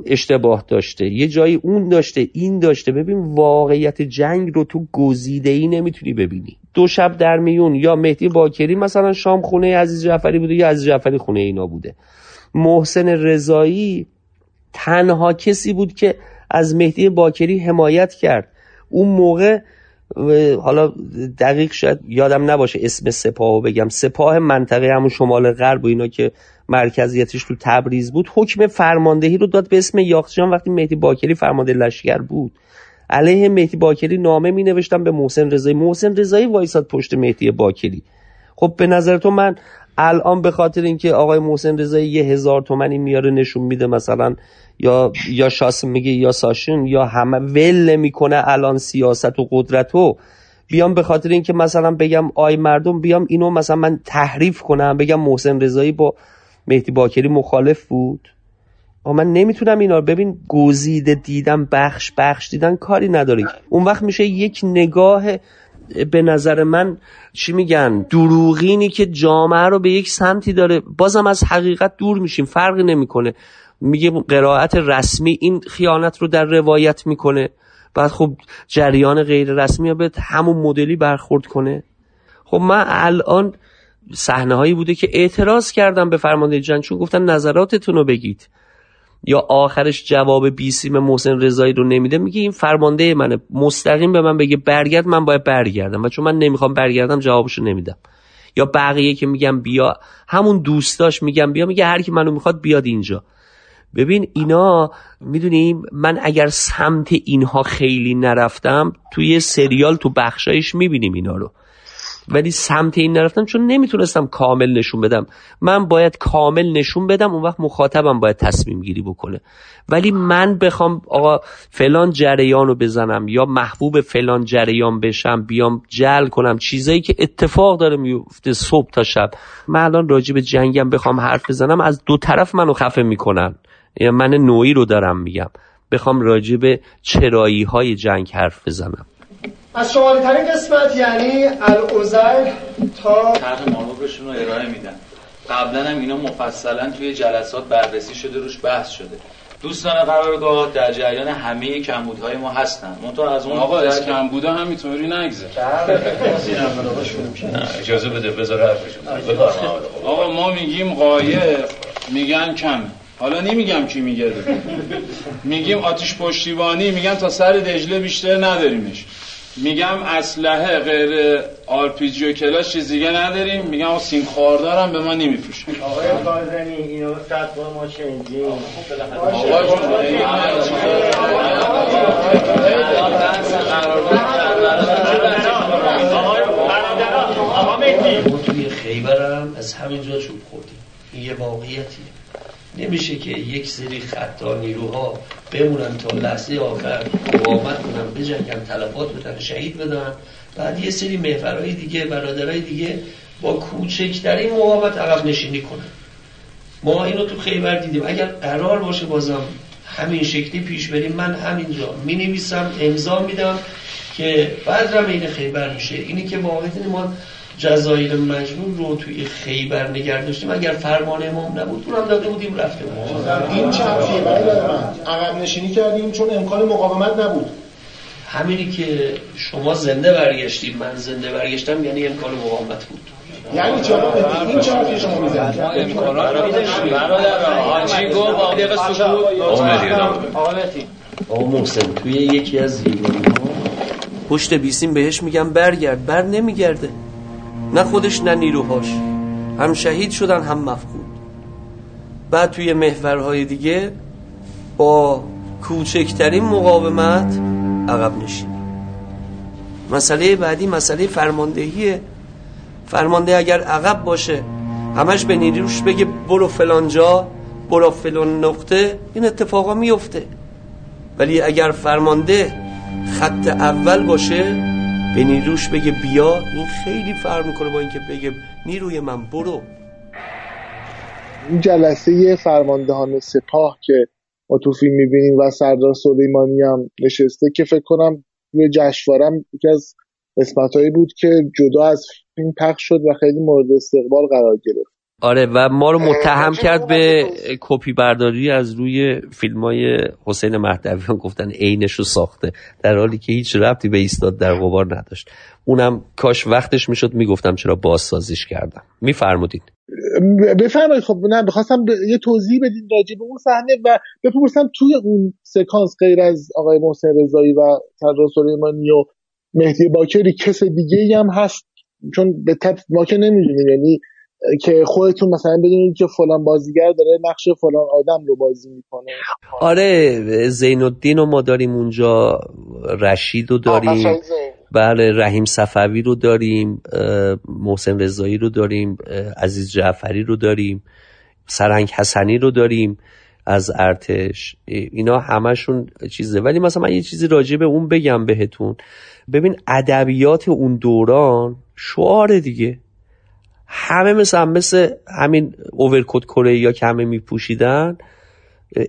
اشتباه داشته. یه جایی اون داشته این داشته. ببین واقعیت جنگ رو تو گزیده ای نمی‌تونی ببینی. دو شب در میون یا مهدی باکری مثلا شام خونه عزیز جعفری بوده یا عزیز جعفری خونه اینا بوده. محسن رضایی تنها کسی بود که از مهدی باکری حمایت کرد. اون موقع حالا دقیق شاید یادم نباشه اسم سپاه بگم. سپاه منطقه همون شمال غرب و اینا که مرکزیتش تو تبریز بود حکم فرماندهی رو داد به اسم یاخچیان وقتی مهدی باکری فرمانده لشکر بود علیه مهدی باکری نامه می نوشتم به محسن رضایی. محسن رضایی وایساد پشت مهدی باکری. خب به نظر تو من الان به خاطر اینکه آقای محسن رضایی یه هزار تومنی میاره نشون میده مثلا یا یا شاس میگه یا ساشون یا همه ول می‌کنه الان سیاست و قدرت و بیام به خاطر اینکه مثلا بگم آی مردم بیام اینو مثلا من تحریف کنم. بگم محسن رضایی با مهدی باکری مخالف بود. من نمی‌تونم اینا ببین گزیده دیدم بخش بخش دیدن کاری نداره. اون وقت میشه یک نگاه به نظر من چی میگن دروغینی که جامعه رو به یک سمتی داره. بازم از حقیقت دور میشیم فرقی نمی‌کنه. میگه قرائت رسمی این خیانت رو در روایت می‌کنه. بعد خب جریان غیر رسمی به همون مدلی برخورد کنه. خب من الان صحنه هایی بوده که اعتراض کردم به فرمانده جنگ چون گفتن نظراتتون رو بگید. یا آخرش جواب بیسیم محسن رضایی رو نمیده میگه این فرمانده منه. مستقیم به من بگه برگرد من باید برگردم. و چون من نمی‌خوام برگردم جوابشو نمیدم. یا بقیه که میگم بیا همون دوستاش میگم بیا میگه هر کی منو می‌خواد بیاد اینجا. ببین اینا می‌دونیم من اگر سمت اینها خیلی نرفتم توی سریال تو بخشایش می‌بینیم اینا رو. ولی سمت این نرفتم چون نمی‌تونستم کامل نشون بدم. من باید کامل نشون بدم اون وقت مخاطبم باید تصمیم گیری بکنه. ولی من بخوام آقا فلان جریان رو بزنم یا محبوب فلان جریان بشم بیام جل کنم. چیزایی که اتفاق داره میفته صبح تا شب. من الان راجع به جنگم بخوام حرف بزنم از دو طرف منو خفه می‌کنن. یا من نوعی رو دارم میگم. بخوام راجع به چرایی های جنگ حرف بزنم. از شمالی ترین قسمت یعنی العزر تا طرح مانورشون رو ارائه میدن. قبلا هم اینا مفصلا توی جلسات بررسی شده روش بحث شده. دوستان قرارگاه در جریان همه کمبودهای ما هستن. منتها از اون آقا از کمبودا همینطوری نگذره اجازه بده بذار حرفشون آقا ما میگیم قایق میگن کمه حالا نمیگم کی میگه. میگیم آتیش پشتیبانی میگن تا سر دجله بیشتر نداریمش. میگم اسلحه غیر آرپیجی و کلاش چیز دیگه نداریم میگم سیم خاردارم به ما نمیفروشه آقای کارزنی اینو صد بار ما شنیدیم ما توی خیبرم از همینجا چوب خوردیم این یه واقعیتیه نمیشه که یک سری خطا نیروها بمونن تا لحظه آخر مقاومت کنن بجنگن تلفات بدن شهید بدن. بعد یه سری محفرهای دیگه برادرهای دیگه با کوچکترین مقاومت عقب نشینی کنن. ما اینو تو خیبر دیدیم. اگر قرار باشه بازم همین شکلی پیش بریم من همینجا می نویسم امضا میدم که بعد این خیبر میشه. اینی که واقعیت ما جزایر مجنون رو توی خیبر نگه داشتیم. اگر فرمان امام نبود اونم داده بودیم رفته بود. این چند خیبر من عقب نشینی کردیم چون امکان مقاومت نبود. همینی که شما زنده برگشتید من زنده برگشتم یعنی امکان مقاومت بود. یعنی چرا؟ این چه حرفی شما می‌زنید؟ برادر حاجی گفت؟ با دقیقه سکوت آقا محسن توی یکی از زیبایی پشت بیسیم بهش میگم برگرد. بر نمیگرده. نه خودش نه نیروهاش. هم شهید شدن هم مفقود. بعد توی محورهای دیگه با کوچکترین مقاومت عقب نشین. مسئله بعدی مسئله فرماندهیه. فرمانده اگر عقب باشه همش به نیروش بگه برو فلان جا برو فلان نقطه این اتفاقا میفته. ولی اگر فرمانده خط اول باشه به نیروش بگه بیا این خیلی فرق می‌کنه با اینکه بگه نیروی من برو. این جلسه فرماندهان سپاه که ما تو فیلم می‌بینیم و سردار سلیمانی هم نشسته که فکر کنم روی جشنوارم یکی از قسمتهایی بود که جدا از فیلم پخش شد و خیلی مورد استقبال قرار گرفت. آره و ما رو متهم کرد به کپی برداری از روی فیلم های حسین مهدویان گفتن عینش رو ساخته. در حالی که هیچ ربطی به ایستاد در غبار نداشت. اونم کاش وقتش می‌شد می‌گفتم چرا بازسازیش کردم. میفرمودین. بفرمایید. خب نه بخواستم ب... یه توضیح بدین راجع به اون صحنه و بپرسم توی اون سکانس غیر از آقای محسن رضایی و سردار سلیمانی و مهدی باکری کس دیگه هم هست؟ چون به ما که نمی‌دونیم. یعنی که خودتون مثلا بدونید که فلان بازیگر داره نقش فلان آدم رو بازی می‌کنه. آره زین الدین رو ما داریم اونجا رشید رو داریم. بله رحیم صفوی رو داریم محسن رضایی رو داریم عزیز جعفری رو داریم سرنگ حسنی رو داریم از ارتش. اینا همشون چیزه. ولی مثلا من یه چیزی راجع به اون بگم بهتون. ببین ادبیات اون دوران شعار دیگه. همه مثل مثل همین اوورکوت کره یا که همه میپوشیدن.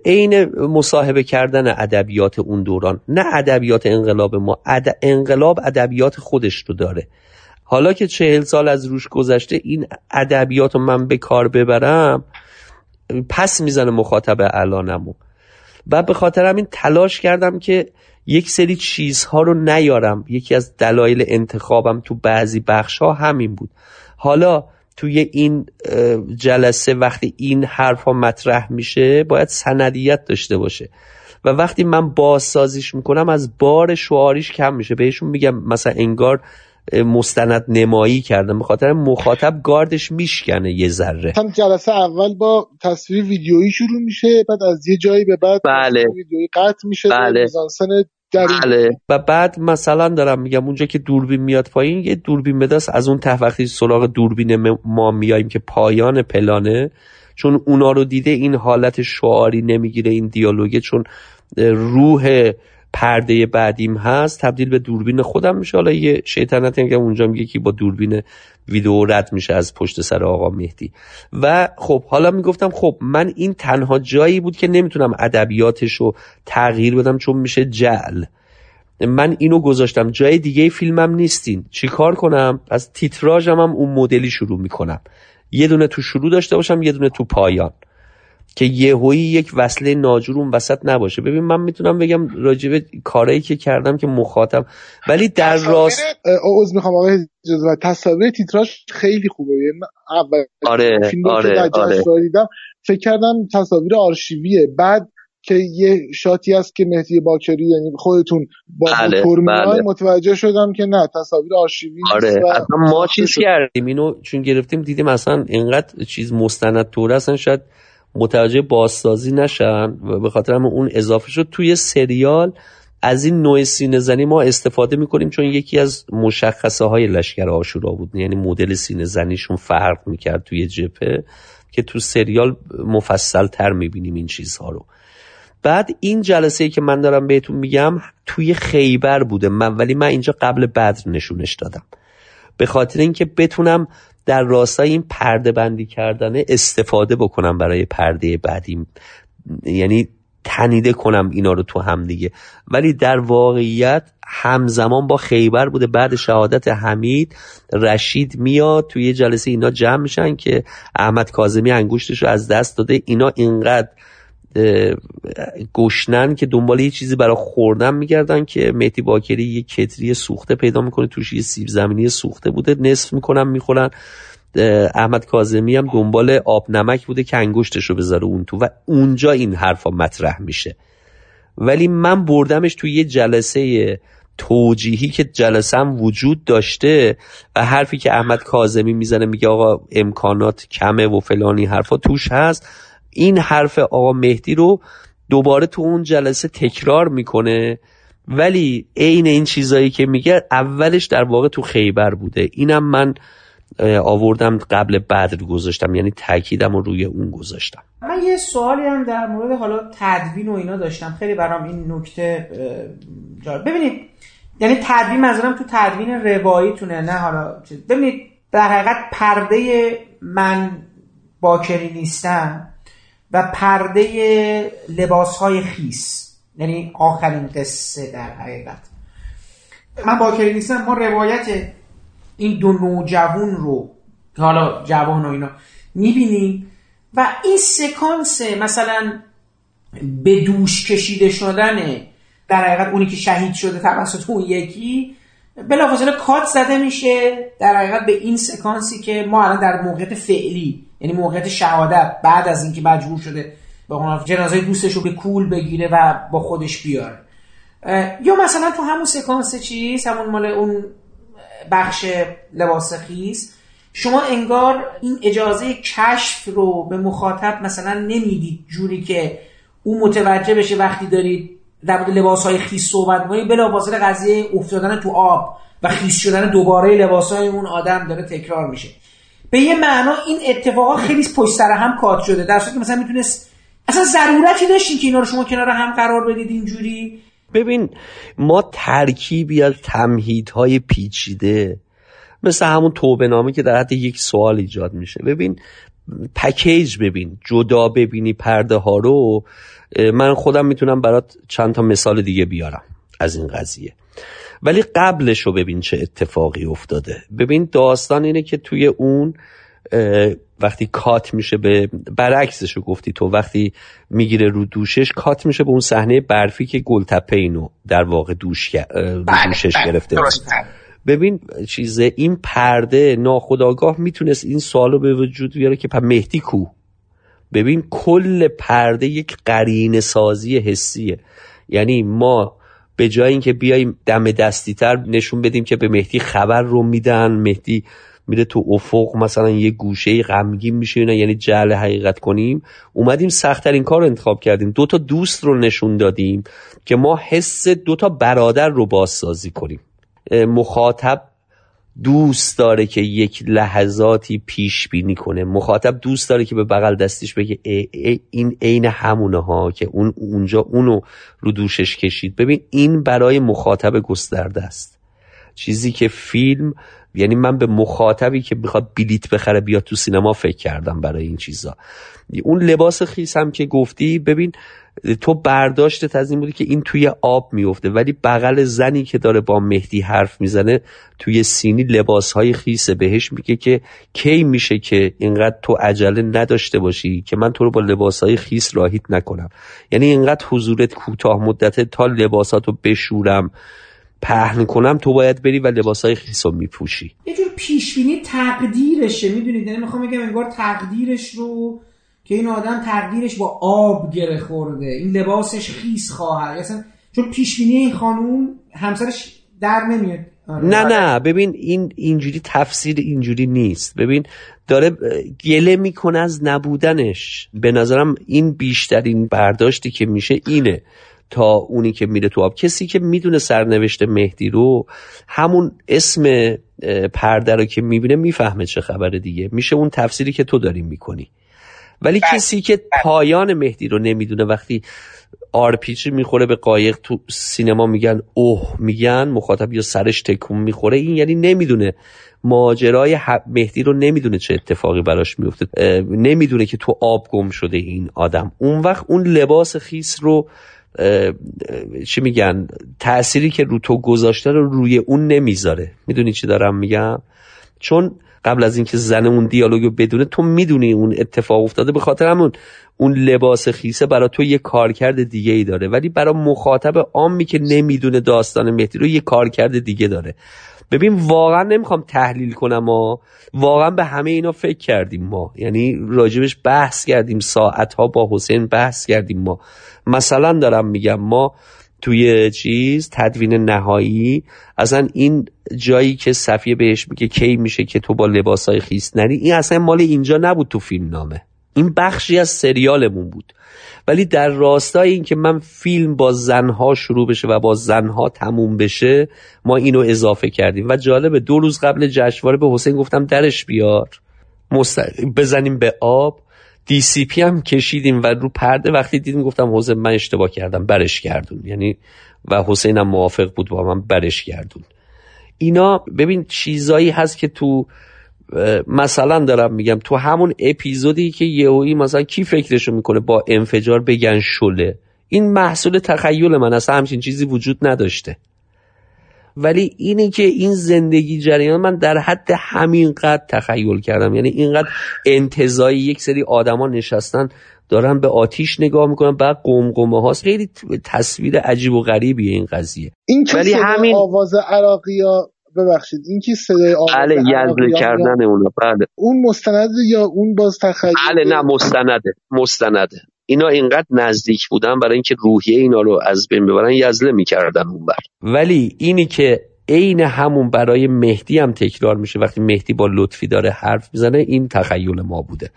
عین مصاحبه کردن ادبیات اون دوران. نه ادبیات انقلاب ما انقلاب ادبیات خودش رو داره. حالا که چهل سال از روش گذشته این ادبیات رو من به کار ببرم پس می‌زنه مخاطب الانمو. و به خاطر همین تلاش کردم که یک سری چیزها رو نیارم. یکی از دلایل انتخابم تو بعضی بخش ها همین بود. حالا توی این جلسه وقتی این حرف ها مطرح میشه باید سندیت داشته باشه و وقتی من بازسازیش می‌کنم از بار شعاریش کم میشه بهشون میگم مثلا انگار مستند نمایی کردن به خاطر مخاطب گاردش میشکنه یه ذره هم جلسه اول با تصویر ویدیویی شروع میشه بعد از یه جایی به بعد بله. ویدیویی قطع میشه بله. میزانسن درون بله. و بعد مثلا دارم میگم اونجا که دوربین میاد پایین یه دوربین بدست از اون ته وقتی سراغ دوربین ما میاییم که پایان پلانه چون اونا رو دیده این حالت شعاری نمی‌گیره این دیالوگه چون روح پرده بعدیم هست تبدیل به دوربین خودم میشه. حالا یه شیطنتی که اونجا میگه که با دوربین ویدیو رد میشه از پشت سر آقا مهدی. و خب حالا می‌گفتم خب من این تنها جایی بود که نمی‌تونم ادبیاتش رو تغییر بدم چون میشه جعل. من اینو گذاشتم. جای دیگه فیلمم نیستین. چیکار کنم؟ از تیتراژم هم اون مدلی شروع می‌کنم. یه دونه تو شروع داشته باشم یه دونه تو پایان. که یهویی یک وصله ناجور اون وسط نباشه. ببین من می‌تونم بگم راجبه کارایی که کردم که مخاطب. ولی در راست عذر می‌خوام آقای و تصاویر تیتراژ خیلی خوبه. یعنی اول آره فیلم آره که آره دیدم فکر کردم تصاویر آرشیویه. بعد که یه شاتی هست که مهدی باکری یعنی خودتون با بله، بله. متوجه شدم که نه تصاویر آرشیوی آره و اصلا ما چیز. کردیم. اینو چون گرفتیم دیدیم اصلا اینقدر چیز مستند طور اصلا شاید متوجه بازسازی نشن و به خاطر همون اون اضافه شد. توی سریال از این نوع سینه زنی ما استفاده می‌کنیم چون یکی از مشخصه های لشکر آشورا بود. یعنی مدل سینه زنیشون فرق می‌کرد توی جبهه که تو سریال مفصل تر می‌بینیم این چیزها رو. بعد این جلسه ای که من دارم بهتون میگم توی خیبر بوده. من ولی من اینجا قبل بدر نشونش دادم. به خاطر اینکه بتونم در راستای این پرده بندی کردن استفاده بکنم برای پرده بعدیم یعنی تنیده کنم اینا رو تو هم دیگه. ولی در واقعیت همزمان با خیبر بوده. بعد شهادت حمید رشید میاد توی یه جلسه اینا جمع میشن که احمد کاظمی انگشتش رو از دست داده. اینا اینقدر گشنن که دنبال یه چیزی برای خوردن میگردن که مهدی باکری یه کتری سوخته پیدا می‌کنه توش یه سیب زمینی سوخته بوده نصف می‌کنن می‌خورن. احمد کاظمی هم دنبال آب نمک بوده که انگشتش بذاره اون تو و اونجا این حرفا مطرح میشه. ولی من بردمش توی یه جلسه توجیهی که جلسه هم وجود داشته و حرفی که احمد کاظمی می‌زنه میگه آقا امکانات کمه و فلانی حرفا توش هست. این حرف آقا مهدی رو دوباره تو اون جلسه تکرار می‌کنه. ولی عین این چیزایی که میگه اولش در واقع تو خیبر بوده. اینم من آوردم قبل بدر گذاشتم. یعنی تاکیدم رو روی اون گذاشتم. من یه سوالی هم در مورد حالا تدوین و اینا داشتم. خیلی برام این نکته جالب. ببینید یعنی تدوین منظورم تو تدوین رواییتونه نه حالا. ببینید در حقیقت پرده من باکری نیستم و پرده لباس های خیس. یعنی آخرین قصه در حقیقت. من باکری نیستم ما روایت این دو نوجوان رو که حالا جوان و اینا می‌بینیم و این سکانس مثلا به دوش کشیده شدن در حقیقت اونی که شهید شده توسط اون یکی بلافاصله کات زده میشه در حقیقت به این سکانسی که ما الان در موقعیت فعلی یعنی موقعیت شهادت بعد از اینکه مجبور شده به جنازه دوستش رو به کول بگیره و با خودش بیاره. یا مثلا تو همون سکانس چیز همون مال اون بخش لباس خیز شما انگار این اجازه کشف رو به مخاطب مثلا نمی‌دید جوری که او متوجه بشه وقتی دارید در مورد لباس های خیس صحبت می‌کنید بلافاصله قضیه افتادن تو آب و خیس شدن دوباره لباس های اون آدم داره تکرار میشه. به یه معنا این اتفاقات خیلی پشت سر هم کات شده در که مثلا می‌تونست اصلا ضرورتی داشتین که اینا رو شما کنار هم قرار بدید اینجوری؟ ببین ما ترکیبی از تمهیدهای پیچیده مثل همون توبه نامه که در حد یک سوال ایجاد میشه. ببین پکیج ببین جدا ببینی پرده ها رو من خودم می‌تونم برات چند تا مثال دیگه بیارم از این قضیه. ولی قبلش رو ببین چه اتفاقی افتاده. ببین داستان اینه که توی اون وقتی کات میشه به برعکسش رو گفتی تو وقتی می‌گیره رو دوشش کات میشه به اون صحنه برفی که گلتپه اینو در واقع دوش رو دوشش گرفته. ببین چیز این پرده ناخداگاه می‌تونست این سوالو به وجود بیاره که مهدی کو؟ ببین کل پرده یک قرین سازی حسیه. یعنی ما به جای اینکه بیایم دم دستیتر نشون بدیم که به مهدی خبر رو میدن مهدی میره تو افق مثلا یه گوشه غمگین میشه یعنی جعل حقیقت کنیم. اومدیم سختترین کار انتخاب کردیم. دو تا دوست رو نشون دادیم که ما حس دو تا برادر رو بازسازی کنیم. مخاطب دوست داره که یک لحظاتی پیش بینی کنه. مخاطب دوست داره که به بغل دستش بگه ای ای این عین همونه ها که اون اونجا اونو رو دوشش کشید. ببین این برای مخاطب گسترده است. چیزی که فیلم یعنی من به مخاطبی که می‌خواد بلیت بخره بیاد تو سینما فکر کردم برای این چیزا. اون لباس خیسم که گفتی ببین تو برداشتت از این بودی که این توی آب میفته ولی بغل زنی که داره با مهدی حرف می‌زنه توی سینی لباس های خیسه بهش میگه که کی میشه که اینقدر تو عجله نداشته باشی که من تو رو با لباس های خیس راهیت نکنم. یعنی اینقدر حضورت کوتاه مدته تا لباساتو بشورم پهن کنم تو باید بری و لباسای خیس رو میپوشی. یه جور پیشبینی تقدیرشه می‌دونید یعنی می‌خوام بگم انگار تقدیرش رو که این آدم تقدیرش با آب گره خورده. این لباسش خیس خواهد. اصلا چون پیشبینی این خانوم همسرش در نمیاد آره. نه نه. ببین این اینجوری تفسیر اینجوری نیست. ببین داره گله می‌کنه از نبودنش. به نظرم این بیشترین برداشتی که میشه اینه. تا اونی که میره تو آب. کسی که می‌دونه سرنوشت مهدی رو همون اسم پرده رو که می‌بینه می‌فهمه چه خبره دیگه. میشه اون تفسیری که تو داری می‌کنی. ولی بله. کسی که پایان مهدی رو نمی‌دونه وقتی آرپیچی می‌خوره به قایق تو سینما میگن اوه میگن مخاطب یا سرش تکون می‌خوره این یعنی نمی‌دونه. ماجرای مهدی رو نمی‌دونه چه اتفاقی براش میفته نمی‌دونه که تو آب گم شده این آدم. اون وقت اون لباس خیس رو چی میگن تأثیری که رو تو گذاشته رو روی اون نمی‌ذاره. می‌دونی چی دارم میگم؟ چون قبل از اینکه زن اون دیالوگو بدونه تو می‌دونی اون اتفاق افتاده به خاطر همون. اون لباس خیسه برای تو یه کارکرد دیگه ای داره. ولی برای مخاطب عامی که نمی‌دونه داستان مهدی رو یه کارکرد دیگه داره. ببین واقعا نمی‌خوام تحلیل کنم ما واقعا به همه اینا فکر کردیم ما. یعنی راجبش بحث کردیم. ساعت ها با حسین بحث کردیم ما. مثلا دارم میگم ما توی چیز تدوین نهایی. اصلا این جایی که صفیه بهش میگه کی میشه که تو با لباسای خیس. نری این اصلا مال اینجا نبود تو فیلم نامه. این بخشی از سریالمون بود. ولی در راستای این که من فیلم با زنها شروع بشه و با زنها تموم بشه ما اینو اضافه کردیم. و جالبه دو روز قبل جشنواره به حسین گفتم درش بیار. بزنیم به آب. پی هم کشیدیم و رو پرده وقتی دیدیم گفتم حسین من اشتباه کردم برش گردون. یعنی و حسین هم موافق بود با من برش گردون. اینا ببین چیزایی هست که تو مثلا دارم میگم تو همون اپیزودی که یهویی مثلا کی فکرشو می‌کنه با انفجار بگن شله؟ این محصول تخیل من اصلا همچین چیزی وجود نداشته. ولی اینی که این زندگی جریان من در حد همین قد تخیل کردم. یعنی اینقدر انتظایی یک سری آدما نشستن دارن به آتیش نگاه می‌کنن بعد قمقمه هاست. خیلی تصویر عجیب و غریبیه این قضیه. این ولی همین آواز عراقی ها ببخشید این که صدای آواز بله یزل کردن اونا. بله. اون مستند یا اون باز تخیل؟ بله نه مستنده مستنده. اینا اینقدر نزدیک بودن برای اینکه روحیه اینا رو از بین ببرن یزله می‌کردن اون بر. ولی اینی که عین همون برای مهدی هم تکرار میشه وقتی مهدی با لطفی داره حرف می‌زنه این تخیل ما بوده.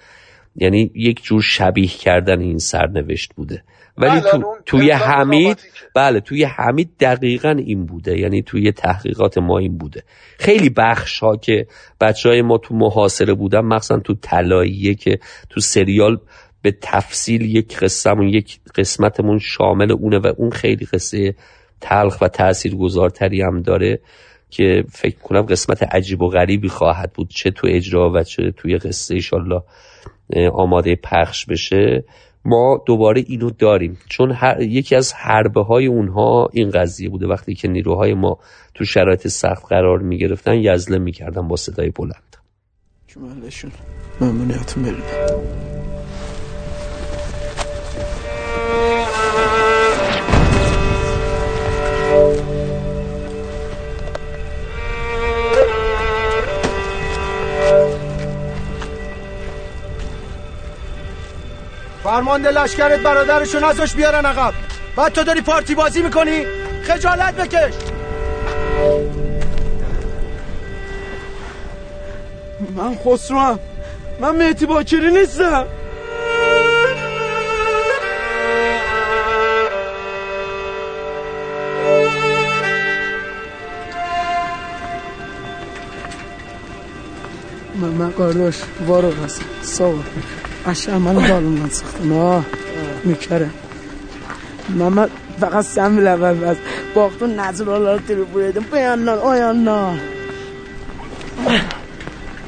یعنی یک جور شبیه کردن این سرنوشت بوده. ولی بله، تو، توی حمید بله توی حمید دقیقا این بوده. یعنی توی تحقیقات ما این بوده. خیلی بخش ها که بچه های ما تو محاصره بودن مخصوصا تو طلاییه که تو سریال به تفصیل یک قصهمون یک قسمتمون شامل اونه و اون خیلی قصه تلخ و تأثیر گذارتری هم داره که فکر کنم قسمت عجیب و غریبی خواهد بود چه تو اجرا و چه توی قصه ایشالله آماده پخش بشه. ما دوباره اینو داریم. چون هر... یکی از حربه های اونها این قضیه بوده. وقتی که نیروهای ما تو شرایط سخت قرار می گرفتن یزله می کردن با صدای بلند. ممنونیتون فرمانده لشکرت برادرشو نزاش بیارن عقب. بعد تو داری پارتی بازی می‌کنی؟ خجالت بکش. من خسرو هم من مهتی باکری نیستم. من من قارداش وارو هستم. اش امان بالون من سختم آه میکره. ماما فقط سم لبه بس باقتون نظر آلا رو تیرو بریدم بیان نار آیان نار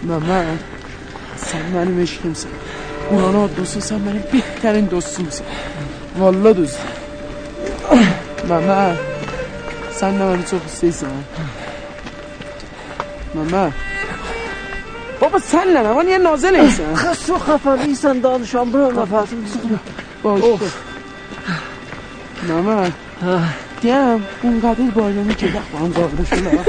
ماما سم منو مشکم سم. مرانا دوستو سم منو بیترین دوستو سم والا دوست. ماما سم نمارو چو خسته سم ماما. بابا سن من یه نازل نیست. خس و خفا نیستن دانشان برو خب. نفس. ماما دیم اون قدر بایانی که دخ با هم زاده شده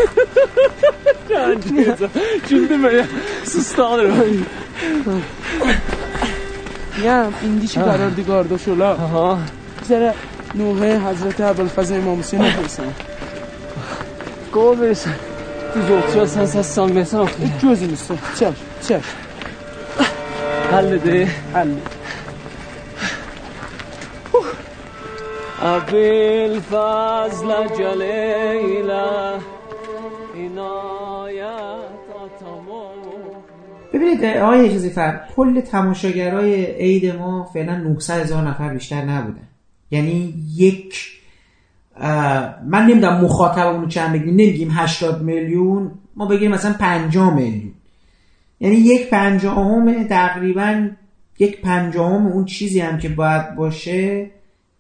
چون دیم یه سستان رو. دیم این دیشی قرار دیگار دو شده بزره نوه حضرت عبالفز امام سینه بسن گو Düz oturuyorsan ses sanmıyorsan okuyayım. Gözün üstü çek çek Halledi. فضل جلیله عنایت تمام ببینید آقای اجازی فر کل تماشاگرای عید ما فعلا 900 هزار نفر بیشتر نبودن یعنی یک من نمی‌دونم مخاطبمون چند بگیم نمیگیم 80 میلیون ما بگیم مثلا 50 میلیون. یعنی یک پنجاهم تقریبا یک پنجاهم اون چیزی هم که باید باشه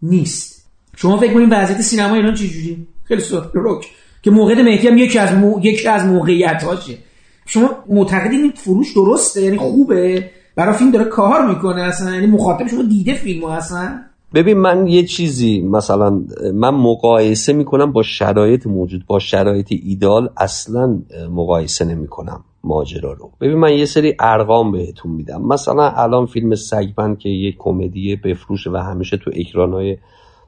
نیست. شما فکر کنید وضعیت سینما ایران چجوری خیلی روک که موقعیت مهدی هم یکی از مو... یکی از موقعیت هاشه شما معتقدین این فروش درسته؟ یعنی خوبه؟ برای فیلم داره کار می‌کنه اصلا؟ یعنی مخاطب شما دیده فیلمو اصلا؟ ببین من یه چیزی مثلا من مقایسه می‌کنم با شرایط موجود با شرایط ایدال اصلا مقایسه نمی‌کنم ماجرا رو. ببین من یه سری ارقام بهتون میدم. مثلا الان فیلم سگبند که یه کمدی بفروشه و همیشه تو اکرانهای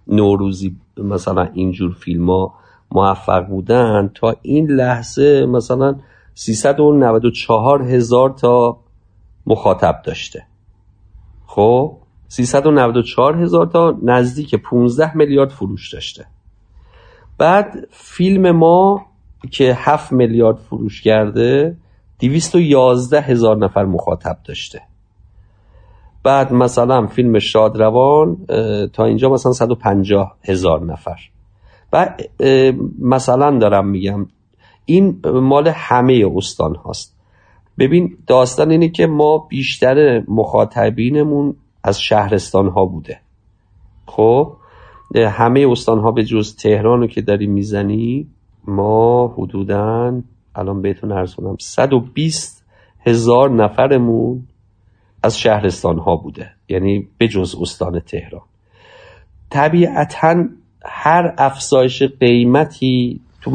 نوروزی مثلا اینجور فیلم ها موفق بودن تا این لحظه مثلا 394 هزار تا مخاطب داشته. خب؟ 394 هزار تا نزدیک 15 میلیارد فروش داشته. بعد فیلم ما که 7 میلیارد فروش کرده 211 هزار نفر مخاطب داشته. بعد مثلا فیلم شادروان تا اینجا مثلا 150 هزار نفر. بعد مثلا دارم میگم این مال همه استان هاست. ببین داستان اینه که ما بیشتر مخاطبینمون از شهرستان ها بوده. خب همه استان ها به جز تهران رو که داری می‌زنی ما حدودا الان بهتون ارز کنم 120 هزار نفرمون از شهرستان ها بوده یعنی به جز استان تهران. طبیعتا هر افزایش قیمتی تو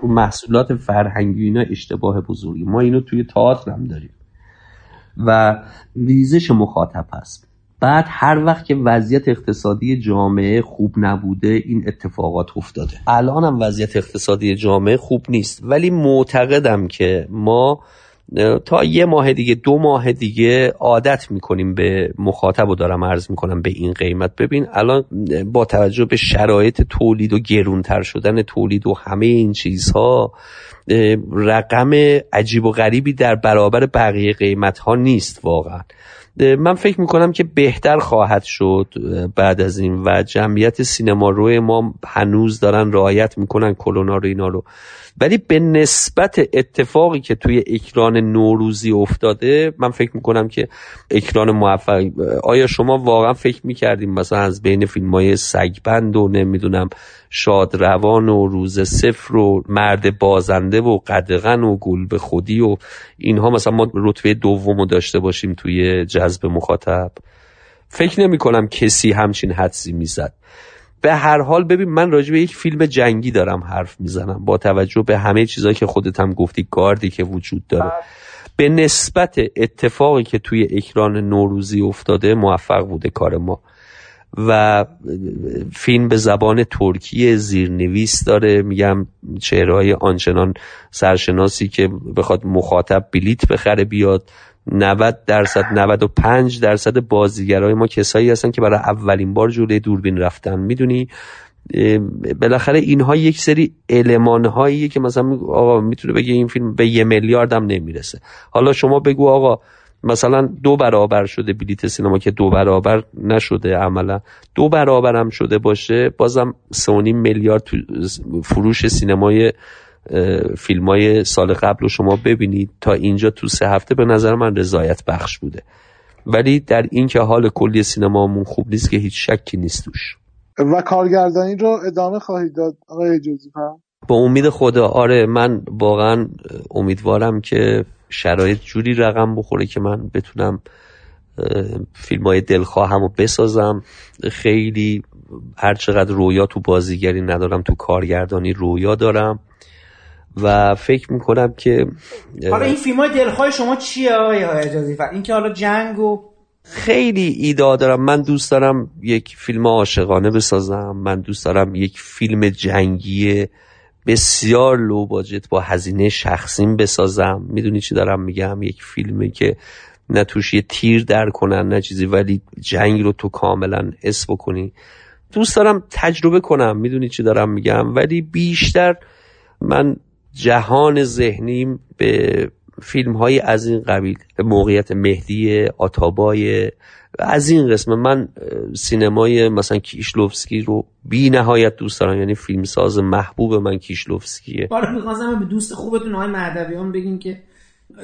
تو محصولات فرهنگی اینا اشتباه بزرگی. ما اینو توی تئاتر هم داریم. و ریزش مخاطب هست. بعد هر وقت که وضعیت اقتصادی جامعه خوب نبوده این اتفاقات افتاده. الان هم وضعیت اقتصادی جامعه خوب نیست. ولی معتقدم که ما تا یه ماه دیگه دو ماه دیگه عادت می‌کنیم به مخاطب و دارم عرض می‌کنم به این قیمت. ببین الان با توجه به شرایط تولید و گرونتر شدن تولید و همه این چیزها رقم عجیب و غریبی در برابر بقیه قیمت ها نیست واقعا. من فکر می‌کنم که بهتر خواهد شد بعد از این و جمعیت سینما روی ما هنوز دارن رعایت می‌کنن کلونا رو اینا رو. ولی به نسبت اتفاقی که توی اکران نوروزی افتاده من فکر می‌کنم که اکران موفق آیا شما واقعا فکر می‌کردیم مثلا از بین فیلم های سگبند و نمی‌دونم شادروان و روز صفر و مرد بازنده و قدغن و گل به خودی و اینها مثلا ما رتبه دوم رو داشته باشیم توی جذب مخاطب. فکر نمی کنم کسی همچین حدسی می‌زد. به هر حال ببین من راجع به یک فیلم جنگی دارم حرف می‌زنم. با توجه به همه چیزهایی که خودت هم گفتی گاردی که وجود داره. به نسبت اتفاقی که توی اکران نوروزی افتاده موفق بوده کار ما. و فیلم به زبان ترکی زیرنویس داره. میگم چهرهای آنچنان سرشناسی که بخواد مخاطب بلیت بخره بیاد. 90 درصد 95 درصد بازیگرای ما کسایی هستن که برای اولین بار جلوی دوربین رفتن. می‌دونی؟ بالاخره اینها یک سری علمان هاییه که مثلا آقا می‌تونه بگه این فیلم به یه میلیارد هم نمی‌رسه. حالا شما بگو آقا مثلا دو برابر شده بلیت سینما که دو برابر نشده عملا. دو برابر هم شده باشه بازم سه میلیارد فروش سینمای فیلم های سال قبل رو شما ببینید تا اینجا تو سه هفته به نظر من رضایت بخش بوده. ولی در این که حال کلی سینمامون خوب نیست که هیچ شکی نیست توش. و کارگردانی رو ادامه خواهید داد آقای جوزیف با امید خدا آره من واقعا امیدوارم که شرایط جوری رقم بخوره که من بتونم فیلم های دلخواهم رو بسازم. خیلی هرچقدر رویا تو بازیگری ندارم تو کارگردانی رویا دارم. و فکر می‌کنم که حالا این فیلم های دلخواه شما چیه آقای اجازی این که حالا جنگ و خیلی ایده دارم. من دوست دارم یک فیلم عاشقانه بسازم. من دوست دارم یک فیلم جنگی بسیار لو باجت با هزینه شخصیم بسازم. می‌دونی چی دارم میگم؟ یک فیلمی که نه توش یه تیر در کنن نه چیزی ولی جنگ رو تو کاملا اس بکنی. دوست دارم تجربه کنم می‌دونی چی دارم میگم؟ ولی بیشتر من جهان ذهنیم به فیلم های از این قبیل موقعیت مهدی آتابای از این قسم من سینمای مثلا کیشلوفسکی رو بی نهایت دوست دارم. یعنی فیلمساز محبوب من کیشلوفسکیه. حالا می‌خواستم به دوست خوبتون های مهدویان بگین که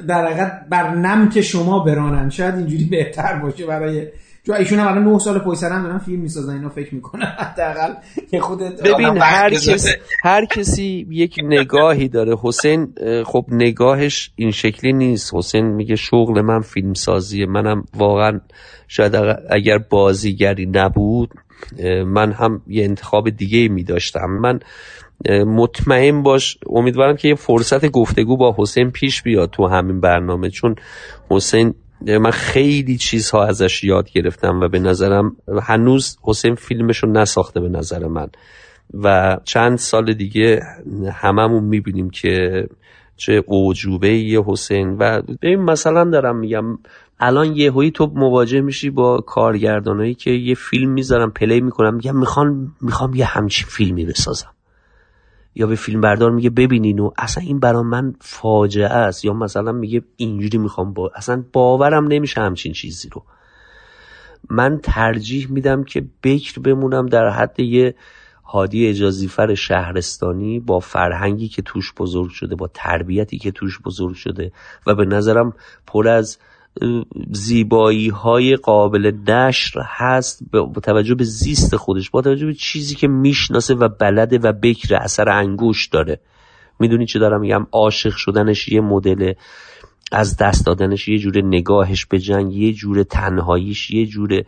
در حقیقت بر نمت شما برانن. شاید اینجوری بهتر باشه برای چون ایشون هم الان 9 سال پشت سرم دارن فیلم می‌سازن اینو فکر می‌کنن حداقل که خودت ببین هر کسی هر کسی یک نگاهی داره. حسین خب نگاهش این شکلی نیست. حسین میگه شغل من فیلم سازیه منم واقعا شاید اگر بازیگری نبود من هم یه انتخاب دیگه می داشتم من مطمئن باش امیدوارم که یه فرصت گفتگو با حسین پیش بیاد تو همین برنامه. چون حسین من خیلی چیزها ازش یاد گرفتم و به نظرم هنوز حسین فیلمشو نساخته به نظر من. و چند سال دیگه هممون می‌بینیم که چه اوجوبه یه حسین و ببین مثلا دارم میگم الان یهویی تو مواجه میشی با کارگردانایی که یه فیلم می‌ذارم پلی می‌کنم میگم می‌خوام می‌خوام یه همچین فیلمی بسازم. یا به فیلم بردار میگه ببینین و اصلا این برا من فاجعه است. یا مثلا میگه اینجوری می‌خوام با اصلا باورم نمیشه همچین چیزی رو. من ترجیح میدم که بکر بمونم در حد یه هادی اجازیفر شهرستانی با فرهنگی که توش بزرگ شده با تربیتی که توش بزرگ شده و به نظرم پر از زیبایی های قابل نشر هست با توجه به زیست خودش با توجه به چیزی که می‌شناسه و بلده و بکر اثر انگوش داره. می‌دونی چه دارم میگم؟ عاشق شدنش یه مدل از دست دادنش یه جور نگاهش به جنگ یه جور تنهاییش یه جور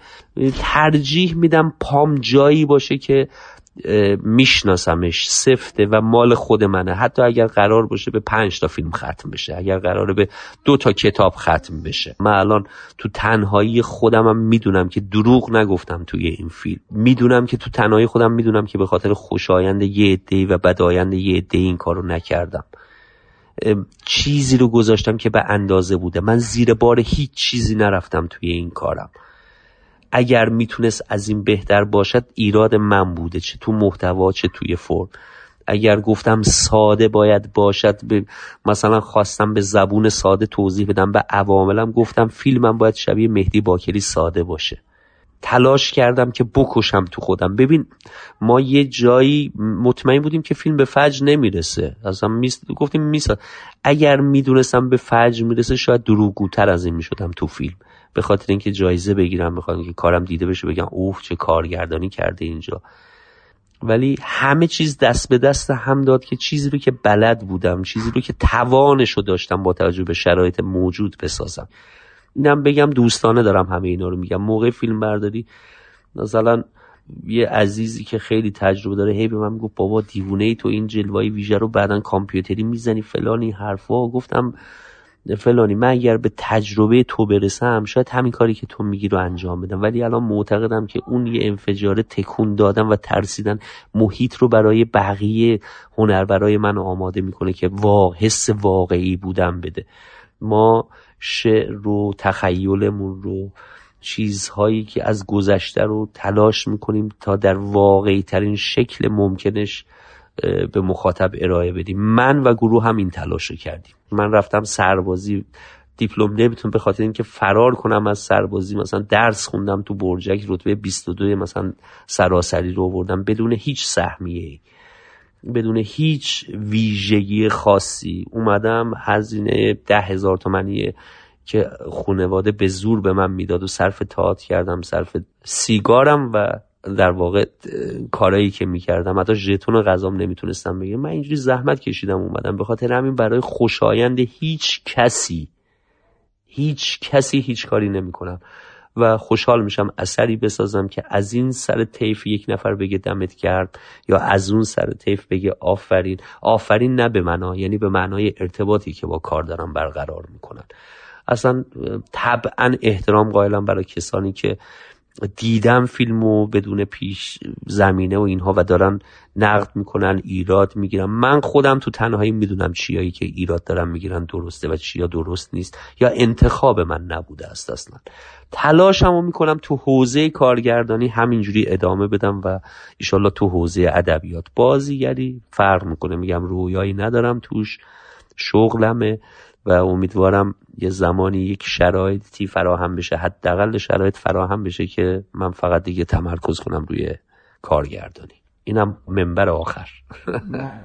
ترجیح میدم پام جایی باشه که میشناسمش سفته و مال خود منه. حتی اگر قرار باشه به پنج تا فیلم ختم بشه اگر قراره به دو تا کتاب ختم بشه. من الان تو تنهایی خودمم می‌دونم که دروغ نگفتم توی این فیلم. می‌دونم که تو تنهایی خودم می‌دونم که به خاطر خوشایند یه عده و بدایند یه عده این کارو نکردم. چیزی رو گذاشتم که به اندازه بوده. من زیر بار هیچ چیزی نرفتم توی این کارم. اگر می‌تونست از این بهتر باشد ایراد من بوده چه تو محتوا چه توی فرم. اگر گفتم ساده باید باشد به مثلا خواستم به زبون ساده توضیح بدم به عواملم گفتم فیلمم باید شبیه مهدی باکری ساده باشه. تلاش کردم که بکشم تو خودم. ببین ما یه جایی مطمئن بودیم که فیلم به فجر نمی‌رسه. اصلا میس... گفتیم میسا اگر می‌دونستم به فجر می‌رسه شاید دروگوتر از این می‌شدم تو فیلم. به خاطر اینکه جایزه بگیرم خاطر اینکه کارم دیده بشه بگم اوه چه کارگردانی کرده اینجا. ولی همه چیز دست به دست هم داد که چیزی رو که بلد بودم چیزی رو که توانش رو داشتم با توجه به شرایط موجود بسازم. اینم بگم دوستانه دارم همه اینا رو میگم. موقع فیلم برداری مثلا یه عزیزی که خیلی تجربه داره هی به من گفت بابا دیوونه ای تو این جلوای ویژه رو بعدا کامپیوتری می‌زنی فلان این حرفا. گفتم فلانی من اگر به تجربه تو برسم شاید همین کاری که تو میگی رو انجام بدم. ولی الان معتقدم که اون یه انفجار تکون دادن و ترسیدن محیط رو برای بقیه هنربرای من آماده می‌کنه که وا حس واقعی بودن بده. ما شعر رو تخیلمون رو چیزهایی که از گذشته رو تلاش می‌کنیم تا در واقعی ترین شکل ممکنش به مخاطب ارائه بدیم. من و گروه هم این تلاش رو کردیم. من رفتم سربازی دیپلم نمی‌تونم به خاطر اینکه فرار کنم از سربازی مثلا درس خوندم تو برجک رتبه 22 مثلا سراسری رو آوردم. بدون هیچ سهمیه بدون هیچ ویژگی خاصی اومدم هزینه ده هزار تومنیه که خونواده به زور به من می‌داد و صرف تاعت کردم صرف سیگارم و در واقع کارایی که می‌کردم. حتی ژتون غذام نمی‌تونستم بگیرم. من اینجوری زحمت کشیدم اومدم. به خاطر همین برای خوشایند هیچ کسی هیچ کسی هیچ کاری نمی‌کنم. و خوشحال میشم اثری بسازم که از این سر طیف یک نفر بگه دمت کرد یا از اون سر طیف بگه آفرین. آفرین نه به معنا یعنی به معنای ارتباطی که با کار دارم برقرار می‌کنن. اصلا طبعا احترام قائلم برای کسانی که دیدم فیلمو بدون پیش زمینه و اینها و دارن نقد می‌کنن ایراد می‌گیرن. من خودم تو تنهایی می‌دونم چیایی که ایراد دارن می‌گیرن درسته و چیا درست نیست یا انتخاب من نبوده است اصلا. تلاشمو می‌کنم تو حوزه کارگردانی همینجوری ادامه بدم و ایشالله تو حوزه ادبیات بازیگری فرق می‌کنه. میگم رویایی ندارم توش شغلمه. و امیدوارم یه زمانی یک شرایطی فراهم بشه حداقل شرایط فراهم بشه که من فقط دیگه تمرکز کنم روی کارگردانی. اینم منبر آخر.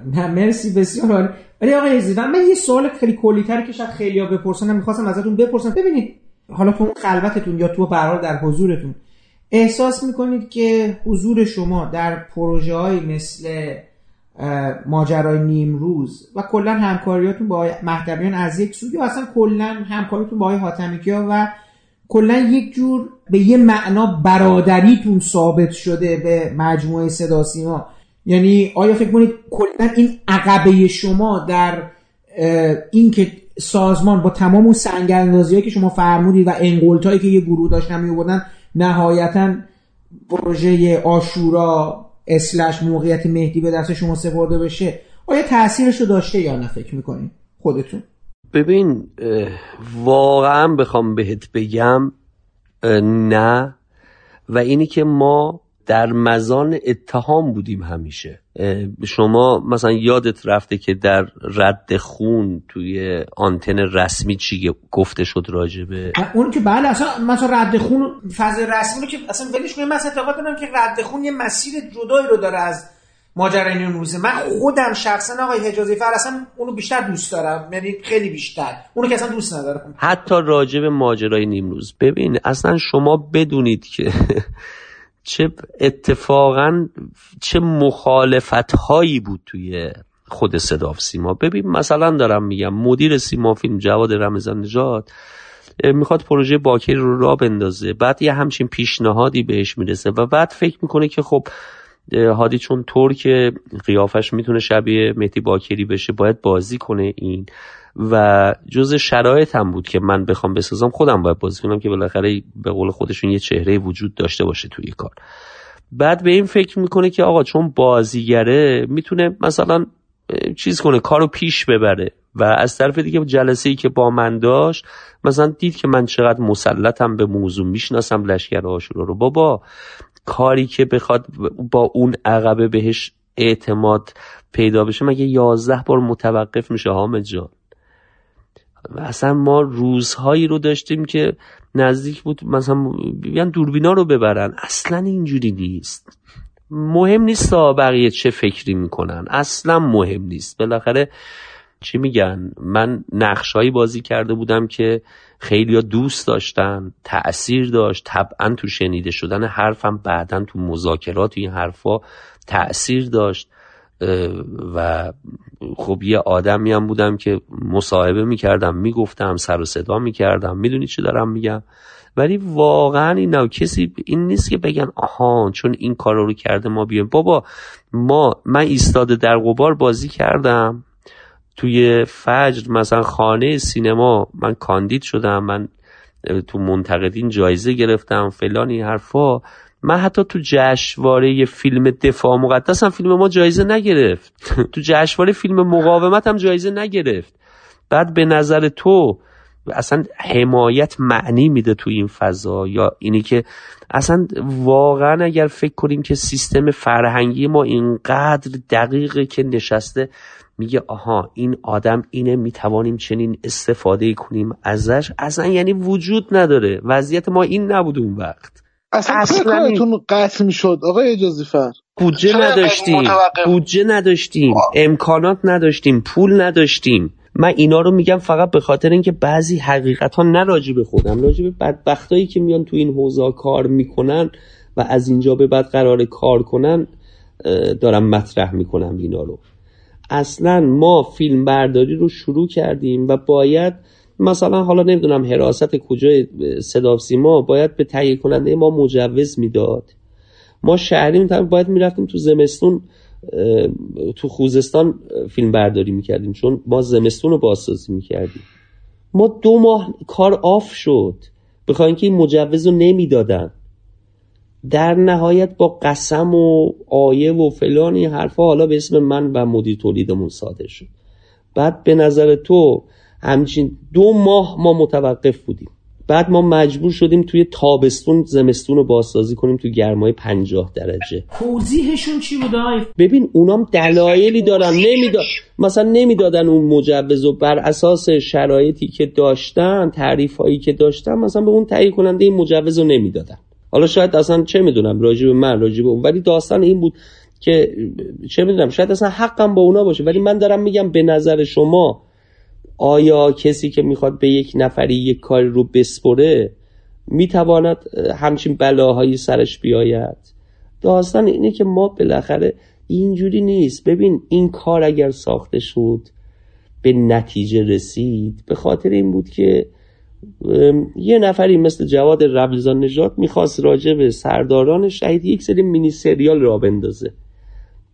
نه مرسی بسیار عالی. ولی آقای عزیزم من یه سوال خیلی کلیتر که شاید خیلی بپرسن می‌خواستم ازتون بپرسم. ببینید حالا تو خلوتتون یا تو برحال در حضورتون احساس می‌کنید که حضور شما در پروژه های مثل ماجرای نیمروز و کلا همکاریاتون با مهدویان از یک سو یا اصلا کلا همکاریتون با آقای حاتمیکیا و کلا یک جور به یه معنا برادریتون ثابت شده به مجموعه صدا سیما. یعنی آیا فکر کنید کلا این عقبه شما در اینکه سازمان با تمام اون سنگاندازی که شما فرمودید و انگلتایی که یه گروه داشتن میوردن نهایتا پروژه آشورا اسلش موقعیت مهدی به دست شما سپرده بشه آیا تاثیرش رو داشته یا نه؟ فکر می‌کنین خودتون. ببین واقعا بخوام بهت بگم نه. و اینی که ما در مزان اتهام بودیم همیشه. شما مثلا یادت رفته که در رد خون توی آنتن رسمی چی گفته شد راجبه اون که بله اصلا مثلا رد خون فاز رسمی رو که اصلا ولش کنیم من اعتقاد دارم که رد خون یه مسیر جدایی رو داره از ماجرای نیمروزه من خودم شخصا آقای حجازی فر اصلا اونو بیشتر دوست دارم. یعنی خیلی بیشتر. اونو که اصلا دوست ندارم. حتی راجب ماجرای نیمروز. ببین اصلا شما بدونید که چه اتفاقا چه مخالفت هایی بود توی خود صداف سیما. ببین مثلا دارم میگم مدیر سیما فیلم جواد رمضان نژاد می‌خواد پروژه باکری رو را بندازه بعد یه همچین پیشنهادی بهش می‌رسه و بعد فکر می‌کنه که خب هادی چون که قیافش می‌تونه شبیه مهدی باکری بشه باید بازی کنه این. و جز شرایط هم بود که من بخوام بسازم خودم باید بازی کنم که بالاخره به قول خودشون یه چهره وجود داشته باشه توی کار. بعد به این فکر می‌کنه که آقا چون بازیگره می‌تونه مثلا چیز کنه کارو پیش ببره و از طرف دیگه جلسه ای که با من داشت مثلا دید که من چقدر مسلطم به موضوع می‌شناسم لشکر آشورا رو. بابا کاری که بخواد با اون عقبه بهش اعتماد پیدا بشه مگه یازده بار متوقف میشه حامد جان؟ اصلا ما روزهایی رو داشتیم که نزدیک بود مثلا بیان دوربینا رو ببرن. اصلا اینجوری نیست. مهم نیست بقیه چه فکری می‌کنن. اصلا مهم نیست. بالاخره چی میگن؟ من نقشهایی بازی کرده بودم که خیلی دوست داشتن تأثیر داشت. طبعا تو شنیده شدن حرفم بعدا تو مذاکرات این حرفا تأثیر داشت. و خب یه آدمی هم بودم که مصاحبه می‌کردم می‌گفتم سر و صدا می‌کردم. می‌دونی چی دارم میگم؟ ولی واقعا این کسی این نیست که بگن آها چون این کار رو کرده ما بیایم. بابا ما من ایستاده در قبار بازی کردم. توی فجر مثلا خانه سینما من کاندید شدم من تو منتقدین جایزه گرفتم فلانی حرفا. من حتی تو جشنواره فیلم دفاع مقدس هم فیلم ما جایزه نگرفت. تو جشنواره فیلم مقاومت هم جایزه نگرفت. بعد به نظر تو اصلا حمایت معنی میده تو این فضا یا اینی که اصلا واقعا اگر فکر کنیم که سیستم فرهنگی ما اینقدر دقیقه که نشسته میگه آها این آدم اینه می‌توانیم چنین استفاده کنیم ازش؟ اصلا یعنی وجود نداره. وضعیت ما این نبود اون وقت. اصلا, اصلا کارتون قطع می‌شد آقای اجازی فر بودجه نداشتیم. بودجه نداشتیم. امکانات نداشتیم. پول نداشتیم. من اینا رو میگم فقط به خاطر اینکه بعضی حقیقت ها نه راجع به خودم راجع به بدبختایی که میان تو این حوزه کار می‌کنن و از اینجا به بعد قرار کار کنن دارم مطرح می‌کنم اینا رو. اصلا ما فیلم برداری رو شروع کردیم و باید مثلا حالا نمی‌دونم حراست کجای صدا سیما باید به تهیه کننده ما مجوز می‌داد. ما شهری باید می‌رفتیم تو زمستون تو خوزستان فیلم برداری می‌کردیم چون ما زمستون رو بازسازی می‌کردیم. ما دو ماه کار آف شد بخواین که این مجوز رو نمی‌دادن. در نهایت با قسم و آیه و فلانی حرفا حالا به اسم من و مدیر تولیدمون صادر شد. بعد به نظر تو همچین دو ماه ما متوقف بودیم. بعد ما مجبور شدیم توی تابستون زمستون رو بازسازی کنیم تو گرمای پنجاه درجه. توضیحشون چی بود ببین اونام دلایلی دارن. نمی‌داد مثلا نمی‌دادن اون مجوز و بر اساس شرایطی که داشتن تعریف هایی که داشتن مثلا به اون تهیه کننده این مجوز رو نمی‌دادن. حالا شاید اصلا چه می‌دونم راجع به من راجع به اون. ولی داستان این بود که چه می‌دونم شاید اصلا حقم با اونا باشه. ولی من دارم میگم به نظر شما آیا کسی که می‌خواد به یک نفری یک کاری رو بسپره می‌تواند همچین بلاهایی سرش بیاید؟ داستان اینه که ما بالاخره اینجوری نیست. ببین این کار اگر ساخته شد به نتیجه رسید به خاطر این بود که یه نفری مثل جواد ربلزان نجات می‌خواست راجع به سرداران شهید یک سری مینی سریال را بندازه.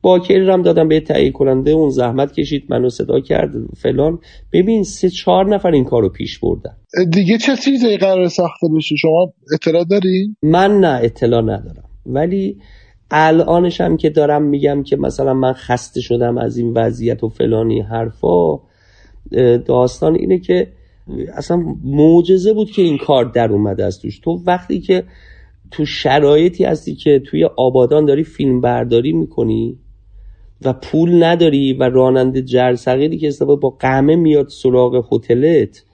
باکری هم دادم به تهیه کننده اون زحمت کشید منو صدا کرد فلان. ببین سه چهار نفر این کارو پیش بردن. دیگه چه چیزی قرار ساخته بشه؟ شما اطلاع داری؟ من نه اطلاع ندارم. ولی الانش هم که دارم میگم که مثلا من خسته شدم از این وضعیت و فلانی حرفا داستان اینه که اصلا معجزه بود که این کار در اومده از توش. تو وقتی که تو شرایطی هستی که توی آبادان داری فیلم برداری می‌کنی و پول نداری و راننده جرثقیلی که استفاده با قمه میاد سراغ هتلت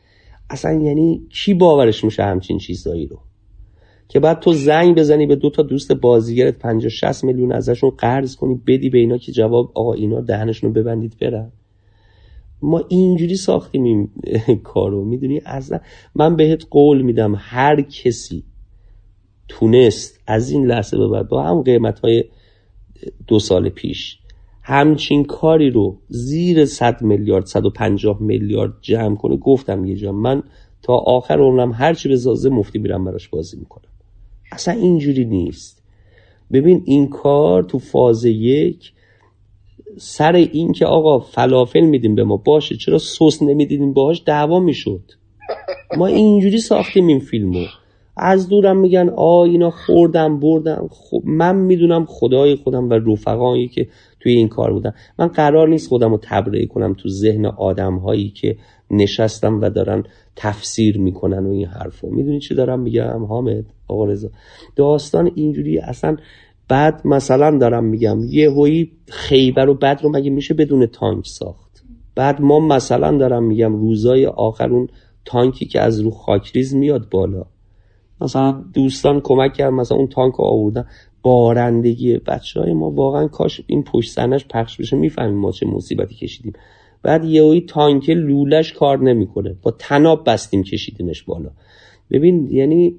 اصلا یعنی کی باورش میشه همچین چیزایی رو؟ که بعد تو زنگ بزنی به دو تا دوست بازیگرت 50 60 میلیون ازشون قرض کنی بدی به اینا که جواب آقا اینا دهنشون رو ببندید برن. ما اینجوری ساختیم این کارو می‌دونی؟ اصلا من بهت قول میدم هر کسی تونست از این لحظه به بعد با هم قیمت های دو سال پیش همچین کاری رو زیر 100 میلیارد 150 میلیارد جمع کنه گفتم یه جا من تا آخر عمرم هرچی به زازه مفتی میرم براش بازی می‌کنم. اصلا اینجوری نیست. ببین این کار تو فاز یک سر این که آقا فلافل میدیم به ما باشه چرا سس نمی‌دیدیم؟ باهاش دعوا می‌شد. ما اینجوری ساختیم این فیلمو. از دورم میگن آ اینا خوردم بردم خب من می‌دونم خدای خودم و رفقایی که توی این کار بودن من قرار نیست خودم رو تبرئه کنم تو ذهن آدم هایی که نشستم و دارن تفسیر می‌کنن و این حرفو می‌دونی چی دارم میگم حامد؟ آقا رضا. داستان اینجوری اصلا بعد مثلا دارم میگم. یه هایی خیبر و بعد رو مگه میشه بدون تانک ساخت؟ بعد ما مثلا دارم میگم روزای آخر اون تانکی که از رو خاکریز میاد بالا. مثلا دوستان کمک کرد مثلا اون تانک آوردن. بارندگی بچه های ما واقعا کاش این پشت سنش پخش بشه. می‌فهمیم ما چه مصیبتی کشیدیم. بعد یهویی تانک لولش کار نمی‌کنه. با تناب بستیم کشیدیمش بالا. ببین یعنی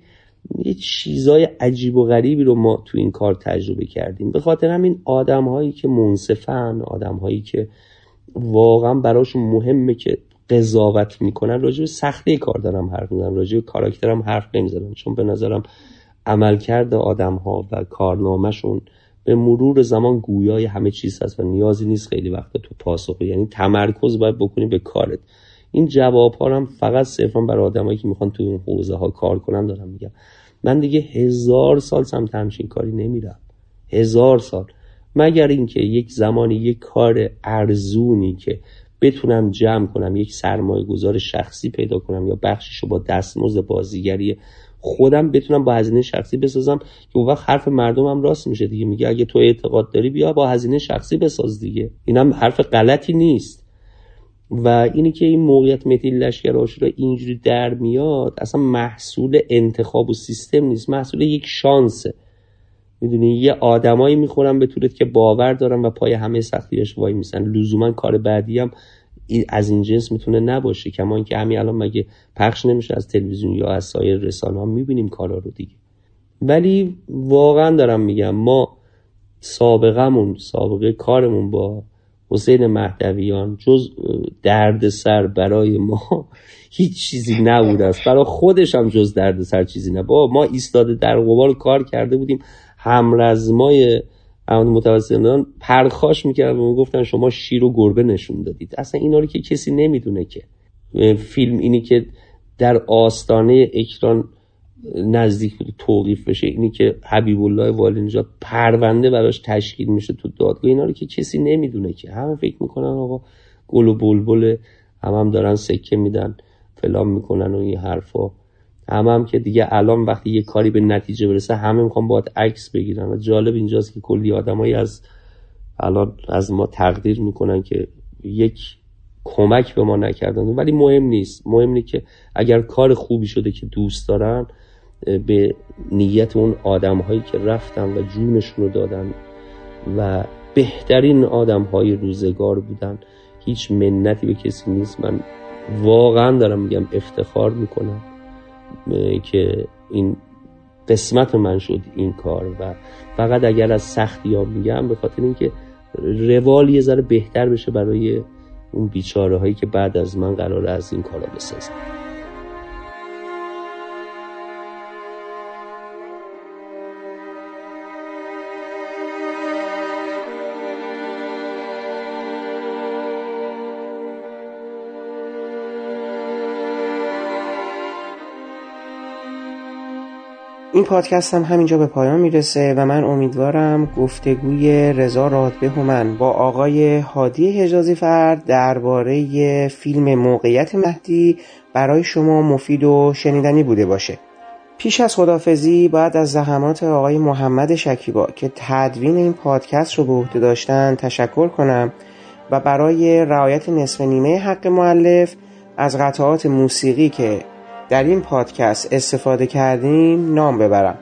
یه چیزای عجیب و غریبی رو ما تو این کار تجربه کردیم. به خاطر همین آدم هایی که منصفن آدم هایی که واقعا براشون مهمه که قضاوت می‌کنن راجع به سختی کار دارم حرف می‌زنم راجع به کاراکترم حرف نمی‌زنم. چون به نظرم عملکرد آدم ها و کارنامهشون به مرور زمان گویای همه چیز هست و نیازی نیست خیلی وقت تو پاسخ یعنی تمرکز باید بکنی به کارت. این جواب ها هم فقط صرفا برای آدمایی که می‌خوان تو این حوزه ها کار کنن دارم میگم. من دیگه هزار سال سمت همچین کاری نمیرم. هزار سال. مگر اینکه یک زمانی یک کار ارزونی که بتونم جمع کنم یک سرمایه گذار شخصی پیدا کنم یا بخشش رو با دستمزد بازیگری خودم بتونم با هزینه شخصی بسازم که اون وقت حرف مردمم راست میشه دیگه. میگه اگه تو اعتقاد داری بیا با هزینه شخصی بساز دیگه. اینم حرف غلطی نیست. و اینی که این موقعیت متی لشکر آشورا اینجوری در میاد اصلا محصول انتخاب و سیستم نیست. محصول یک شانسه. می‌دونی؟ یه آدمایی می‌خورن به طورت که باور دارن و پای همه سختیش وای میسن. لزوما کار بعدی هم از این جنس می‌تونه نباشه کما اینکه همین الان مگه پخش نمیشه از تلویزیون یا از سایر رسانه ها می‌بینیم کارا رو دیگه. ولی واقعا دارم میگم ما سابقمون سابقه کارمون با حسین مهدویان جز دردسر برای ما هیچ چیزی نبوده است. برای خودش هم جز دردسر چیزی با ما ایستاده در قبال کار کرده بودیم همرزمای احمد متوسطان پرخاش می‌کردن و گفتن شما شیر و گربه نشون دادید. اصلا اینا رو که کسی نمی‌دونه که. فیلم اینی که در آستانه اکران نزدیک بود توقیف بشه اینی که حبیب الله والی نجات پرونده براش تشکیل میشه تو دادگاه اینا رو که کسی نمی‌دونه که. همه فکر می‌کنن آقا گل و بلبل هم هم دارن سکه میدن فلان می‌کنن و این حرفا. همه هم که دیگه الان وقتی یه کاری به نتیجه برسه همه می‌خوان باید عکس بگیرن. و جالب اینجاست که کلی آدمایی از الان از ما تقدیر می‌کنن که یک کمک به ما نکردن. ولی مهم نیست. مهم نیست که اگر کار خوبی شده که دوست دارن به نیت اون آدم هایی که رفتن و جونشون رو دادن و بهترین آدم های روزگار بودن هیچ منتی به کسی نیست. من واقعا دارم میگم افتخار می‌کنم. که این قسمت من شد این کار و فقط اگر از سختی ها میگم به خاطر اینکه روال یه ذره بهتر بشه برای اون بیچاره هایی که بعد از من قرار از این کارا بسازن. این پادکست هم همینجا به پایان می‌رسه و من امیدوارم گفتگوی رضا رادبه من با آقای هادی حجازی فرد درباره فیلم موقعیت مهدی برای شما مفید و شنیدنی بوده باشه. پیش از خدافزی باید از زحمات آقای محمد شکیبا که تدوین این پادکست رو به عهده داشتن تشکر کنم و برای رعایت نصف نیمه حق معلف از قطعات موسیقی که در این پادکست استفاده کردیم نام ببرم.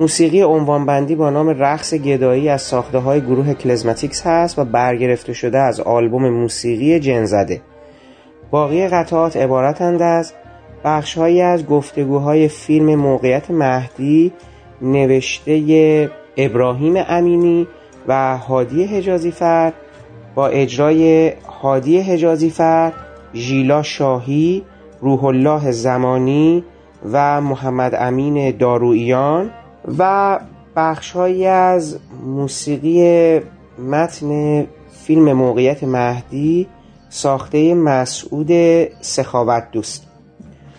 موسیقی عنوانبندی با نام رقص گدایی از ساخته های گروه کلزماتیکس هست و برگرفته شده از آلبوم موسیقی جنزده. باقی قطعات عبارتند از بخشهایی از گفتگوهای فیلم موقعیت مهدی نوشته ابراهیم امینی و هادی حجازی فر با اجرای هادی حجازی فر ژیلا شاهی روح الله زمانی و محمد امین دارویان و بخشهایی از موسیقی متن فیلم موقعیت مهدی ساخته مسعود سخاوت دوست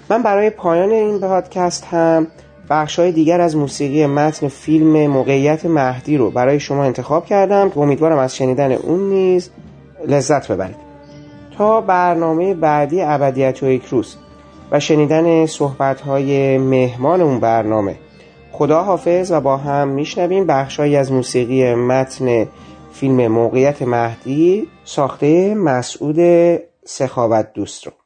من برای پایان این پادکست هم بخش های دیگر از موسیقی متن فیلم موقعیت مهدی رو برای شما انتخاب کردم که امیدوارم از شنیدن اون نیز لذت ببرید. تا برنامه بعدی ابدیت و یک روز و شنیدن صحبت های مهمان اون برنامه. خدا حافظ و با هم میشنویم بخشهایی از موسیقی متن فیلم موقعیت مهدی ساخته مسعود سخاوت دوست رو.